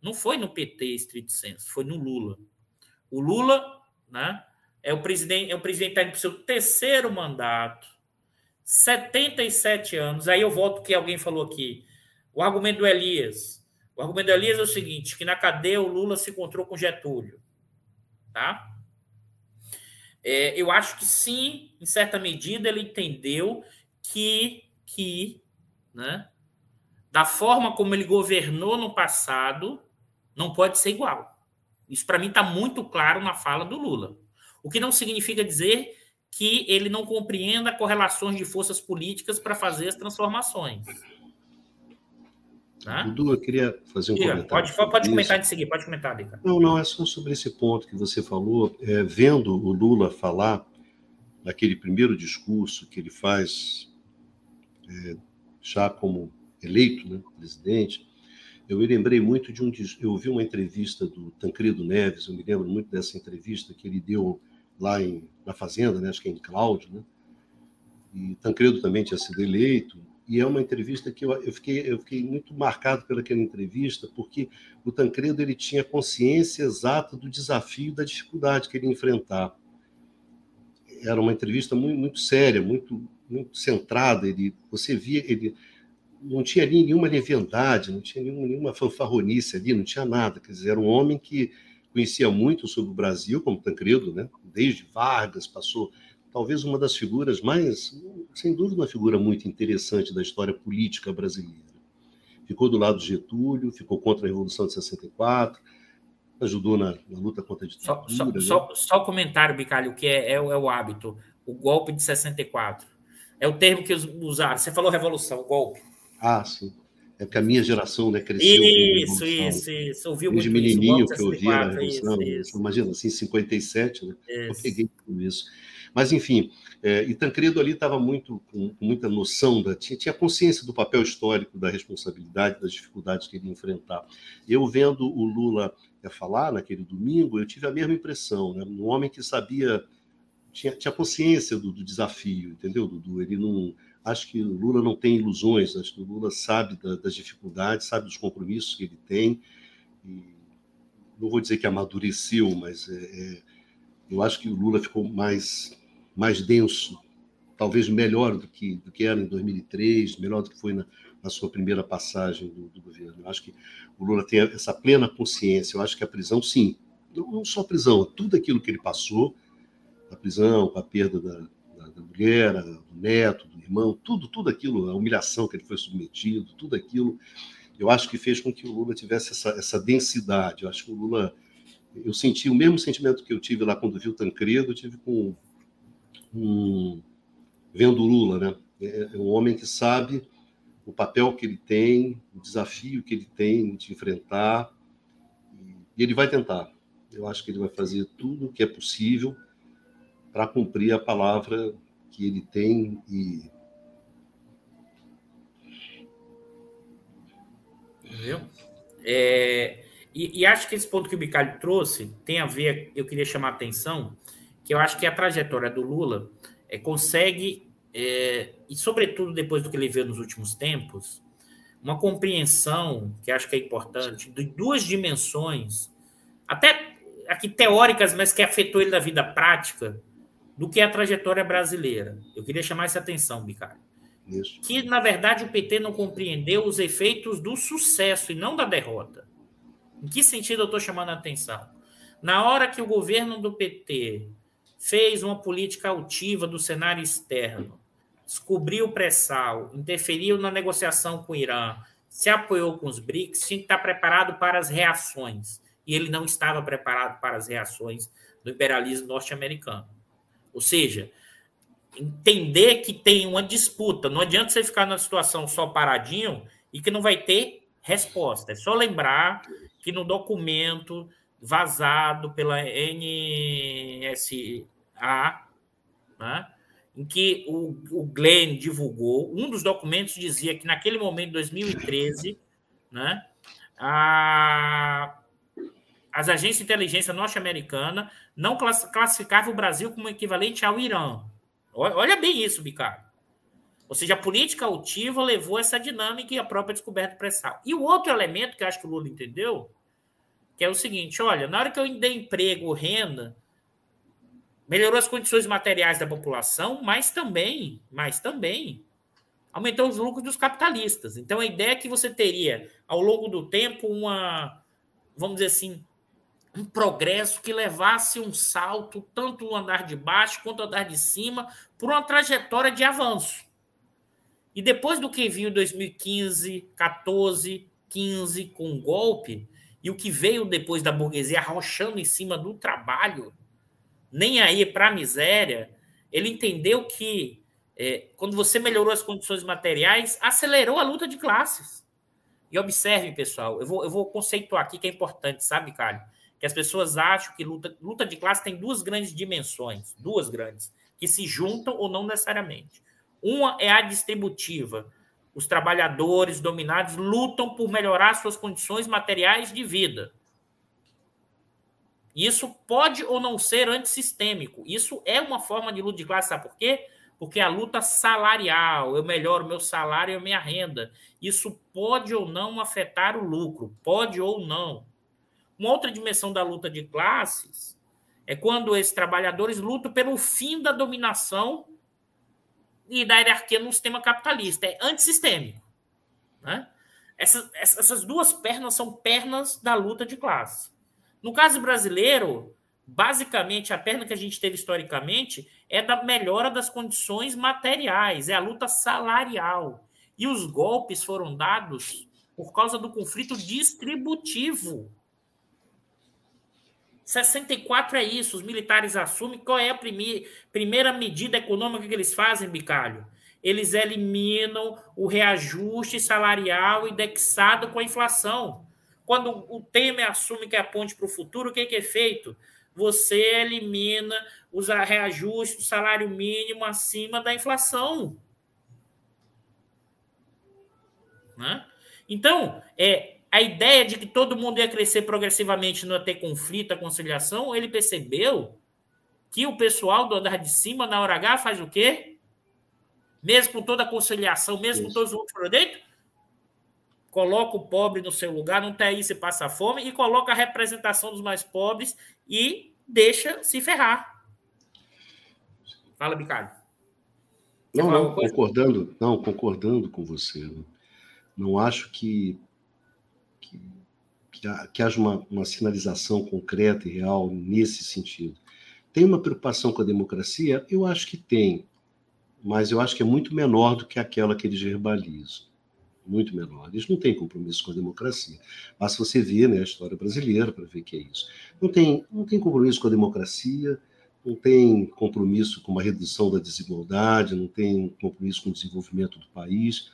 não foi no PT, estrito senso, foi no Lula. O Lula né, é o presidente, é o presidente está no seu terceiro mandato, 77 anos. Aí eu volto que alguém falou aqui. O argumento do Elias. O argumento do Elias é o seguinte: que na cadeia o Lula se encontrou com Getúlio. Tá? É, eu acho que sim, em certa medida, ele entendeu que, que né, da forma como ele governou no passado, não pode ser igual. Isso, para mim, está muito claro na fala do Lula. O que não significa dizer que ele não compreenda correlações de forças políticas para fazer as transformações. Né? Dudu, eu queria fazer um comentário. Pode, pode comentar de seguir, pode comentar. Não, não, é só sobre esse ponto que você falou. É, vendo o Lula falar naquele primeiro discurso que ele faz é, já como eleito, né, presidente, eu me lembrei muito de um. Eu ouvi uma entrevista do Tancredo Neves, eu me lembro muito dessa entrevista que ele deu lá em, na Fazenda, né, acho que é em Cláudio, né? E Tancredo também tinha sido eleito, e é uma entrevista que eu, eu, fiquei, eu fiquei muito marcado pelaquela entrevista, porque o Tancredo ele tinha consciência exata do desafio, da dificuldade que ele ia enfrentar. Era uma entrevista muito, muito séria, muito, muito centrada. Ele, você via, ele não tinha ali nenhuma leviandade, não tinha nenhuma, nenhuma fanfarronice ali, não tinha nada. Quer dizer, era um homem que conhecia muito sobre o Brasil, como Tancredo, né? Desde Vargas, passou talvez uma das figuras mais, sem dúvida, uma figura muito interessante da história política brasileira. Ficou do lado de Getúlio, ficou contra a Revolução de 64, ajudou na, na luta contra a ditadura. Só, só, né? só, só comentário, Bicalho, que é, é, é, o hábito, o golpe de 64. É o termo que usaram. Você falou revolução, golpe. Ah, sim. É que a minha geração né, cresceu. Isso, isso, isso. Ouviu Desde muito menininho isso, que eu via a Revolução. Isso, isso. Imagina, assim, 57, né? Isso. Eu peguei tudo isso. Mas, enfim, é, e Tancredo ali estava muito com, com, muita noção, da, tinha, tinha consciência do papel histórico, da responsabilidade, das dificuldades que ele ia enfrentar. Eu vendo o Lula falar naquele domingo, eu tive a mesma impressão, né? Um homem que sabia, tinha, tinha consciência do, do desafio, entendeu, Dudu? Ele não acho que Lula não tem ilusões, acho que Lula sabe da, das dificuldades, sabe dos compromissos que ele tem. E não vou dizer que amadureceu, mas é, é, eu acho que o Lula ficou mais, mais denso, talvez melhor do que, do que era em 2003, melhor do que foi na, na sua primeira passagem do, do, governo. Eu acho que o Lula tem essa plena consciência. Eu acho que a prisão, sim, não, não só a prisão, tudo aquilo que ele passou, a prisão, a perda da, da, mulher, do neto, do irmão, tudo, tudo aquilo, a humilhação que ele foi submetido, tudo aquilo, eu acho que fez com que o Lula tivesse essa, essa densidade. Eu acho que o Lula, eu senti o mesmo sentimento que eu tive lá quando vi o Tancredo, eu tive com um, vendo o Lula, né? É, é um homem que sabe o papel que ele tem, o desafio que ele tem de enfrentar, e ele vai tentar. Eu acho que ele vai fazer tudo o que é possível para cumprir a palavra que ele tem e Entendeu? É, e, e, acho que esse ponto que o Bicalho trouxe tem a ver, eu queria chamar a atenção, que eu acho que a trajetória do Lula é, consegue é, e sobretudo depois do que ele viu nos últimos tempos, uma compreensão que acho que é importante de duas dimensões, até aqui teóricas, mas que afetou ele na vida prática, do que é a trajetória brasileira. Eu queria chamar essa atenção, Bicário. Isso. Que, na verdade, o PT não compreendeu os efeitos do sucesso e não da derrota. Em que sentido eu estou chamando a atenção? Na hora que o governo do PT fez uma política altiva do cenário externo, descobriu o pré-sal, interferiu na negociação com o Irã, se apoiou com os BRICS, tinha que estar preparado para as reações. E ele não estava preparado para as reações do imperialismo norte-americano. Ou seja, entender que tem uma disputa. Não adianta você ficar na situação só paradinho e que não vai ter resposta. É só lembrar que no documento vazado pela NSA, né, em que o, o Glenn divulgou, um dos documentos dizia que naquele momento, 2013, né, a, as agências de inteligência norte-americana não classificavam o Brasil como equivalente ao Irã. Olha bem isso, Bicardo. Ou seja, a política altiva levou essa dinâmica e a própria descoberta pré-sal. E o outro elemento que eu acho que o Lula entendeu, que é o seguinte: olha, na hora que eu dei emprego, renda, melhorou as condições materiais da população, mas também, mas também aumentou os lucros dos capitalistas. Então a ideia é que você teria ao longo do tempo uma, vamos dizer assim, um progresso que levasse um salto tanto no andar de baixo quanto no andar de cima por uma trajetória de avanço. E depois do que viu em 2015, 14, 15 com o golpe e o que veio depois da burguesia arrochando em cima do trabalho, nem aí para a miséria, ele entendeu que é, quando você melhorou as condições materiais, acelerou a luta de classes. E observe, pessoal, eu vou, eu vou conceituar aqui que é importante, sabe, Cário? As pessoas acham que luta, luta de classe tem duas grandes dimensões, duas grandes, que se juntam ou não necessariamente. Uma é a distributiva. Os trabalhadores dominados lutam por melhorar suas condições materiais de vida. Isso pode ou não ser antissistêmico. Isso é uma forma de luta de classe, sabe por quê? Porque a luta salarial, eu melhoro meu salário e minha renda. Isso pode ou não afetar o lucro, pode ou não. Uma outra dimensão da luta de classes é quando esses trabalhadores lutam pelo fim da dominação e da hierarquia no sistema capitalista. É antissistêmico. Né? Essas, essas duas pernas são pernas da luta de classe. No caso brasileiro, basicamente a perna que a gente teve historicamente é da melhora das condições materiais, é a luta salarial. E os golpes foram dados por causa do conflito distributivo. 64 é isso, os militares assumem. Qual é a primeira, medida econômica que eles fazem, Bicalho? eles eliminam o reajuste salarial indexado com a inflação. Quando o Temer assume que é a ponte para o futuro, o que é, feito? Você elimina os reajustes do salário mínimo acima da inflação. Né? Então, é, a ideia de que todo mundo ia crescer progressivamente, não ia ter conflito, a conciliação, ele percebeu que o pessoal do andar de cima, na hora H, faz o quê? Mesmo com toda a conciliação, mesmo Isso. com todos os outros dentro, coloca o pobre no seu lugar, não tem aí, se passa fome, e coloca a representação dos mais pobres e deixa se ferrar. Fala, Bicalho. Não, não, concordando, não, concordando com você. Né? Não acho que, que, que haja uma, uma sinalização concreta e real nesse sentido. Tem uma preocupação com a democracia? Eu acho que tem, mas eu acho que é muito menor do que aquela que eles verbalizam muito menor. Eles não têm compromisso com a democracia. Basta você ver né, a história brasileira para ver que é isso. Não tem, não tem compromisso com a democracia, não tem compromisso com a redução da desigualdade, não tem compromisso com o desenvolvimento do país.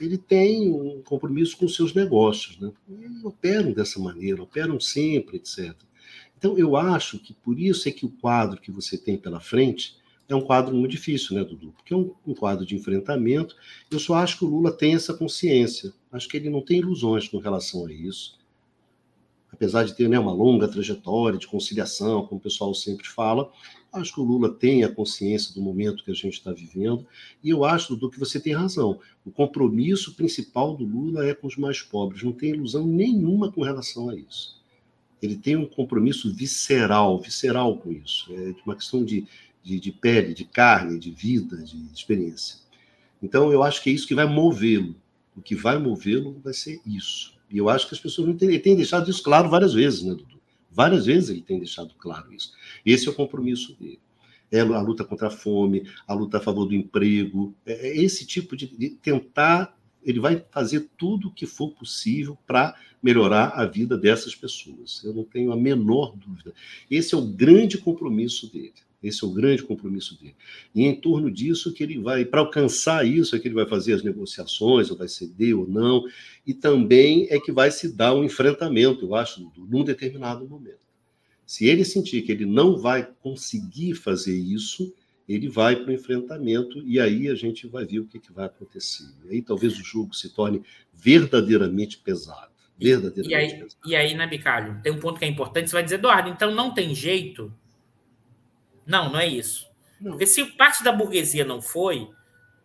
Ele tem um compromisso com seus negócios. Né? E operam dessa maneira, operam sempre, etc. Então, eu acho que por isso é que o quadro que você tem pela frente é um quadro muito difícil, né, Dudu? Porque é um, um, quadro de enfrentamento. Eu só acho que o Lula tem essa consciência. Acho que ele não tem ilusões com relação a isso. Apesar de ter né, uma longa trajetória de conciliação, como o pessoal sempre fala, acho que o Lula tem a consciência do momento que a gente está vivendo. E eu acho, Dudu, que você tem razão. O compromisso principal do Lula é com os mais pobres. Não tem ilusão nenhuma com relação a isso. Ele tem um compromisso visceral, visceral com isso. É uma questão de, de, de pele, de carne, de vida, de experiência. Então, eu acho que é isso que vai movê-lo. O que vai movê-lo vai ser isso. E eu acho que as pessoas não têm, tem deixado isso claro várias vezes, né, Dudu? Várias vezes ele tem deixado claro isso. Esse é o compromisso dele. É a luta contra a fome, a luta a favor do emprego, é, é esse tipo de, de tentar. Ele vai fazer tudo o que for possível para melhorar a vida dessas pessoas. Eu não tenho a menor dúvida. Esse é o grande compromisso dele. Esse é o grande compromisso dele. E em torno disso que ele vai, para alcançar isso, é que ele vai fazer as negociações, ou vai ceder ou não, e também é que vai se dar um enfrentamento, eu acho, num determinado momento. Se ele sentir que ele não vai conseguir fazer isso, ele vai para o enfrentamento e aí a gente vai ver o que, que vai acontecer. E aí talvez o jogo se torne verdadeiramente pesado. Verdadeiramente e aí, pesado. E aí, né, Bicalho, tem um ponto que é importante, você vai dizer, Eduardo, então não tem jeito não, não é isso. Não. Porque se parte da burguesia não foi,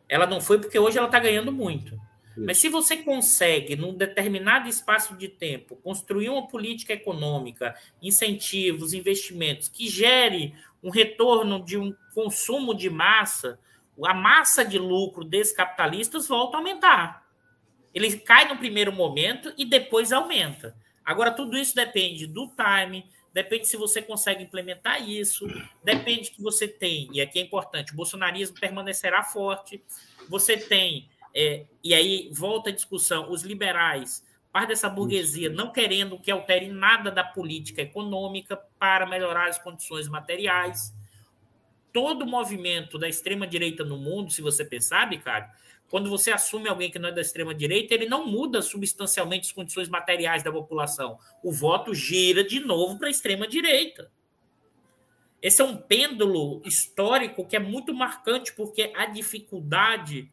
ela não foi porque hoje ela está ganhando muito. Isso. Mas se você consegue, num determinado espaço de tempo, construir uma política econômica, incentivos, investimentos, que gere um retorno de um consumo de massa, a massa de lucro desses capitalistas volta a aumentar. Ele cai no primeiro momento e depois aumenta. Agora, tudo isso depende do time, depende se você consegue implementar isso, depende que você tem, e aqui é importante, o bolsonarismo permanecerá forte, você tem, é, e aí volta a discussão, os liberais, parte dessa burguesia não querendo que altere nada da política econômica para melhorar as condições materiais. Todo movimento da extrema-direita no mundo, se você pensar, Ricardo, quando você assume alguém que não é da extrema-direita, ele não muda substancialmente as condições materiais da população. O voto gira de novo para a extrema-direita. Esse é um pêndulo histórico que é muito marcante, porque a dificuldade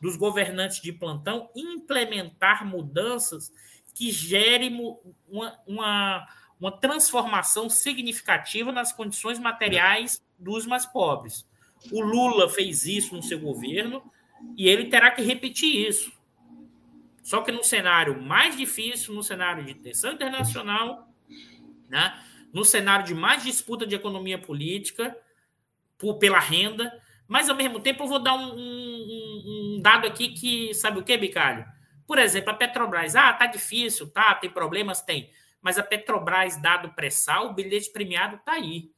dos governantes de plantão implementar mudanças que gerem uma, uma, uma transformação significativa nas condições materiais dos mais pobres. O Lula fez isso no seu governo, e ele terá que repetir isso. Só que no cenário mais difícil, no cenário de tensão internacional, né? no cenário de mais disputa de economia política, por, pela renda, mas ao mesmo tempo eu vou dar um, um, um dado aqui que, sabe o que, Bicalho? Por exemplo, a Petrobras, ah, tá difícil, tá, tem problemas, tem. Mas a Petrobras, dado pré-sal, o bilhete premiado tá aí.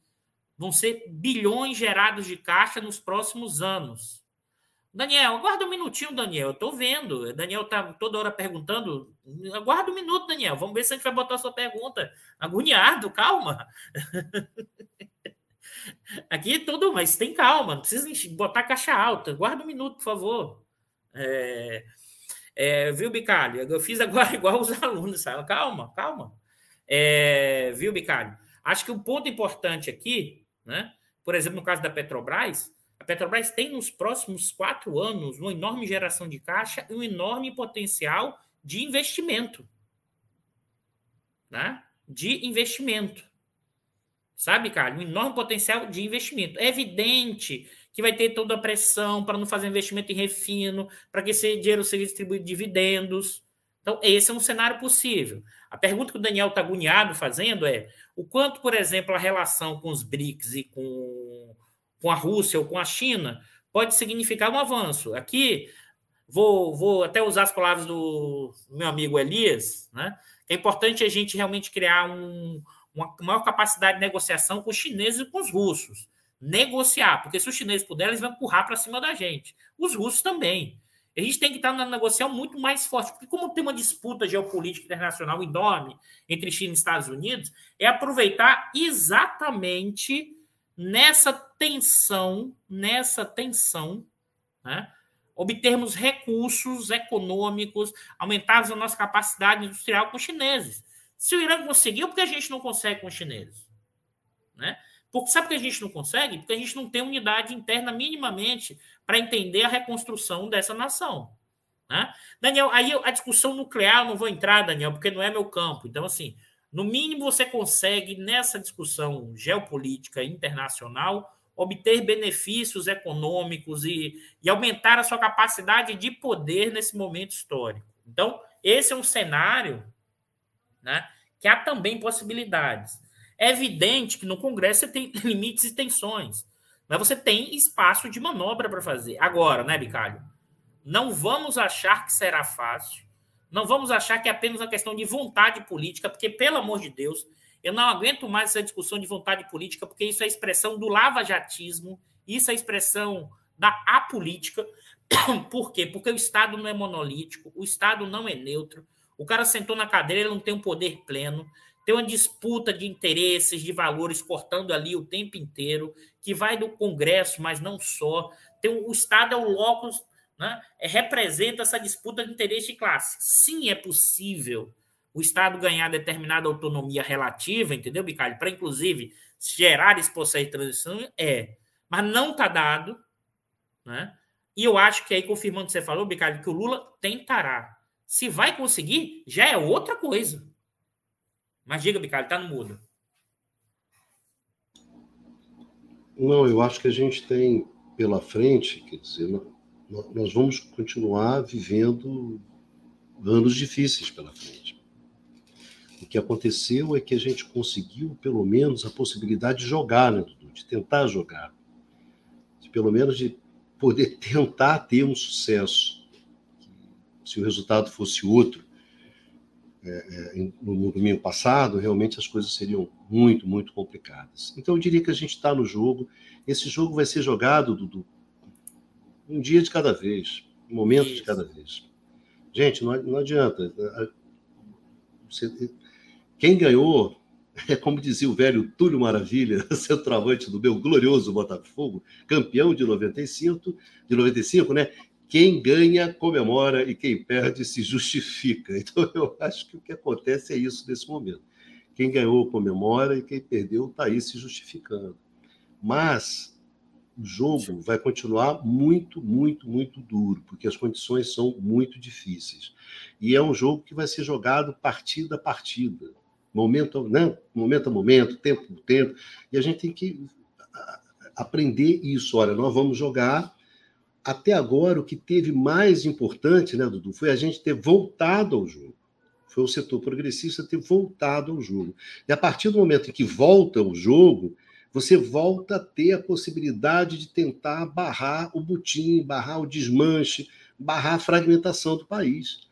Vão ser bilhões gerados de caixa nos próximos anos. Daniel, aguarda um minutinho, Daniel. Eu tô vendo. Daniel tá toda hora perguntando. Aguarda um minuto, Daniel. Vamos ver se a gente vai botar a sua pergunta. Agoniado, calma. Aqui tudo, mas tem calma, não precisa botar caixa alta. Guarda um minuto, por favor. É, é, viu, Bicalho? Eu fiz agora igual os alunos, sabe? Calma, calma. É, viu, Bicalho? Acho que o um ponto importante aqui, né? Por exemplo, no caso da Petrobras, a Petrobras tem nos próximos quatro anos uma enorme geração de caixa e um enorme potencial de investimento. Né? De investimento. Sabe, cara? Um enorme potencial de investimento. É evidente que vai ter toda a pressão para não fazer investimento em refino, para que esse dinheiro seja distribuído dividendos. Então, esse é um cenário possível. A pergunta que o Daniel está agoniado fazendo é o quanto, por exemplo, a relação com os BRICS e com com a Rússia ou com a China, pode significar um avanço. Aqui, vou, vou até usar as palavras do meu amigo Elias, né? é importante a gente realmente criar um, uma maior capacidade de negociação com os chineses e com os russos. Negociar, porque se os chineses puderem, eles vão empurrar para cima da gente. Os russos também. A gente tem que estar na negociação muito mais forte, porque como tem uma disputa geopolítica internacional enorme entre China e Estados Unidos, é aproveitar exatamente nessa tensão, nessa tensão, né, obtermos recursos econômicos, aumentarmos a nossa capacidade industrial com os chineses. Se o Irã conseguiu, por que a gente não consegue com os chineses? Né? Porque sabe por que a gente não consegue? Porque a gente não tem unidade interna minimamente para entender a reconstrução dessa nação. Né? Daniel, aí a discussão nuclear eu não vou entrar, Daniel, porque não é meu campo. Então, assim, no mínimo, você consegue, nessa discussão geopolítica internacional, obter benefícios econômicos e, e aumentar a sua capacidade de poder nesse momento histórico. Então, esse é um cenário né, que há também possibilidades. É evidente que no Congresso você tem limites e tensões, mas você tem espaço de manobra para fazer. Agora, né, Bicalho? Não vamos achar que será fácil não vamos achar que é apenas uma questão de vontade política, porque, pelo amor de Deus, eu não aguento mais essa discussão de vontade política, porque isso é expressão do lavajatismo, isso é expressão da apolítica. Por quê? Porque o Estado não é monolítico, o Estado não é neutro, o cara sentou na cadeira, ele não tem um poder pleno, tem uma disputa de interesses, de valores cortando ali o tempo inteiro, que vai do Congresso, mas não só. Tem, o Estado é o locus né, é, representa essa disputa de interesse de classe. Sim, é possível o Estado ganhar determinada autonomia relativa, entendeu, Bicalho? Para, inclusive, gerar esse processo de transição, é. Mas não está dado. Né? E eu acho que aí, confirmando o que você falou, Bicalho, que o Lula tentará. Se vai conseguir, já é outra coisa. Mas diga, Bicalho, está no mudo. Não, eu acho que a gente tem pela frente, quer dizer, nós vamos continuar vivendo anos difíceis pela frente. O que aconteceu é que a gente conseguiu, pelo menos, a possibilidade de jogar, né, Dudu? De tentar jogar. De, pelo menos de poder tentar ter um sucesso. Se o resultado fosse outro, é, é, no domingo passado, realmente as coisas seriam muito, muito complicadas. Então, eu diria que a gente está no jogo. Esse jogo vai ser jogado, Dudu, um dia de cada vez, um momento Isso. de cada vez. Gente, não, não adianta. Você, quem ganhou é como dizia o velho Túlio Maravilha, centroavante do meu glorioso Botafogo, campeão de 95, de 95, né? Quem ganha comemora e quem perde se justifica. Então eu acho que o que acontece é isso nesse momento. Quem ganhou comemora e quem perdeu está aí se justificando. Mas o jogo vai continuar muito, muito, muito duro, porque as condições são muito difíceis. E é um jogo que vai ser jogado partida a partida, momento, né? momento a momento, tempo a tempo, e a gente tem que aprender isso. Olha, nós vamos jogar. Até agora, o que teve mais importante, né, Dudu, foi a gente ter voltado ao jogo. Foi o setor progressista ter voltado ao jogo. E a partir do momento em que volta ao jogo, você volta a ter a possibilidade de tentar barrar o butim, barrar o desmanche, barrar a fragmentação do país.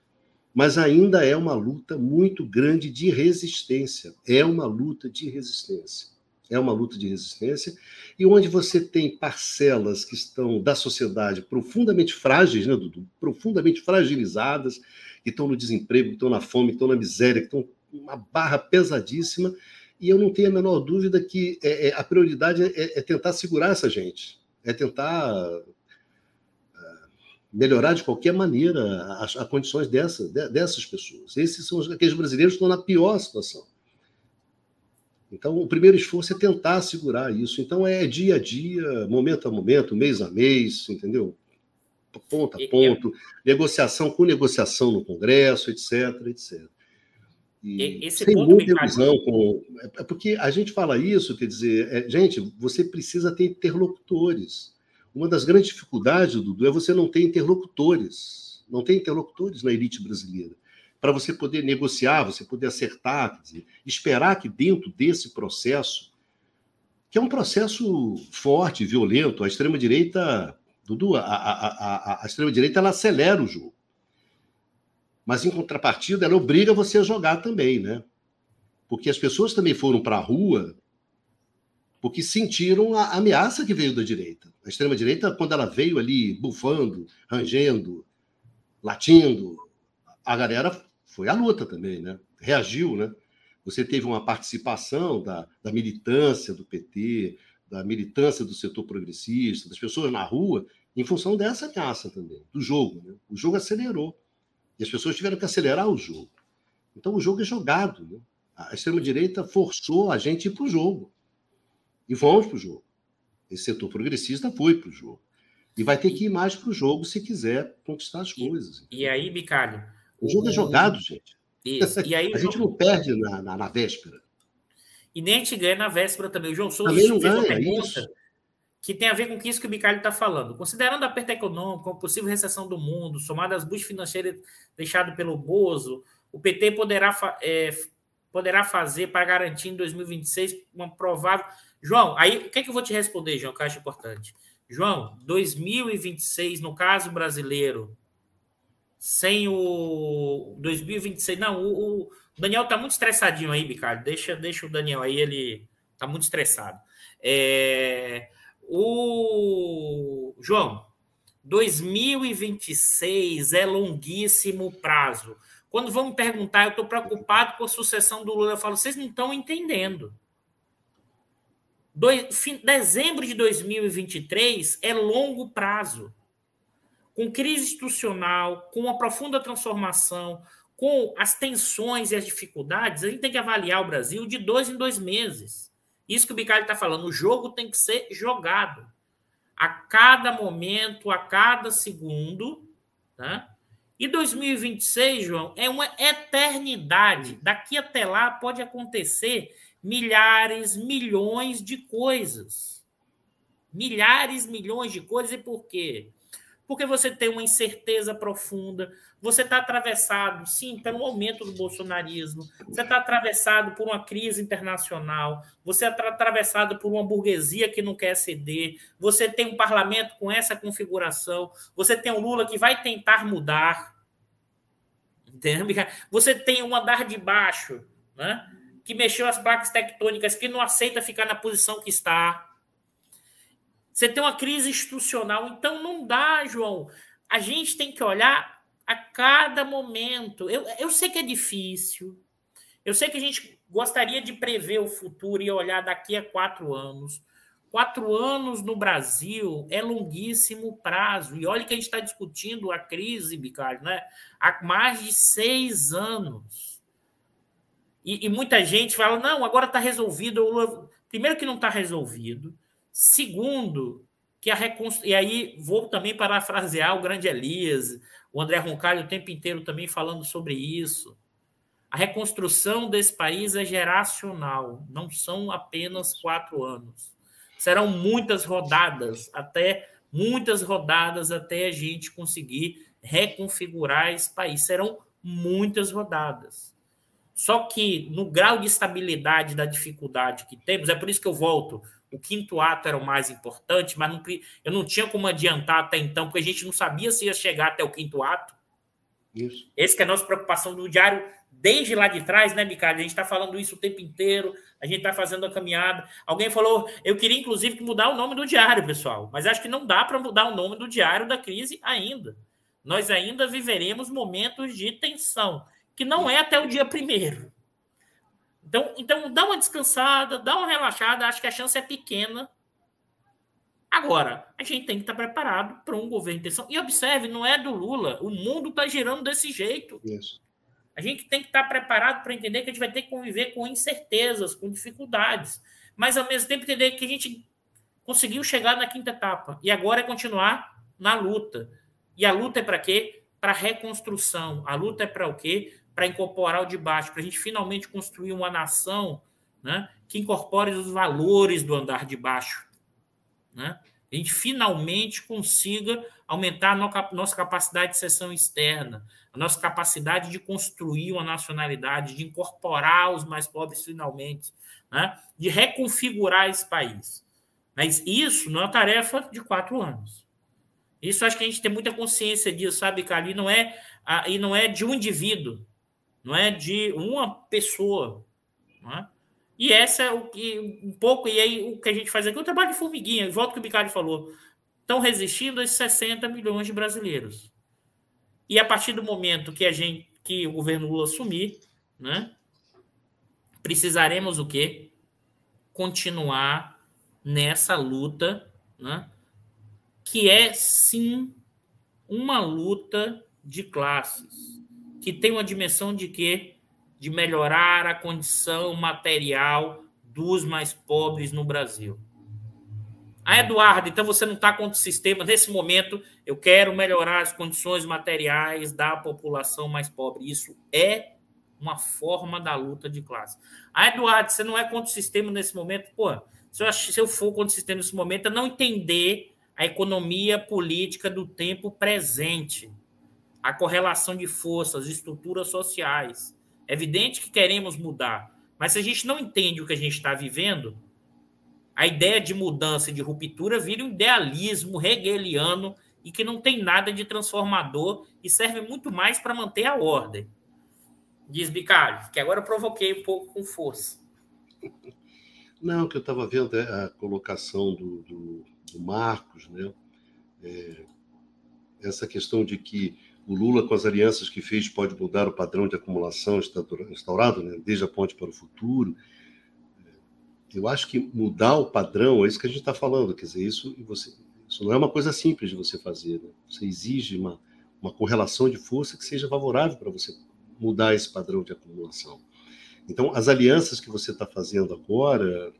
Mas ainda é uma luta muito grande de resistência. É uma luta de resistência. É uma luta de resistência. E onde você tem parcelas que estão da sociedade profundamente frágeis, né, Dudu? Profundamente fragilizadas, que estão no desemprego, que estão na fome, que estão na miséria, que estão uma barra pesadíssima, E eu não tenho a menor dúvida que é, é, a prioridade é, é, tentar segurar essa gente, é tentar é, melhorar de qualquer maneira as, as condições dessa, dessas pessoas. Esses são aqueles brasileiros que estão na pior situação. Então, o primeiro esforço é tentar segurar isso. Então, é dia a dia, momento a momento, mês a mês, entendeu? Ponto a ponto, negociação com negociação no Congresso, etc, etc. E Esse sem ponto muita ilusão com... É porque a gente fala isso, quer dizer, é, gente, você precisa ter interlocutores. Uma das grandes dificuldades, Dudu, é você não ter interlocutores. Não tem interlocutores na elite brasileira para você poder negociar, você poder acertar, dizer, esperar que dentro desse processo, que é um processo forte, violento, a extrema-direita, Dudu, a, a, a, a extrema-direita ela acelera o jogo. Mas, em contrapartida, ela obriga você a jogar também, né? Porque as pessoas também foram para a rua porque sentiram a ameaça que veio da direita. A extrema-direita, quando ela veio ali bufando, rangendo, latindo, a galera foi a luta também, né? Reagiu, né? Você teve uma participação da, da militância do PT, da militância do setor progressista, das pessoas na rua, em função dessa ameaça também, do jogo. Né? O jogo acelerou. E as pessoas tiveram que acelerar o jogo. Então o jogo é jogado. Né? A extrema-direita forçou a gente ir para o jogo. E vamos para o jogo. Esse setor progressista foi para o jogo. E vai ter que ir mais para o jogo se quiser conquistar as coisas. E, e aí, Bicalho, o jogo é jogado, gente. Isso. E aí, a gente não perde na, na, na, véspera. E nem a gente ganha na véspera também. O João Souza também não ganha, pergunta isso. Que tem a ver com isso que o Bicalho está falando. Considerando a aperto econômico, a possível recessão do mundo, somada às buscas financeiras deixadas pelo Bozo, o PT poderá, é, poderá fazer para garantir em 2026 uma provável. João, aí o que, é que eu vou te responder, João, que eu acho importante? João, 2026, no caso brasileiro, sem o 2026. Não, o, o Daniel tá muito estressadinho aí, Ricardo. Deixa, deixa o Daniel aí, ele tá muito estressado. É, o João, 2026 é longuíssimo prazo. Quando vão perguntar, eu estou preocupado com a sucessão do Lula. Eu falo, vocês não estão entendendo. Fim, dezembro de 2023 é longo prazo com crise institucional, com uma profunda transformação, com as tensões e as dificuldades, a gente tem que avaliar o Brasil de dois em dois meses. Isso que o Bicalho está falando, o jogo tem que ser jogado. A cada momento, a cada segundo. Né? E 2026, João, é uma eternidade. Daqui até lá pode acontecer milhares, milhões de coisas. Milhares, milhões de coisas. E por quê? Porque você tem uma incerteza profunda, você está atravessado, sim, pelo aumento do bolsonarismo, você está atravessado por uma crise internacional, você está atravessado por uma burguesia que não quer ceder, você tem um parlamento com essa configuração, você tem um Lula que vai tentar mudar, entende? Você tem um andar de baixo, né? que mexeu as placas tectônicas, que não aceita ficar na posição que está, você tem uma crise institucional. Então, não dá, João. A gente tem que olhar a cada momento. Eu, eu sei que é difícil. Eu sei que a gente gostaria de prever o futuro e olhar daqui a quatro anos. Quatro anos no Brasil é longuíssimo prazo. E olha que a gente está discutindo a crise, Bicalho, né? há mais de seis anos. E, e muita gente fala: não, agora está resolvido. Primeiro, que não está resolvido. Segundo, que a reconstru... e aí vou também parafrasear o grande Elias, o André Roncalho o tempo inteiro também falando sobre isso. A reconstrução desse país é geracional, não são apenas quatro anos. Serão muitas rodadas, até muitas rodadas até a gente conseguir reconfigurar esse país. Serão muitas rodadas. Só que no grau de estabilidade da dificuldade que temos, é por isso que eu volto o quinto ato era o mais importante, mas não, eu não tinha como adiantar até então, porque a gente não sabia se ia chegar até o quinto ato. Isso. Essa que é a nossa preocupação do diário desde lá de trás, né, Bicalho? A gente está falando isso o tempo inteiro, a gente está fazendo a caminhada. Alguém falou, eu queria inclusive mudar o nome do diário, pessoal, mas acho que não dá para mudar o nome do diário da crise ainda. Nós ainda viveremos momentos de tensão, que não é até o dia primeiro. Então, então dá uma descansada, dá uma relaxada, acho que a chance é pequena. Agora, a gente tem que estar preparado para um governo de tensão. E observe, não é do Lula, o mundo está girando desse jeito. Isso. A gente tem que estar preparado para entender que a gente vai ter que conviver com incertezas, com dificuldades, mas ao mesmo tempo entender que a gente conseguiu chegar na quinta etapa e agora é continuar na luta. E a luta é para quê? Para reconstrução. A luta é para o quê? Para incorporar o de baixo, para a gente finalmente construir uma nação né, que incorpore os valores do andar de baixo. Né? A gente finalmente consiga aumentar a nossa capacidade de sessão externa, a nossa capacidade de construir uma nacionalidade, de incorporar os mais pobres finalmente, né? de reconfigurar esse país. Mas isso não é uma tarefa de quatro anos. Isso acho que a gente tem muita consciência disso, sabe, Cali? Não é e não é de um indivíduo, não é de uma pessoa. É? E essa é o que um pouco, e aí o que a gente faz aqui é o trabalho de formiguinha, volta que o Bicalho falou. Estão resistindo esses 60 milhões de brasileiros. E a partir do momento que a gente que o governo Lula assumir, né? Precisaremos o quê? Continuar nessa luta, né? que é sim uma luta de classes, que tem uma dimensão de quê? De melhorar a condição material dos mais pobres no Brasil. Ah, Eduardo, então você não está contra o sistema. Nesse momento, eu quero melhorar as condições materiais da população mais pobre. Isso é uma forma da luta de classe. Ah, Eduardo, você não é contra o sistema nesse momento? Pô, se eu, se eu for contra o sistema nesse momento, é não entender a economia política do tempo presente, a correlação de forças, estruturas sociais. É evidente que queremos mudar, mas se a gente não entende o que a gente está vivendo, a ideia de mudança de ruptura vira um idealismo hegeliano e que não tem nada de transformador e serve muito mais para manter a ordem. Diz Bicalho, que agora eu provoquei um pouco com força. Não, que eu estava vendo é a colocação do, do do Marcos, né? É, essa questão de que o Lula, com as alianças que fez, pode mudar o padrão de acumulação instaurado, né? desde a ponte para o futuro. Eu acho que mudar o padrão é isso que a gente está falando, quer dizer, isso, você, isso não é uma coisa simples de você fazer. Né? Você exige uma, uma correlação de força que seja favorável para você mudar esse padrão de acumulação. Então, as alianças que você está fazendo agora,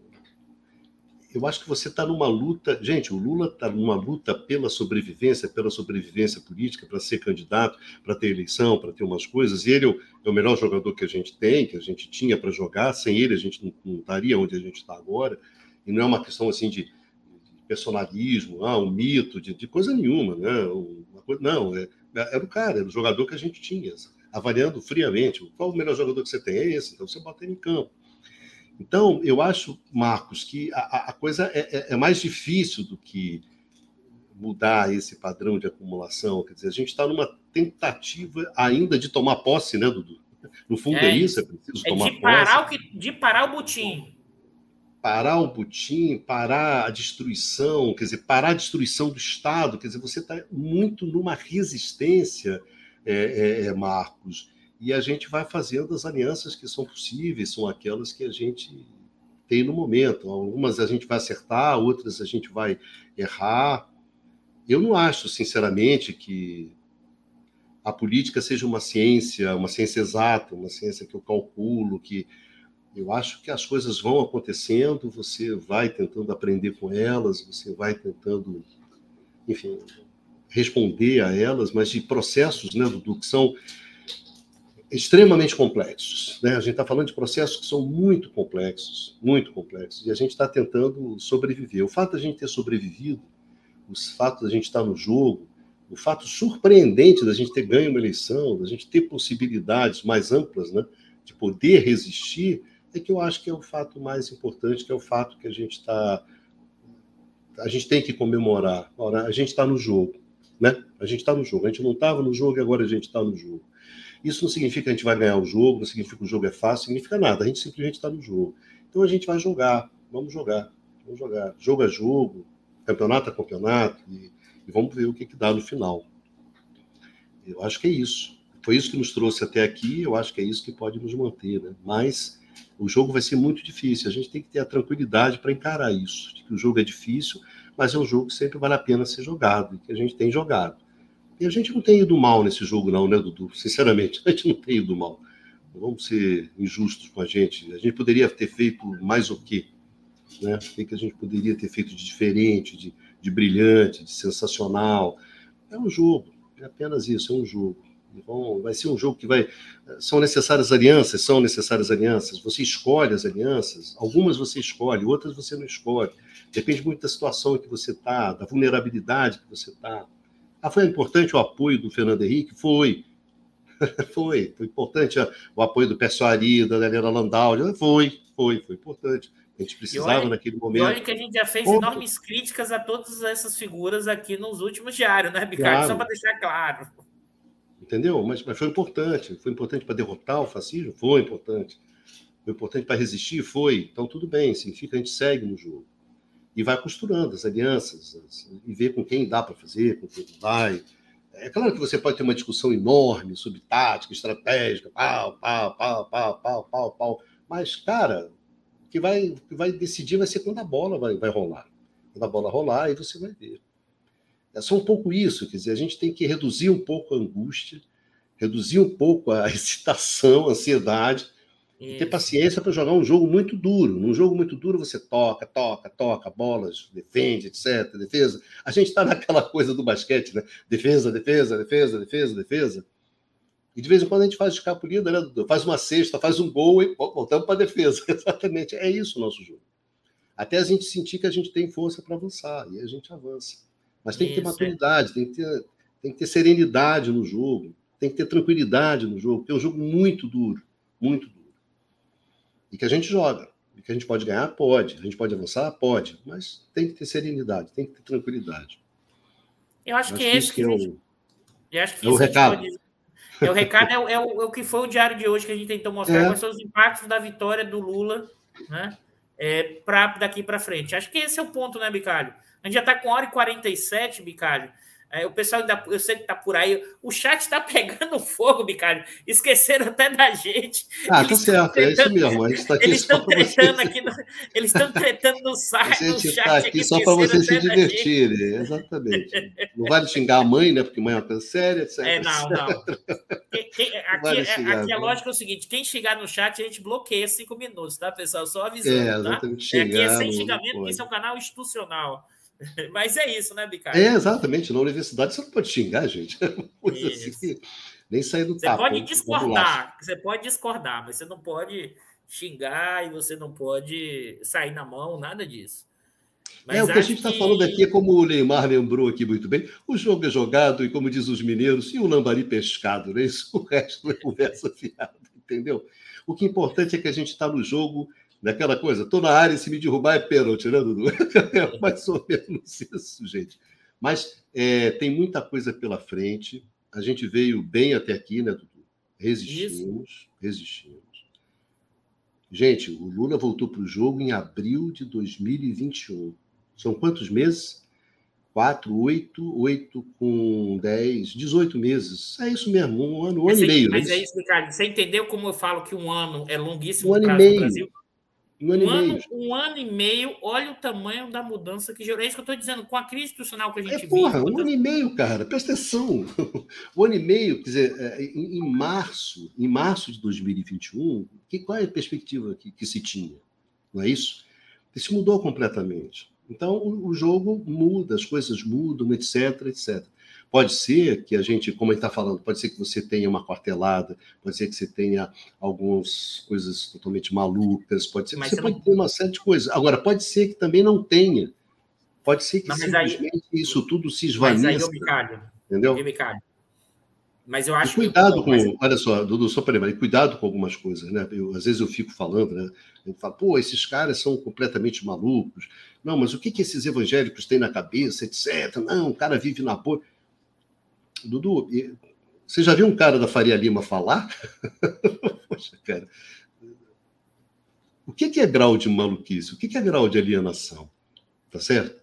eu acho que você está numa luta. Gente, o Lula está numa luta pela sobrevivência, pela sobrevivência política, para ser candidato, para ter eleição, para ter umas coisas. E ele é o melhor jogador que a gente tem, que a gente tinha para jogar. Sem ele, a gente não, estaria onde a gente está agora. E não é uma questão assim de, personalismo, ah, um mito, de, de coisa nenhuma. Né? Coisa, não, é, era o cara, era o jogador que a gente tinha. Avaliando friamente, qual o melhor jogador que você tem? É esse, então você bota ele em campo. Então, eu acho, Marcos, que a, a coisa é, é, é, mais difícil do que mudar esse padrão de acumulação. Quer dizer, a gente está numa tentativa ainda de tomar posse, né, Dudu? No fundo é, é isso, é preciso é tomar de parar posse. O que, de parar o butim. Parar o butim, parar a destruição, quer dizer, parar a destruição do Estado. Quer dizer, você está muito numa resistência, é, é Marcos, e a gente vai fazendo as alianças que são possíveis, são aquelas que a gente tem no momento. Algumas a gente vai acertar, outras a gente vai errar. Eu não acho, sinceramente, que a política seja uma ciência, uma ciência exata, uma ciência que eu calculo, que eu acho que as coisas vão acontecendo, você vai tentando aprender com elas, você vai tentando, enfim, responder a elas, mas de processos, né, do que são extremamente complexos. Né? A gente está falando de processos que são muito complexos, muito complexos, e a gente está tentando sobreviver. O fato de a gente ter sobrevivido, o fato de a gente estar no jogo, o fato surpreendente da gente ter ganho uma eleição, da gente ter possibilidades mais amplas né, de poder resistir, é que eu acho que é o fato mais importante, que é o fato que a gente está. A gente tem que comemorar. Ora, a gente está no jogo. Né? A gente está no jogo. A gente não estava no jogo e agora a gente está no jogo. Isso não significa que a gente vai ganhar o jogo, não significa que o jogo é fácil, significa nada. A gente simplesmente está no jogo. Então a gente vai jogar, vamos jogar, vamos jogar, jogo a jogo, campeonato a campeonato, e, e vamos ver o que, que dá no final. Eu acho que é isso. Foi isso que nos trouxe até aqui, eu acho que é isso que pode nos manter. Né? Mas o jogo vai ser muito difícil. A gente tem que ter a tranquilidade para encarar isso. Que o jogo é difícil, mas é um jogo que sempre vale a pena ser jogado, e que a gente tem jogado. E a gente não tem ido mal nesse jogo, não, né, Dudu? Sinceramente, a gente não tem ido mal. Não vamos ser injustos com a gente. A gente poderia ter feito mais o quê? Né? O que a gente poderia ter feito de diferente, de, de brilhante, de sensacional? É um jogo, é apenas isso, é um jogo. Então, vai ser um jogo que vai. São necessárias alianças, são necessárias alianças. Você escolhe as alianças, algumas você escolhe, outras você não escolhe. Depende muito da situação em que você está, da vulnerabilidade que você está. Ah, foi importante o apoio do Fernando Henrique? Foi. foi. Foi importante o apoio do pessoal ali, da Daniela Landau. Foi, foi, foi importante. A gente precisava olha, naquele momento. olha que a gente já fez enormes críticas a todas essas figuras aqui nos últimos diários, né, Ricardo? Claro. Só para deixar claro. Entendeu? Mas, mas foi importante. Foi importante para derrotar o fascismo? Foi importante. Foi importante para resistir? Foi. Então, tudo bem, significa que a gente segue no jogo. E vai costurando as alianças, e ver com quem dá para fazer, com quem não vai. É claro que você pode ter uma discussão enorme sobre tática, estratégica, pau, pau, pau, pau, pau, pau, pau. Mas, cara, o que vai, que vai decidir vai ser quando a bola vai, vai rolar. Quando a bola rolar, aí você vai ver. É só um pouco isso, quer dizer, a gente tem que reduzir um pouco a angústia, reduzir um pouco a excitação, a ansiedade, e ter paciência para jogar um jogo muito duro. Num jogo muito duro, você toca, toca, toca, bolas, defende, etc. Defesa. A gente está naquela coisa do basquete, né? Defesa, defesa, defesa, defesa, defesa. E de vez em quando a gente faz escapulida, né, Dudu? Faz uma cesta, faz um gol e voltamos para a defesa. Exatamente. É isso o nosso jogo. Até a gente sentir que a gente tem força para avançar. E a gente avança. Mas tem que ter é. maturidade, tem que ter, tem que ter serenidade no jogo, tem que ter tranquilidade no jogo, porque é um jogo muito duro, muito duro. E que a gente joga. E que a gente pode ganhar? Pode. A gente pode avançar? Pode. Mas tem que ter serenidade, tem que ter tranquilidade. Eu acho, que, esse que, é o, eu acho que é o recado. Pode... É o recado, é o, é, o, é o que foi o diário de hoje que a gente tentou mostrar é. quais são os impactos da vitória do Lula, né? É, para daqui para frente. Acho que esse é o ponto, né, Bicalho? A gente já está com hora e 47, Bicalho. É, o pessoal ainda, eu sei que tá por aí. O chat está pegando fogo, Bicalho. Esqueceram até da gente. Ah, tá certo, tretando, é isso mesmo. A gente tá aqui eles estão tretando aqui, no, eles estão tretando no, site, a gente está aqui, só para vocês se divertirem, exatamente. Não vale xingar a mãe, né? Porque mãe é uma coisa séria, etc. É, não, não. Quem, quem, aqui, vale xingar, é, aqui é lógico é o seguinte: quem xingar no chat, a gente bloqueia cinco minutos, tá, pessoal? Só avisando. É. Tá? Xingar, aqui é sem xingamento, porque esse é um canal institucional. Mas é isso, né, Bicalho? É, exatamente. Na universidade você não pode xingar, gente. Assim, nem sair do Você pode discordar, você pode discordar, mas você não pode xingar e você não pode sair na mão, nada disso. Mas é, o que a gente está que... falando aqui é como o Neymar lembrou aqui muito bem: o jogo é jogado e, como diz os mineiros, e o lambari pescado, né? Isso o resto é conversa fiada, entendeu? O que é importante é que a gente está no jogo Daquela coisa, estou na área e se me derrubar é pênalti, né, Dudu? É mais ou menos isso, gente. Mas é, tem muita coisa pela frente. A gente veio bem até aqui, né, Dudu? Resistimos, isso. resistimos. Gente, o Lula voltou para o jogo em abril de 2021. São quantos meses? Quatro, oito, oito com dez, dezoito meses. É isso mesmo, um ano, um ano e meio. Mas é isso, Ricardo. Você entendeu como eu falo que um ano é longuíssimo um ano e meio. Brasil? Um ano, um, ano, um ano, e meio, olha o tamanho da mudança que gerou. É isso que eu estou dizendo, com a crise institucional que a gente é, porra, vive. Um ano e meio, cara, presta atenção. um ano e meio, quer dizer, é, em, em março, em março de 2021, que, qual é a perspectiva que, que se tinha? Não é isso? Isso mudou completamente. Então, o, o jogo muda, as coisas mudam, etc, etc. Pode ser que a gente, como ele está falando, pode ser que você tenha uma quartelada, pode ser que você tenha algumas coisas totalmente malucas, pode ser que você, você pode não... ter uma série de coisas. Agora, pode ser que também não tenha. Pode ser que não, simplesmente aí... isso tudo se esvaneça. Mas aí, eu me calho. Entendeu? Eu me calho. Mas eu acho e cuidado que... com, mas... olha só, Dudu, só para lembrar, cuidado com algumas coisas, né? Eu, às vezes eu fico falando, né? A gente fala, pô, esses caras são completamente malucos. Não, mas o que, que esses evangélicos têm na cabeça, etc. Não, o cara vive na boa. Dudu, você já viu um cara da Faria Lima falar? Poxa, cara. O que é grau de maluquice? O que é grau de alienação? Tá certo?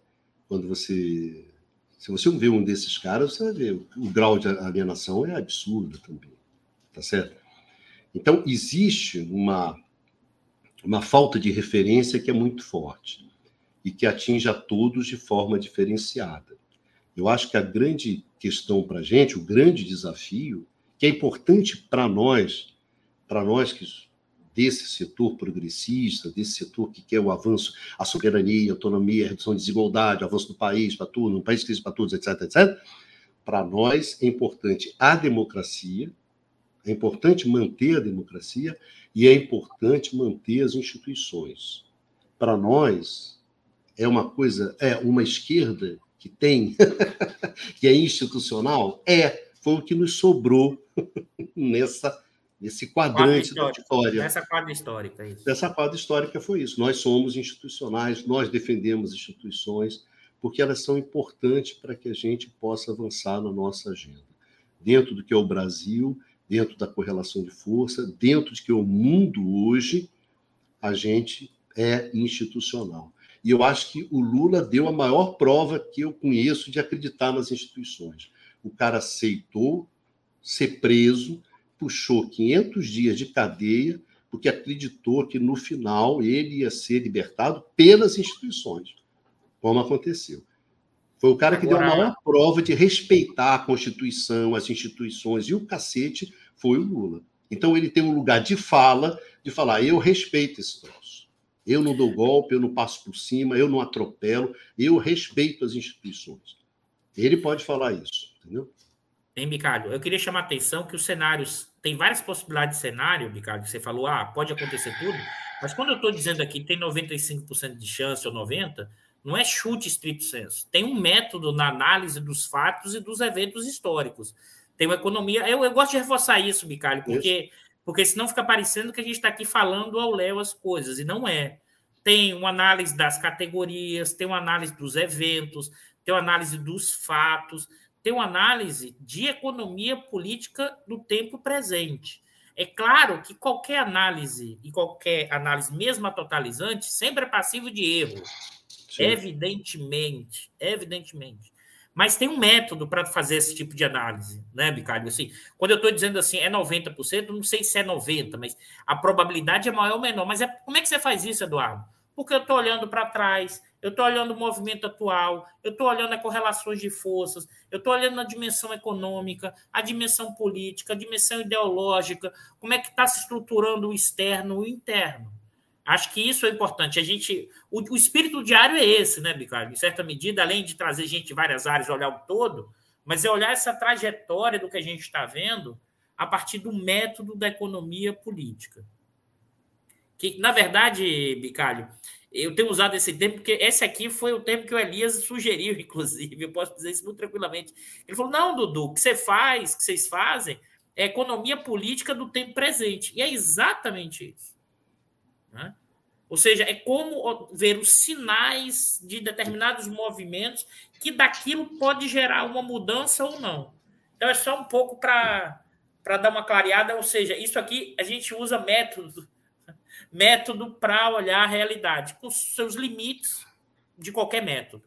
Quando você. Se você vê um desses caras, você vai ver. O grau de alienação é absurdo também. Tá certo? Então, existe uma, uma falta de referência que é muito forte e que atinge a todos de forma diferenciada. Eu acho que a grande questão para a gente, o grande desafio, que é importante para nós, para nós que desse setor progressista, desse setor que quer o avanço, a soberania, a autonomia, a redução de desigualdade, o avanço do país para tudo, um país que para todos, etc, etc. Para nós é importante a democracia, é importante manter a democracia e é importante manter as instituições. Para nós é uma coisa, é uma esquerda que tem, que é institucional, é, foi o que nos sobrou nessa nesse quadrante da história. Nessa quadra histórica, isso. Nessa quadra histórica foi isso. Nós somos institucionais, nós defendemos instituições, porque elas são importantes para que a gente possa avançar na nossa agenda. Dentro do que é o Brasil, dentro da correlação de força, dentro de que é o mundo hoje, a gente é institucional. E eu acho que o Lula deu a maior prova que eu conheço de acreditar nas instituições. O cara aceitou ser preso, puxou 500 dias de cadeia, porque acreditou que no final ele ia ser libertado pelas instituições, como aconteceu. Foi o cara que Agora... deu a maior prova de respeitar a Constituição, as instituições e o cacete foi o Lula. Então ele tem um lugar de fala, de falar: eu respeito esse troço. Eu não dou golpe, eu não passo por cima, eu não atropelo, eu respeito as instituições. Ele pode falar isso, entendeu? Tem, Bicalho? Eu queria chamar a atenção que os cenários. Tem várias possibilidades de cenário, Bicalho, você falou, ah, pode acontecer tudo. Mas quando eu estou dizendo aqui tem 95% de chance ou 90%, não é chute estrito senso. Tem um método na análise dos fatos e dos eventos históricos. Tem uma economia. Eu, eu gosto de reforçar isso, Bicalho, porque isso porque senão fica parecendo que a gente está aqui falando ao léu as coisas, e não é. Tem uma análise das categorias, tem uma análise dos eventos, tem uma análise dos fatos, tem uma análise de economia política do tempo presente. É claro que qualquer análise, e qualquer análise, mesmo a totalizante, sempre é passivo de erro. Sim. Evidentemente, evidentemente. Mas tem um método para fazer esse tipo de análise, né, Bicalho? Assim, quando eu estou dizendo assim, é 90%, não sei se é 90%, mas a probabilidade é maior ou menor. Mas é, como é que você faz isso, Eduardo? Porque eu estou olhando para trás, eu estou olhando o movimento atual, eu estou olhando as correlações de forças, eu estou olhando a dimensão econômica, a dimensão política, a dimensão ideológica, como é que está se estruturando o externo e o interno. Acho que isso é importante. A gente, o, o espírito diário é esse, né, Bicardo? Em certa medida, além de trazer gente de várias áreas, olhar o todo, mas é olhar essa trajetória do que a gente está vendo a partir do método da economia política. Que, na verdade, Bicalho, eu tenho usado esse termo porque esse aqui foi o termo que o Elias sugeriu, inclusive. Eu posso dizer isso muito tranquilamente. Ele falou: não, Dudu, o que você faz, o que vocês fazem, é economia política do tempo presente. E é exatamente isso. Né? Ou seja, é como ver os sinais de determinados movimentos que daquilo pode gerar uma mudança ou não. Então é só um pouco para dar uma clareada, ou seja, isso aqui a gente usa método método para olhar a realidade, com seus limites de qualquer método.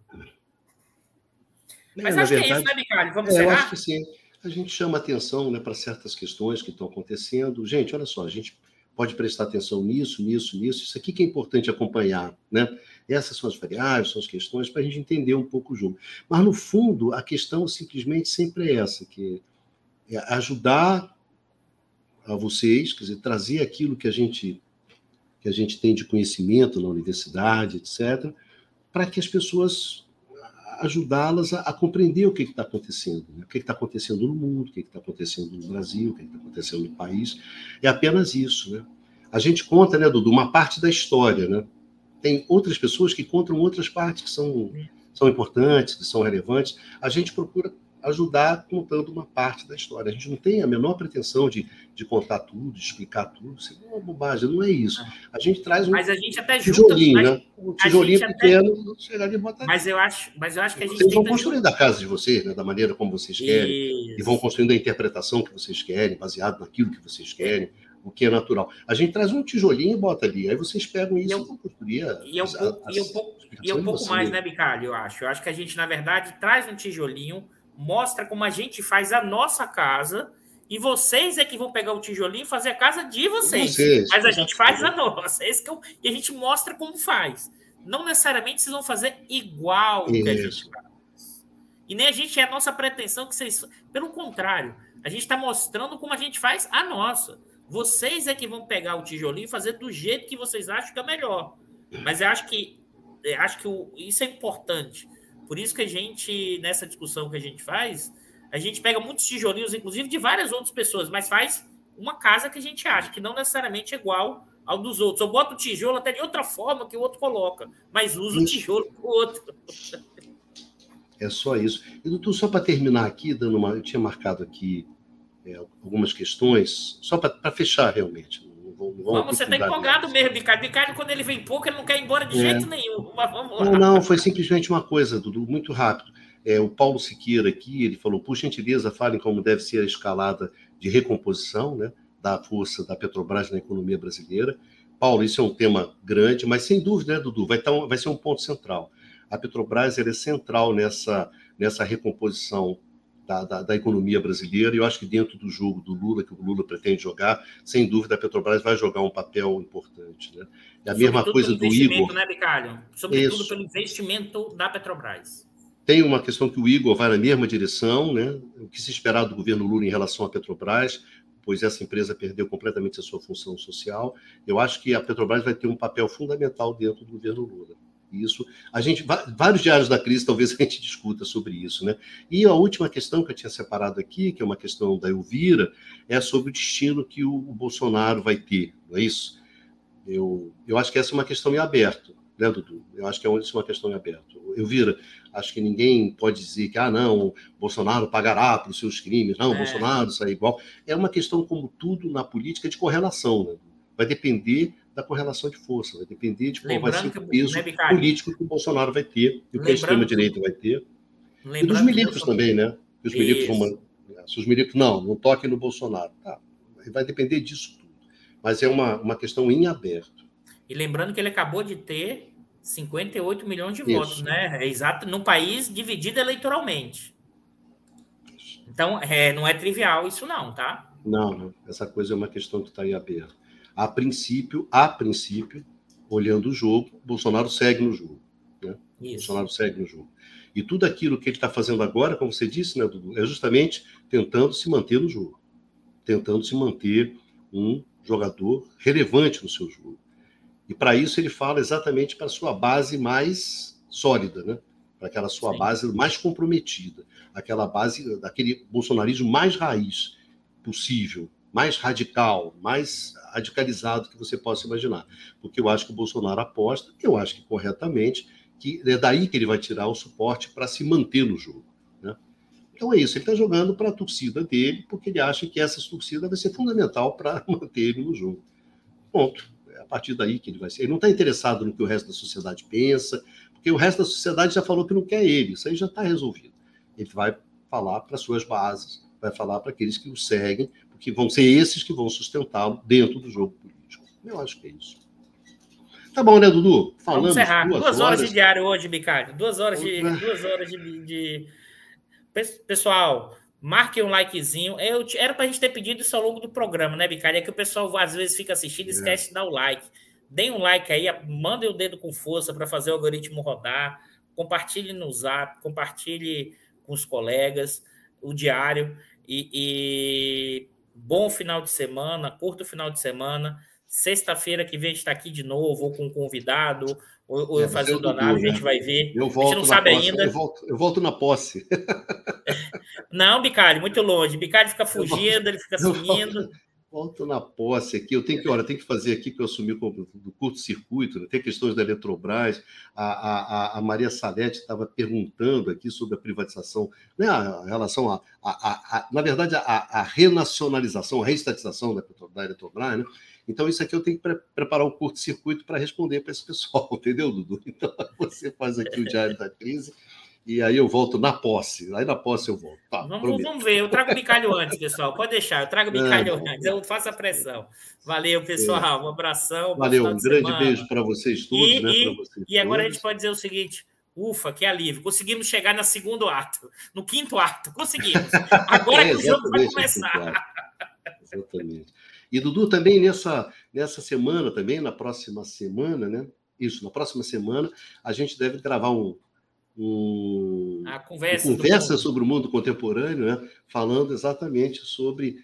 Mas acho verdade, que é isso, né, Bicalho? Vamos é, Eu acho que sim. A gente chama atenção né, para certas questões que estão acontecendo. Gente, olha só, a gente pode prestar atenção nisso, nisso, nisso. Isso aqui que é importante acompanhar, né? Essas são as variáveis, são as questões para a gente entender um pouco o jogo. Mas no fundo, a questão simplesmente sempre é essa, que é ajudar a vocês, quer dizer, trazer aquilo que a gente que a gente tem de conhecimento na universidade, etc, para que as pessoas ajudá-las a, a, compreender o que está acontecendo, né? o que está acontecendo no mundo, o que está acontecendo no Brasil, o que está acontecendo no país. É apenas isso. Né? A gente conta, né, Dudu, uma parte da história. Né? Tem outras pessoas que contam outras partes que são, são importantes, que são relevantes. A gente procura ajudar contando uma parte da história. A gente não tem a menor pretensão de, de contar tudo, de explicar tudo. Isso é uma bobagem, não é isso. A gente traz um mas a gente até tijolinho, junta, né? Um tijolinho pequeno, até... chegar ali e botar Mas eu acho, mas eu acho que a gente vocês vão construindo a casa de vocês, né, da maneira como vocês querem, isso. e vão construindo a interpretação que vocês querem, baseado naquilo que vocês querem o que é natural. A gente traz um tijolinho e bota ali, aí vocês pegam isso e vão construir. E é um pouco, e um pouco, e um pouco mais, né, Bicalho, eu acho. Eu acho que a gente, na verdade, traz um tijolinho mostra como a gente faz a nossa casa e vocês é que vão pegar o tijolinho e fazer a casa de vocês. vocês Mas a gente faz a nossa. Esse que eu, e a gente mostra como faz. Não necessariamente vocês vão fazer igual Isso. que a gente faz. E nem a gente é a nossa pretensão que vocês. Pelo contrário, a gente está mostrando como a gente faz a nossa. Vocês é que vão pegar o tijolinho e fazer do jeito que vocês acham que é melhor. Mas eu acho que eu acho que o, isso é importante. Por isso que a gente, nessa discussão que a gente faz, a gente pega muitos tijolinhos, inclusive de várias outras pessoas, mas faz uma casa que a gente acha que não necessariamente é igual ao dos outros. Eu boto o tijolo até de outra forma que o outro coloca, mas uso o tijolo do outro. É só isso. E, doutor, só para terminar aqui, dando uma, eu tinha marcado aqui é, algumas questões, só para fechar realmente. Não vamos, você está empolgado mesmo, Ricardo. Ricardo, quando ele vem pouco, ele não quer ir embora de é. jeito nenhum. Mas vamos lá. Não, não, foi simplesmente uma coisa, Dudu, muito rápido. É, o Paulo Siqueira aqui, ele falou, por gentileza, falem como deve ser a escalada de recomposição né, da força da Petrobras na economia brasileira. Paulo, isso é um tema grande, mas sem dúvida, né, Dudu, vai, tá um, vai ser um ponto central. A Petrobras é central nessa, nessa recomposição da, da, da, economia brasileira, e eu acho que dentro do jogo do Lula, que o Lula pretende jogar, sem dúvida a Petrobras vai jogar um papel importante. Né? E a mesma coisa do Igor. Né, Bicalho? Sobretudo Isso. pelo investimento da Petrobras. Tem uma questão que o Igor vai na mesma direção, né? O que se esperar do governo Lula em relação à Petrobras, pois essa empresa perdeu completamente a sua função social. Eu acho que a Petrobras vai ter um papel fundamental dentro do governo Lula. Isso, a gente, vários diários da crise, talvez a gente discuta sobre isso, né? E a última questão que eu tinha separado aqui, que é uma questão da Elvira, é sobre o destino que o Bolsonaro vai ter, não é isso? Eu, eu acho que essa é uma questão em aberto né, Dudu? Eu acho que é uma questão em aberto. Eu vira, acho que ninguém pode dizer que, ah, não, Bolsonaro pagará pelos seus crimes, não, é. Bolsonaro sai igual. É uma questão, como tudo na política, de correlação, né? Vai depender da correlação de força, vai depender de qual vai ser o peso né, político que o Bolsonaro vai ter, e o que a extrema-direita vai ter. E dos milicos também, né? Os milicos vão. Se os milicos, não, não toquem no Bolsonaro. Tá, vai depender disso tudo. Mas é uma, uma questão em aberto. E lembrando que ele acabou de ter 58 milhões de Isso. votos, né? É exato, num país dividido eleitoralmente. Então, é, não é trivial isso não, tá? Não, não. Essa coisa é uma questão que está em aberto. A princípio, a princípio, olhando o jogo, Bolsonaro segue no jogo. Né? Bolsonaro segue no jogo. E tudo aquilo que ele está fazendo agora, como você disse, né, Dudu, é justamente tentando se manter no jogo. Tentando se manter um jogador relevante no seu jogo. E para isso ele fala exatamente para a sua base mais sólida, né? para aquela sua Sim. base mais comprometida, aquela base daquele bolsonarismo mais raiz possível, mais radical, mais radicalizado que você possa imaginar. Porque eu acho que o Bolsonaro aposta, eu acho que corretamente, que é daí que ele vai tirar o suporte para se manter no jogo. Né? Então é isso, ele está jogando para a torcida dele, porque ele acha que essa torcida vai ser fundamental para manter ele no jogo. Ponto partir daí que ele vai ser. Ele não está interessado no que o resto da sociedade pensa, porque o resto da sociedade já falou que não quer ele, isso aí já está resolvido. Ele vai falar para suas bases, vai falar para aqueles que o seguem, porque vão ser esses que vão sustentá-lo dentro do jogo político. Eu acho que é isso. Tá bom, né, Dudu? Falamos Vamos encerrar. Duas, duas horas, horas, de diário hoje, Bicalho. Duas horas de. Duas horas de, de... Pessoal, Marque um likezinho. Eu, era para a gente ter pedido isso ao longo do programa, né, Bicário? É que o pessoal às vezes fica assistindo e é. esquece de dar o like. Deem um like aí, mandem o dedo com força para fazer o algoritmo rodar. Compartilhe no zap, compartilhe com os colegas, o diário. E, e bom final de semana, curto final de semana. Sexta-feira que vem a gente está aqui de novo, ou com um convidado, ou, ou é, fazer o donário, a gente vai ver. Eu volto a gente não sabe posse, ainda. Eu volto, eu volto na posse. não, Bicalho, muito longe. Bicalho fica fugindo, ele fica sumindo. Volto, na posse aqui. Eu tenho que, olha, tenho que fazer aqui que eu assumi do curto-circuito, né? tem questões da Eletrobras. A, a, a Maria Salete estava perguntando aqui sobre a privatização, né? a, relação a, a, a, na verdade, a, a renacionalização, a reestatização da, da Eletrobras, né? Então, isso aqui eu tenho que pre preparar um curto-circuito para responder para esse pessoal, entendeu, Dudu? Então, você faz aqui o Diário da Crise e aí eu volto na posse. Aí na posse eu volto. Tá, vamos, vamos, ver. Eu trago o bicalho antes, pessoal. Pode deixar. Eu trago o bicalho é, antes. Eu faço a pressão. Valeu, pessoal. Um abração. Valeu. Um grande semana. beijo para vocês todos. E, né, e, vocês e agora a gente pode dizer o seguinte. Ufa, que alívio. Conseguimos chegar no segundo ato, no quinto ato. Conseguimos. Agora é, que o jogo vai começar. Exatamente. E, Dudu, também nessa, nessa semana, também na próxima semana, né? Isso, na próxima semana, a gente deve gravar um, um, a conversa, conversa sobre o mundo contemporâneo, né? falando exatamente sobre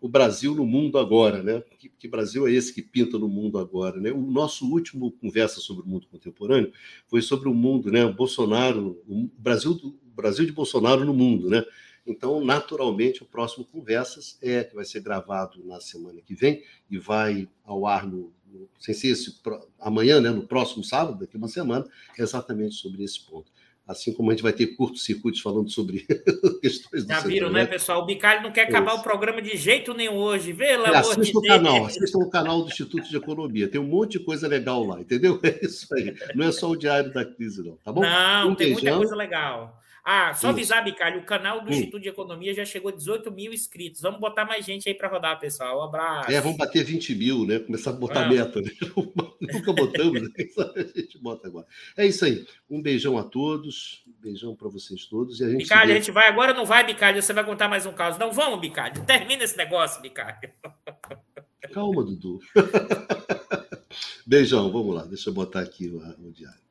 o Brasil no mundo agora, né? Que, que, Brasil é esse que pinta no mundo agora, né? O nosso último conversa sobre o mundo contemporâneo foi sobre o mundo, né? O Bolsonaro, o Brasil, o Brasil de Bolsonaro no mundo, né? Então, naturalmente, o próximo conversas é que vai ser gravado na semana que vem e vai ao ar no, no sem ser esse, amanhã, né? No próximo sábado, daqui uma semana, exatamente sobre esse ponto. Assim como a gente vai ter curtos-circuitos falando sobre questões Já viram, né, pessoal? O Bicalho não quer acabar Isso. o programa de jeito nenhum hoje. Vê lá, é, assista o canal, assista o canal do Instituto de Economia. Tem um monte de coisa legal lá, entendeu? É isso aí. Não é só o Diário da Crise, não, tá bom? Não, um tem beijão. muita coisa legal. Ah, só avisar, Bicalho, o canal do hum. Instituto de Economia já chegou a 18 mil inscritos. Vamos botar mais gente aí para rodar, pessoal. Um abraço. É, vamos bater 20 mil, né? Começar a botar ah. meta, né? Nunca botamos, né? a gente bota agora. É isso aí. Um beijão a todos, um beijão para vocês todos. E a gente Bicalho, a gente vai agora não vai, Bicalho? Você vai contar mais um caso. Não, vamos, Bicalho. Termina esse negócio, Bicalho. Calma, Dudu. Beijão, vamos lá. Deixa eu botar aqui o, o diário.